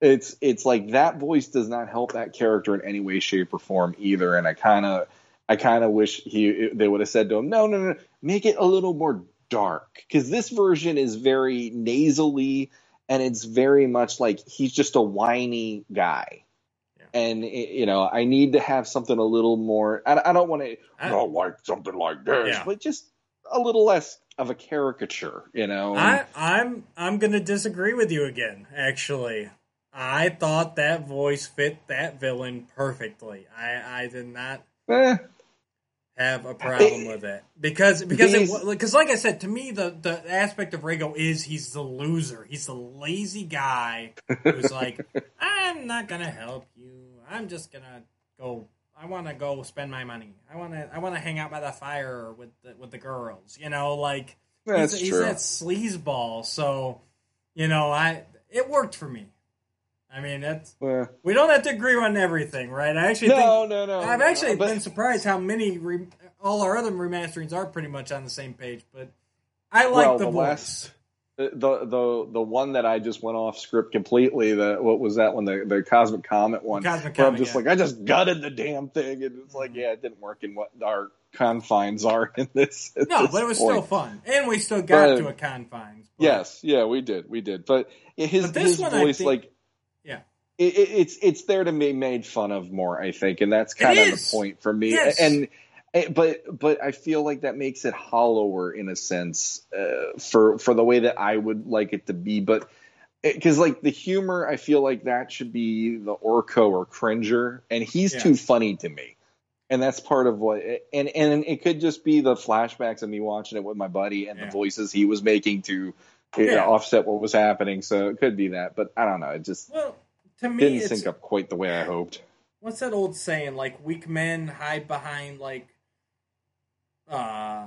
Speaker 3: it's it's like that voice does not help that character in any way, shape, or form either. And I kind of I kind of wish he they would have said to him, no, no, no, make it a little more dark because this version is very nasally and it's very much like he's just a whiny guy. And it- you know, I need to have something a little more. I, I don't want to
Speaker 2: I-
Speaker 3: don't like something like this,
Speaker 2: Yeah.
Speaker 3: but just a little less of a caricature. You know,
Speaker 2: I, I'm I'm gonna disagree with you again. Actually, I thought that voice fit that villain perfectly. I I did not
Speaker 3: Eh,
Speaker 2: have a problem with it because because because like I said to me the the aspect of Rago is he's the loser. He's the lazy guy who's like [LAUGHS] I'm not gonna help you. I'm just gonna go. I want to go spend my money. I want to. I want to hang out by the fire with the, with the girls. You know, like
Speaker 3: That's
Speaker 2: he's, he's
Speaker 3: true.
Speaker 2: that sleazeball. So, you know, I it worked for me. I mean, that's we don't have to agree on everything, right? I actually
Speaker 3: no,
Speaker 2: think
Speaker 3: no, no.
Speaker 2: I've
Speaker 3: no,
Speaker 2: actually been surprised how many re, all our other remasterings are pretty much on the same page. But I like
Speaker 3: well,
Speaker 2: the,
Speaker 3: the
Speaker 2: voice.
Speaker 3: last the, the the one that I just went off script completely. The what was that one? The the Cosmic Comet one.
Speaker 2: Cosmic
Speaker 3: where I'm just
Speaker 2: yeah.
Speaker 3: like I just gutted the damn thing, and it's like mm-hmm. yeah, it didn't work in what our confines are in this. [LAUGHS]
Speaker 2: no,
Speaker 3: this
Speaker 2: but it was
Speaker 3: point.
Speaker 2: still fun, and we still got
Speaker 3: But-
Speaker 2: to a confines. But-
Speaker 3: Yes, yeah, we did, we did. But his
Speaker 2: But this
Speaker 3: his
Speaker 2: one, I
Speaker 3: voice,
Speaker 2: think-
Speaker 3: like. It, it, it's it's there to be made fun of more, I think, and that's kind of
Speaker 2: is.
Speaker 3: the point for me.
Speaker 2: Yes.
Speaker 3: And eh, but but I feel like that makes it hollower in a sense uh, for for the way that I would like it to be. But because like the humor, I feel like that should be the Orko or Cringer, and he's
Speaker 2: Yeah.
Speaker 3: too funny to me. And that's part of what, and and it could just be the flashbacks of me watching it with my buddy and
Speaker 2: Yeah.
Speaker 3: the voices he was making to you know, offset what was happening. So it could be that, but I don't know. It just
Speaker 2: Well, to me,
Speaker 3: didn't
Speaker 2: it's
Speaker 3: sync up quite the way I hoped.
Speaker 2: what's that old saying? Like weak men hide behind like uh oh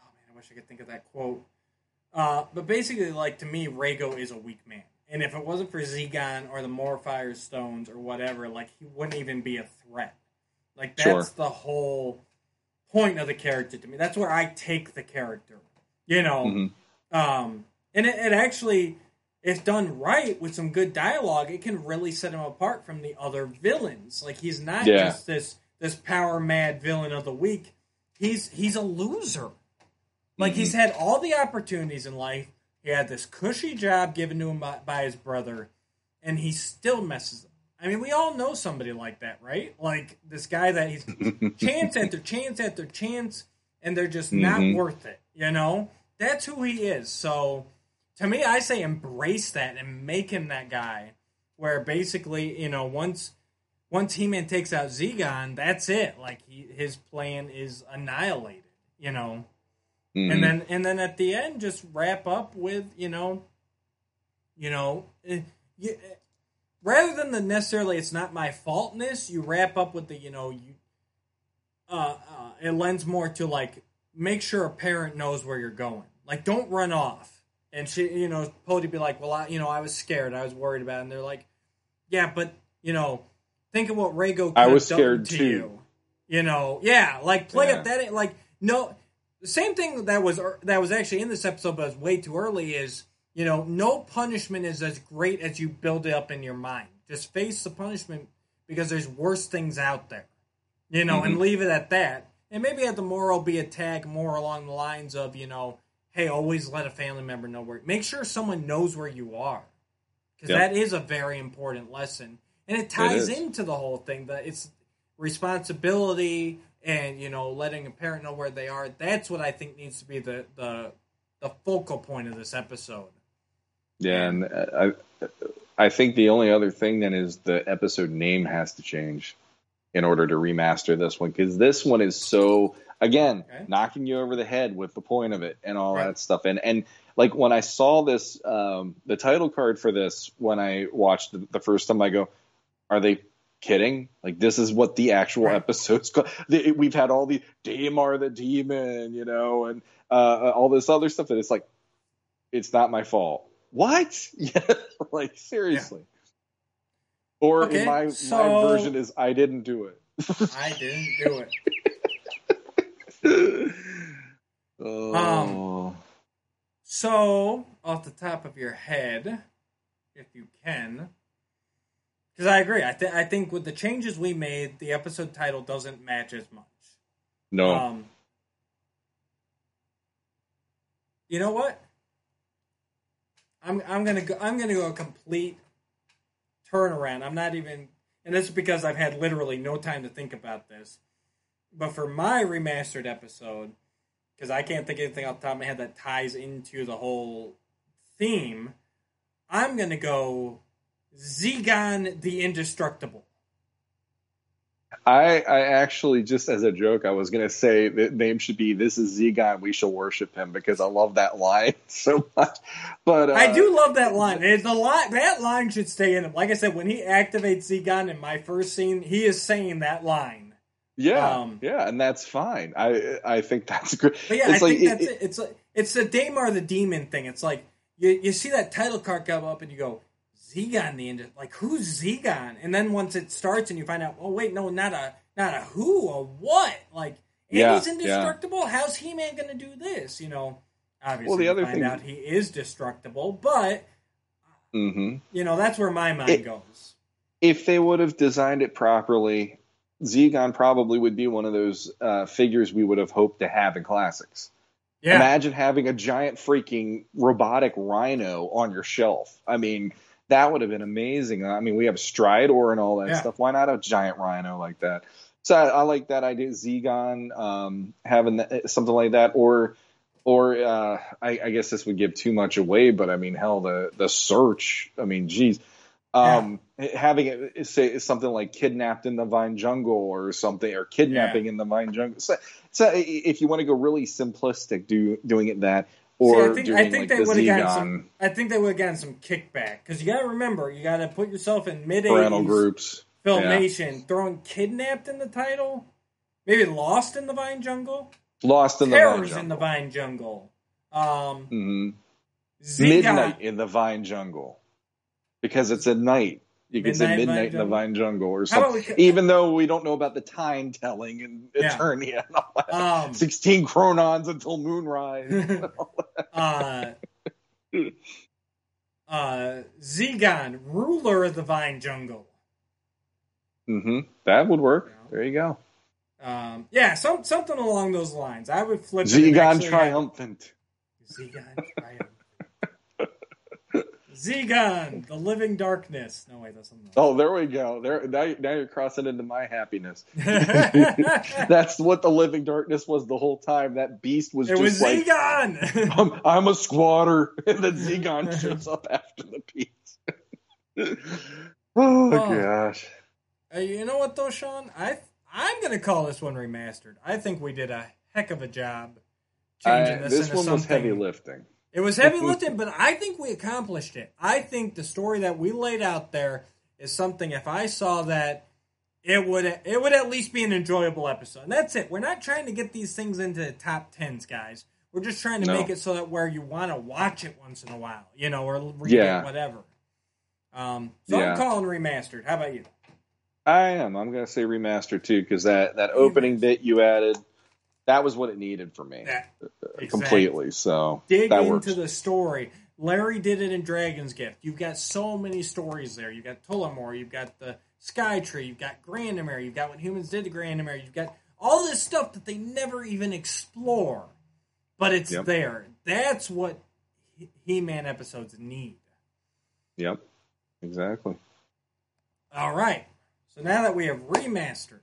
Speaker 2: man, I wish I could think of that quote. Uh but basically like to me Rago is a weak man. And if it wasn't for Zegon or the Morfire Stones or whatever, like he wouldn't even be a threat. Like that's
Speaker 3: Sure.
Speaker 2: the whole point of the character to me. That's where I take the character. You know.
Speaker 3: Mhm.
Speaker 2: Um and it, it actually if done right with some good dialogue, it can really set him apart from the other villains. Like he's not
Speaker 3: Yeah.
Speaker 2: just this this power mad villain of the week. He's he's a loser. Like he's had all the opportunities in life. He had this cushy job given to him by, by his brother, and he still messes up. I mean, we all know somebody like that, right? Like this guy that he's [LAUGHS] chance after chance after chance, and they're just not
Speaker 3: Mhm.
Speaker 2: worth it. You know, that's who he is. So, to me, I say embrace that and make him that guy. Where basically, you know, once once He-Man takes out Zegon, that's it. Like he, his plan is annihilated. You know,
Speaker 3: Mhm.
Speaker 2: and then and then at the end, just wrap up with you know, you know, eh, you, eh, rather than the necessarily it's not my faultness, you wrap up with the you know you. Uh, uh, it lends more to like make sure a parent knows where you're going. Like, don't run off. And she, you know, Podie be like, well, I, you know, I was scared, I was worried about, it. and they're like, yeah, but you know, think of what Rago. could
Speaker 3: I was scared
Speaker 2: to
Speaker 3: too.
Speaker 2: You. you know, yeah, like play
Speaker 3: Yeah.
Speaker 2: up that like no, the same thing that was that was actually in this episode, but was way too early. Is you know, no punishment is as great as you build it up in your mind. Just face the punishment because there's worse things out there, you know, and
Speaker 3: Mhm.
Speaker 2: leave it at that. And maybe have the moral be a tag more along the lines of you know, hey, always let a family member know where. Make sure someone knows where you are, because
Speaker 3: Yep.
Speaker 2: that is a very important lesson, and it ties
Speaker 3: is.
Speaker 2: into the whole thing that it's responsibility and you know letting a parent know where they are. That's what I think needs to be the the the focal point of this episode.
Speaker 3: Yeah, and uh, I I think the only other thing then is the episode name has to change in order to remaster this one because this one is so again
Speaker 2: Okay.
Speaker 3: knocking you over the head with the point of it and all
Speaker 2: Right.
Speaker 3: that stuff and and like when I saw this um, the title card for this when I watched the, the first time I go are they kidding like this is what the actual
Speaker 2: Right.
Speaker 3: episode's [LAUGHS] called the, we've had all the Daimar the demon you know and uh, all this other stuff and it's like it's not my fault. What? [LAUGHS] Yeah, like seriously. Or
Speaker 2: Okay,
Speaker 3: my
Speaker 2: so-
Speaker 3: my version is I didn't do it. [LAUGHS]
Speaker 2: I didn't do it.
Speaker 3: Oh.
Speaker 2: So, off the top of your head, if you can, because I agree, I think I think with the changes we made, the episode title doesn't match as much.
Speaker 3: no.
Speaker 2: Um, you know what? I'm I'm gonna go. I'm gonna go a complete turnaround. I'm not even, and this is because I've had literally no time to think about this. But for my remastered episode, because I can't think of anything off the top of my head that ties into the whole theme, I'm gonna go Zegon the Indestructible.
Speaker 3: I I actually just as a joke I was gonna say the name should be This is Zegon, we shall worship him because I love that line [LAUGHS] so much. But uh,
Speaker 2: I do love that line. It's the line that line should stay in him. Like I said, when he activates Zegon in my first scene, he is saying that line.
Speaker 3: Yeah,
Speaker 2: um,
Speaker 3: yeah, and that's fine. I I think that's great.
Speaker 2: But yeah,
Speaker 3: it's
Speaker 2: I
Speaker 3: like
Speaker 2: think
Speaker 3: it-
Speaker 2: that's it, It's like it's the Daimar the Demon thing. It's like you you see that title card come up and you go Zegon the end. Like who's Zegon? And then once it starts and you find out, oh wait, no, not a not a who, a what? Like and
Speaker 3: Yeah,
Speaker 2: he's
Speaker 3: yeah.
Speaker 2: indestructible. How's He Man going to do this? You know, obviously
Speaker 3: Well, the
Speaker 2: you
Speaker 3: other
Speaker 2: find
Speaker 3: thing-
Speaker 2: out he is destructible, but
Speaker 3: Mhm.
Speaker 2: you know that's where my mind
Speaker 3: It-
Speaker 2: goes.
Speaker 3: if they would have designed it properly, Zegon probably would be one of those uh, figures we would have hoped to have in classics.
Speaker 2: Yeah,
Speaker 3: Imagine having a giant freaking robotic rhino on your shelf. I mean, that would have been amazing. I mean, we have Stridor and all that
Speaker 2: Yeah.
Speaker 3: stuff. Why not a giant rhino like that? So I, I like that idea. Zegon um, having that, something like that, or or uh, I, I guess this would give too much away. But I mean, hell, the the search. I mean, geez. Um, having it say something like kidnapped in the vine jungle or something or kidnapping in the vine jungle. So, so if you want to go really simplistic, do doing it that or
Speaker 2: See, I think,
Speaker 3: doing
Speaker 2: I think
Speaker 3: like
Speaker 2: they
Speaker 3: the
Speaker 2: would have gotten some. I think they would have gotten some kickback because you got to remember, you got to put yourself in mid
Speaker 3: parental groups.
Speaker 2: filmation, throwing kidnapped in the title, maybe lost in the vine jungle,
Speaker 3: Lost in the vine
Speaker 2: terrors
Speaker 3: jungle.
Speaker 2: in the vine jungle, um,
Speaker 3: hmm
Speaker 2: Zegon.
Speaker 3: Midnight in the vine jungle because it's at night. You can say
Speaker 2: Midnight
Speaker 3: midnight in the vine jungle or something.
Speaker 2: we-
Speaker 3: Even though we don't know about the time telling and
Speaker 2: Yeah.
Speaker 3: Eternia and all that.
Speaker 2: Um,
Speaker 3: 16 chronons until moonrise. [LAUGHS]
Speaker 2: uh, uh, Zegon, ruler of the Vine Jungle.
Speaker 3: hmm That would work. There you go.
Speaker 2: Um, yeah, some something along those lines. I would flip
Speaker 3: Zegon
Speaker 2: have-
Speaker 3: triumphant.
Speaker 2: Zegon triumphant. Zegon, the living darkness. No wait, that's something.
Speaker 3: Oh, there we go. There now, now you're crossing into my happiness. [LAUGHS] [LAUGHS] That's what the living darkness was the whole time. That beast was
Speaker 2: it
Speaker 3: just
Speaker 2: was
Speaker 3: like
Speaker 2: Zegon. [LAUGHS]
Speaker 3: I'm, I'm a squatter, and then Zegon shows up after the beast. oh, gosh.
Speaker 2: Uh, you know what though, Sean? I I'm gonna call this one remastered. I think we did a heck of a job changing
Speaker 3: I-
Speaker 2: this,
Speaker 3: this
Speaker 2: into
Speaker 3: one was heavy lifting.
Speaker 2: It was heavy lifting, but I think we accomplished it. I think the story that we laid out there is something. If I saw that, it would it would at least be an enjoyable episode. And that's it. We're not trying to get these things into the top tens, guys. We're just trying to
Speaker 3: No.
Speaker 2: make it so that where you want to watch it once in a while, you know, or read
Speaker 3: Yeah.
Speaker 2: it, whatever. Um, so
Speaker 3: Yeah.
Speaker 2: I'm calling remastered. How about you?
Speaker 3: I am. I'm going to say remaster too because that that opening bit you added, that was what it needed for me
Speaker 2: Yeah,
Speaker 3: completely. So
Speaker 2: dig into
Speaker 3: works.
Speaker 2: the story. Larry did it in Dragon's Gift. You've got so many stories there. You've got Tullamore, you've got the Sky Tree, you've got Granamyr, you've got what humans did to Granamyr, you've got all this stuff that they never even explore, but it's
Speaker 3: Yep.
Speaker 2: there. That's what He Man episodes need.
Speaker 3: Yep, exactly.
Speaker 2: All right. So now that we have remastered,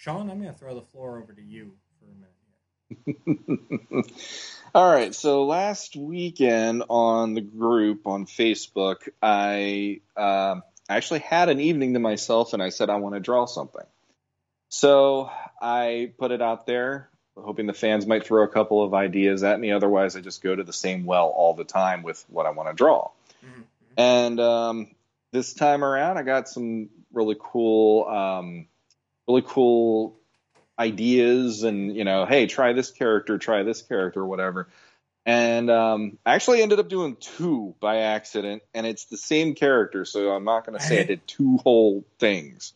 Speaker 2: Sean, I'm going to throw the floor over to you for a minute here. [LAUGHS]
Speaker 3: All right. So last weekend on the group on Facebook, I um actually had an evening to myself, and I said I want to draw something. So I put it out there, hoping the fans might throw a couple of ideas at me. Otherwise, I just go to the same well all the time with what I want to draw. And um, this time around, I got some really cool, um, really cool ideas, and you know, hey, try this character, try this character, whatever. And um, I actually ended up doing two by accident, and it's the same character, so I'm not going to say I did [LAUGHS] two whole things.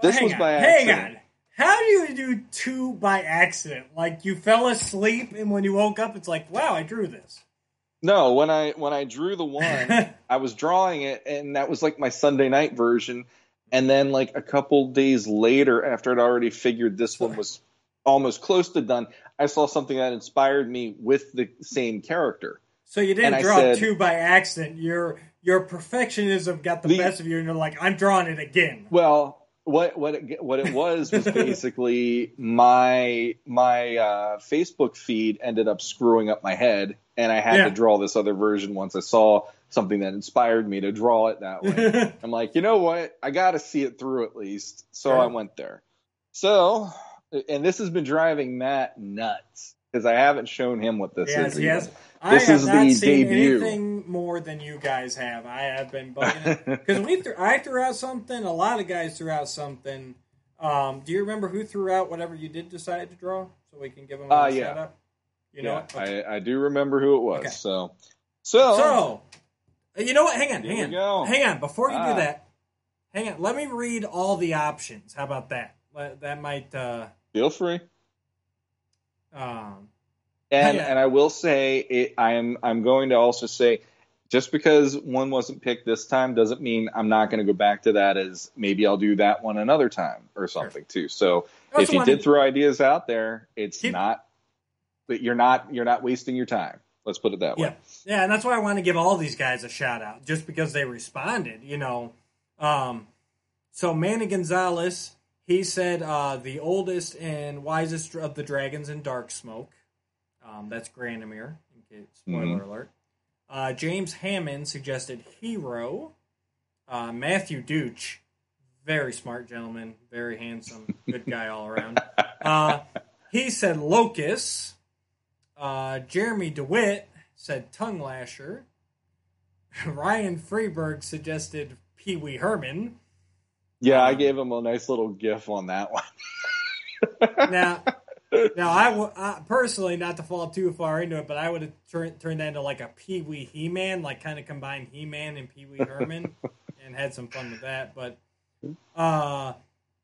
Speaker 3: This was
Speaker 2: on,
Speaker 3: by accident.
Speaker 2: hang on. How do you do two by accident? Like you fell asleep, and when you woke up, it's like, wow, I drew this.
Speaker 3: No, when I when I drew the one, [LAUGHS] I was drawing it, and that was like my Sunday night version. And then, like a couple days later, after I'd already figured this one was almost close to done, I saw something that inspired me with the same character.
Speaker 2: So you didn't
Speaker 3: And
Speaker 2: draw
Speaker 3: said-
Speaker 2: two by accident. Your your perfectionism got the,
Speaker 3: The-
Speaker 2: best of you, and you're like, I'm drawing it again.
Speaker 3: Well, what what it, what it was was [LAUGHS] basically my my uh, Facebook feed ended up screwing up my head, and I had
Speaker 2: Yeah.
Speaker 3: to draw this other version once I saw something that inspired me to draw it that way. [LAUGHS] I'm like, you know what? I got to see it through at least. So
Speaker 2: Sure.
Speaker 3: I went there. So, and this has been driving Matt nuts because I haven't shown him what this
Speaker 2: yes,
Speaker 3: is.
Speaker 2: yes.
Speaker 3: yet.
Speaker 2: I
Speaker 3: This
Speaker 2: have
Speaker 3: is
Speaker 2: not
Speaker 3: the
Speaker 2: seen
Speaker 3: debut.
Speaker 2: anything more than you guys have. I have been bugging because [LAUGHS] we threw, I threw out something. A lot of guys threw out something. Um, do you remember who threw out whatever you did decide to draw? So we can give them a
Speaker 3: Uh,
Speaker 2: shout
Speaker 3: yeah.
Speaker 2: out. You know
Speaker 3: yeah?
Speaker 2: Okay.
Speaker 3: I, I do remember who it was.
Speaker 2: Okay.
Speaker 3: So, so,
Speaker 2: So, you know what? Hang on,
Speaker 3: Here
Speaker 2: hang on,
Speaker 3: go.
Speaker 2: hang on. Before you
Speaker 3: Ah.
Speaker 2: do that, hang on. Let me read all the options. How about that? That might. Uh,
Speaker 3: feel free.
Speaker 2: um,
Speaker 3: And
Speaker 2: Yeah.
Speaker 3: and I will say it, I'm I'm going to also say just because one wasn't picked this time doesn't mean I'm not going to go back to that as maybe I'll do that one another time or something too. So if you
Speaker 2: one-
Speaker 3: did throw ideas out there, it's
Speaker 2: Keep-
Speaker 3: not but you're not you're not wasting your time. Let's put it that way.
Speaker 2: Yeah, yeah, and that's why I want to give all these guys a shout out, just because they responded. You know, um, so Manny Gonzalez, he said uh, the oldest and wisest of the dragons in Dark Smoke. Um, that's. In case, spoiler
Speaker 3: Mhm.
Speaker 2: alert. Uh, James Hammond suggested Hero. Uh, Matthew Dooch, very smart gentleman, very handsome, good guy all around. [LAUGHS] Uh, he said Locust. Uh, Jeremy DeWitt said Tung Lashor. [LAUGHS] Ryan Freeberg suggested Pee Wee Herman.
Speaker 3: Yeah, I gave him a nice little gif on that one. [LAUGHS]
Speaker 2: Now, now I, w- I personally, not to fall too far into it, but I would have turned turned that into like a Pee Wee He Man, like kind of combined He Man and Pee Wee Herman, [LAUGHS] and had some fun with that. But uh,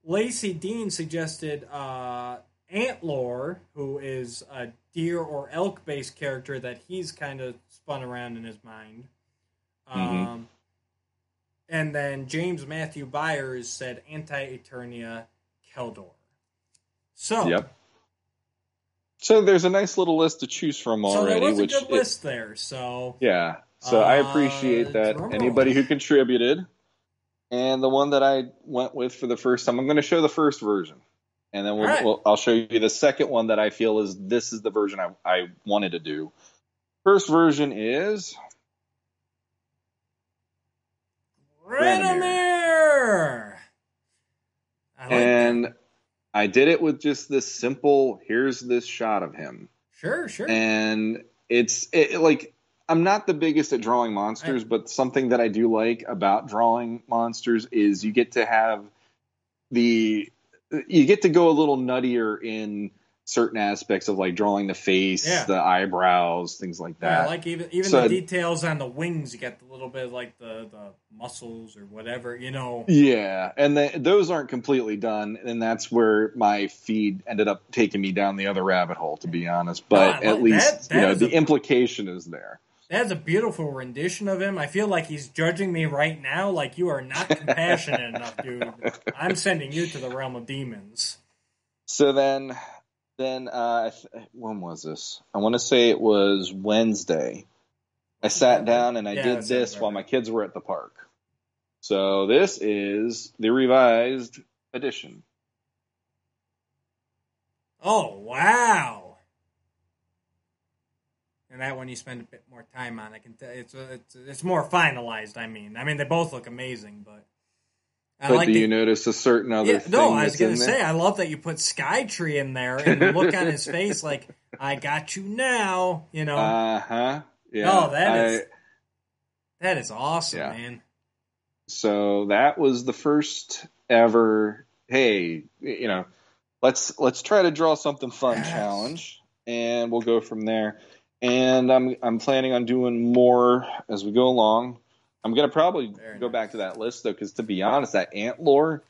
Speaker 2: Lacey Dean suggested uh, Antlore, who is a deer or elk based character that he's kind of spun around in his mind. Um, and then James Matthew Byers said Anti Eternia Keldor. So,
Speaker 3: Yep. So there's a nice little list to choose from
Speaker 2: so
Speaker 3: already,
Speaker 2: there was a
Speaker 3: which
Speaker 2: good
Speaker 3: it-
Speaker 2: list there. So,
Speaker 3: Yeah. So I
Speaker 2: Uh,
Speaker 3: appreciate that anybody who contributed. And the one that I went with for the first time, I'm going to show the first version. And then we'll,
Speaker 2: right.
Speaker 3: we'll, I'll show you the second one that I feel is this is the version I, I wanted to do. First version is
Speaker 2: Radomir! I like that.
Speaker 3: and I did it with just this simple here's this shot of him.
Speaker 2: Sure, sure.
Speaker 3: and it's it, like I'm not the biggest at drawing monsters, but something that I do like about drawing monsters is you get to have the you get to go a little nuttier in certain aspects of like drawing the face,
Speaker 2: Yeah.
Speaker 3: the eyebrows, things like
Speaker 2: Yeah,
Speaker 3: that.
Speaker 2: like even even
Speaker 3: So-
Speaker 2: the details on the wings, you get the little bit of like the the muscles or whatever, you know.
Speaker 3: Yeah, and the, those aren't completely done, and that's where my feed ended up taking me down the other rabbit hole, to be honest. But
Speaker 2: No, like-
Speaker 3: at least
Speaker 2: that-
Speaker 3: you know the
Speaker 2: a-
Speaker 3: implication is there.
Speaker 2: That's a beautiful rendition of him. I feel like he's judging me right now. Like you are not compassionate enough, dude. I'm sending you to the realm of demons.
Speaker 3: So then, then uh, when was this? I want to say it was Wednesday. I sat down and I
Speaker 2: Yeah,
Speaker 3: did this
Speaker 2: about
Speaker 3: while my kids were at the park. So this is the revised edition.
Speaker 2: Oh wow! And that one you spend a bit more time on. I can tell it's it's it's more finalized. I mean, I mean they both look amazing, but I
Speaker 3: but
Speaker 2: like
Speaker 3: do
Speaker 2: the,
Speaker 3: you notice a certain other
Speaker 2: Yeah,
Speaker 3: thing
Speaker 2: no, I was gonna
Speaker 3: in there?
Speaker 2: say I love that you put Skytree in there and the look on his face like I got you now. You know
Speaker 3: Uh huh. Yeah.
Speaker 2: No, that
Speaker 3: I-
Speaker 2: is- that is awesome,
Speaker 3: yeah.
Speaker 2: man.
Speaker 3: so that was the first ever hey you know let's let's try to draw something fun
Speaker 2: Yes.
Speaker 3: challenge and we'll go from there and i'm i'm planning on doing more as we go along i'm gonna probably
Speaker 2: Very
Speaker 3: go
Speaker 2: nice.
Speaker 3: back to that list though because to be honest that ant lore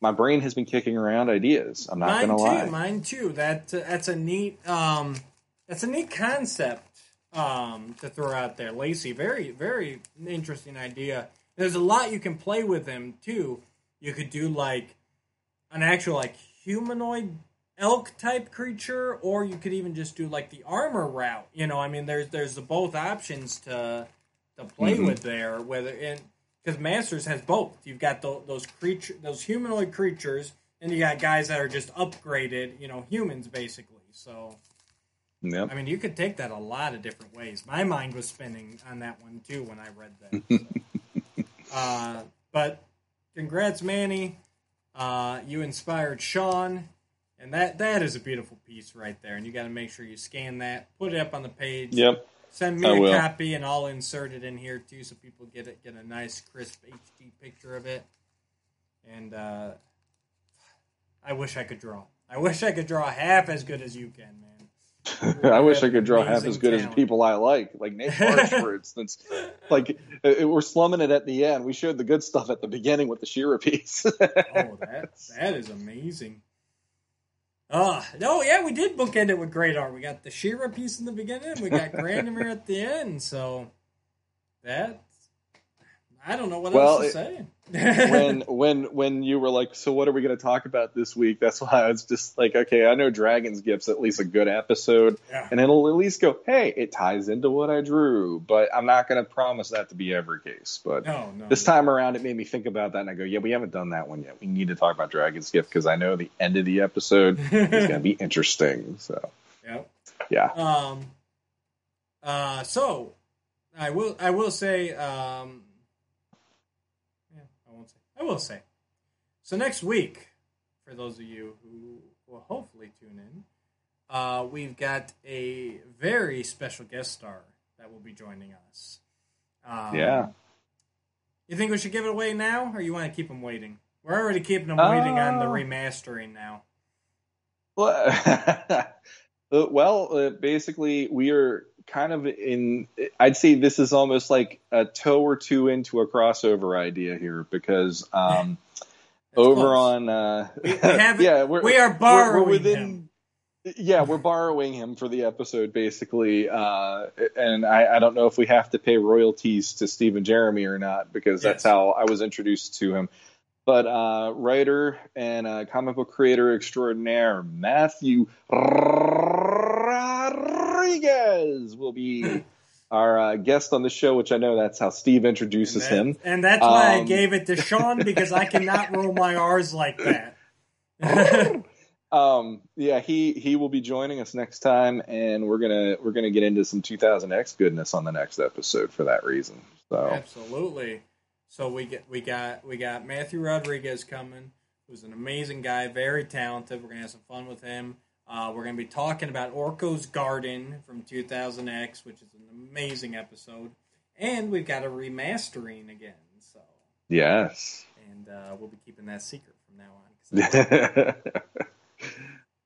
Speaker 3: my brain has been kicking around ideas i'm not
Speaker 2: mine
Speaker 3: gonna
Speaker 2: too,
Speaker 3: lie
Speaker 2: mine too. That uh, that's a neat um that's a neat concept um to throw out there. Lacey, very very interesting idea. There's a lot you can play with him too. You could do like an actual like humanoid elk type creature, or you could even just do like the armor route. You know, I mean, there's there's the both options to to play
Speaker 3: Mhm.
Speaker 2: with there. Whether and because Masters has both. You've got tho- those creature those humanoid creatures, and you got guys that are just upgraded. You know, humans basically. So
Speaker 3: yep
Speaker 2: I mean, you could take that a lot of different ways. My mind was spinning on that one too when I read that. so. [LAUGHS] uh, but congrats, Manny. Uh, you inspired Sean, and that that is a beautiful piece right there. And you got to make sure you scan that, put it up on the page.
Speaker 3: yep
Speaker 2: Send me
Speaker 3: I
Speaker 2: a
Speaker 3: will.
Speaker 2: copy, and I'll insert it in here too, so people get it, get a nice crisp HD picture of it. And uh, I wish I could draw. I wish I could draw half as good as you can, man. [LAUGHS]
Speaker 3: I wish I could draw half as good as people I like, like Nate Baertsch, for [LAUGHS] instance. Like uh, we're slumming it at the end. We showed the good stuff at the beginning with the She-Ra piece. [LAUGHS]
Speaker 2: Oh, that that is amazing. Uh, no, yeah, we did bookend it with great art. We got the She-Ra piece in the beginning, we got Granamyr at the end, so that I don't know what
Speaker 3: Well,
Speaker 2: else to
Speaker 3: it-
Speaker 2: say.
Speaker 3: when [LAUGHS] when when you were like, so what are we going to talk about this week? That's why I was just like, okay, I know Dragon's Gift's at least a good episode,
Speaker 2: Yeah.
Speaker 3: and it'll at least go, hey, it ties into what I drew. But I'm not going to promise that to be every case. But
Speaker 2: no, no,
Speaker 3: this time around, it made me think about that, and I go, yeah, we haven't done that one yet. We need to talk about Dragon's Gift because I know the end of the episode is going to be [LAUGHS] interesting. So
Speaker 2: Yep.
Speaker 3: yeah,
Speaker 2: Um. Uh. So, I will. I will say. Um. I won't say. I will say. So next week, for those of you who will hopefully tune in, uh, we've got a very special guest star that will be joining us. Um,
Speaker 3: yeah.
Speaker 2: You think we should give it away now, or you want to keep them waiting? We're already keeping them waiting on the
Speaker 3: Uh,
Speaker 2: remastering now.
Speaker 3: Well, [LAUGHS] uh, well, uh, basically, we are kind of in. I'd say this is almost like a toe or two into a crossover idea here because um, [LAUGHS] over
Speaker 2: close.
Speaker 3: on uh,
Speaker 2: We- we haven't- [LAUGHS]
Speaker 3: yeah, we're,
Speaker 2: we are
Speaker 3: we're-
Speaker 2: borrowing
Speaker 3: we're within.
Speaker 2: him.
Speaker 3: Yeah, we're borrowing him for the episode, basically. Uh, and I, I don't know if we have to pay royalties to Stephen Jeremy or not, because that's
Speaker 2: Yes.
Speaker 3: how I was introduced to him. But uh, writer and uh, comic book creator extraordinaire Matthew Rodriguez will be our uh, guest on the show, which I know that's how Steve introduces
Speaker 2: and,
Speaker 3: him.
Speaker 2: and that's why I
Speaker 3: Um,
Speaker 2: gave it to Sean [LAUGHS] because I cannot roll my R's like that. [LAUGHS]
Speaker 3: um yeah he he will be joining us next time and we're gonna we're gonna get into some 2000x goodness on the next episode for that reason so
Speaker 2: Absolutely. So we get we got we got Matthew Rodriguez coming, who's an amazing guy, very talented. We're gonna have some fun with him. Uh, we're gonna be talking about Orko's Garden from 2000X, which is an amazing episode, and we've got a remastering again. So,
Speaker 3: yes
Speaker 2: and uh, we'll be keeping that secret from now on. [LAUGHS]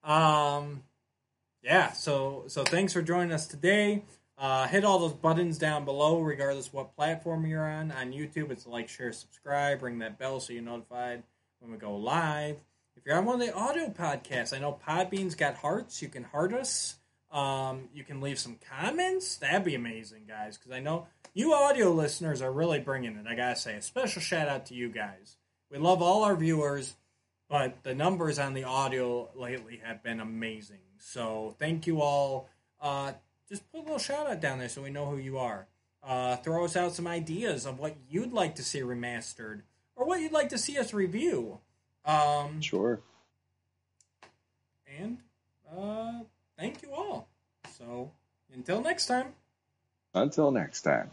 Speaker 2: Um, yeah. So so thanks for joining us today. Uh, hit all those buttons down below, regardless what platform you're on. On YouTube, it's like, share, subscribe, ring that bell so you're notified when we go live. If you're on one of the audio podcasts, I know Podbean's got hearts. You can heart us. Um, you can leave some comments. That'd be amazing, guys, because I know you audio listeners are really bringing it. I gotta say, a special shout out to you guys. We love all our viewers but the numbers on the audio lately have been amazing. So thank you all. Uh, just put a little shout out down there so we know who you are. Uh, throw us out some ideas of what you'd like to see remastered or what you'd like to see us review. Um,
Speaker 3: sure
Speaker 2: and uh, thank you all. So until next time.
Speaker 3: until next time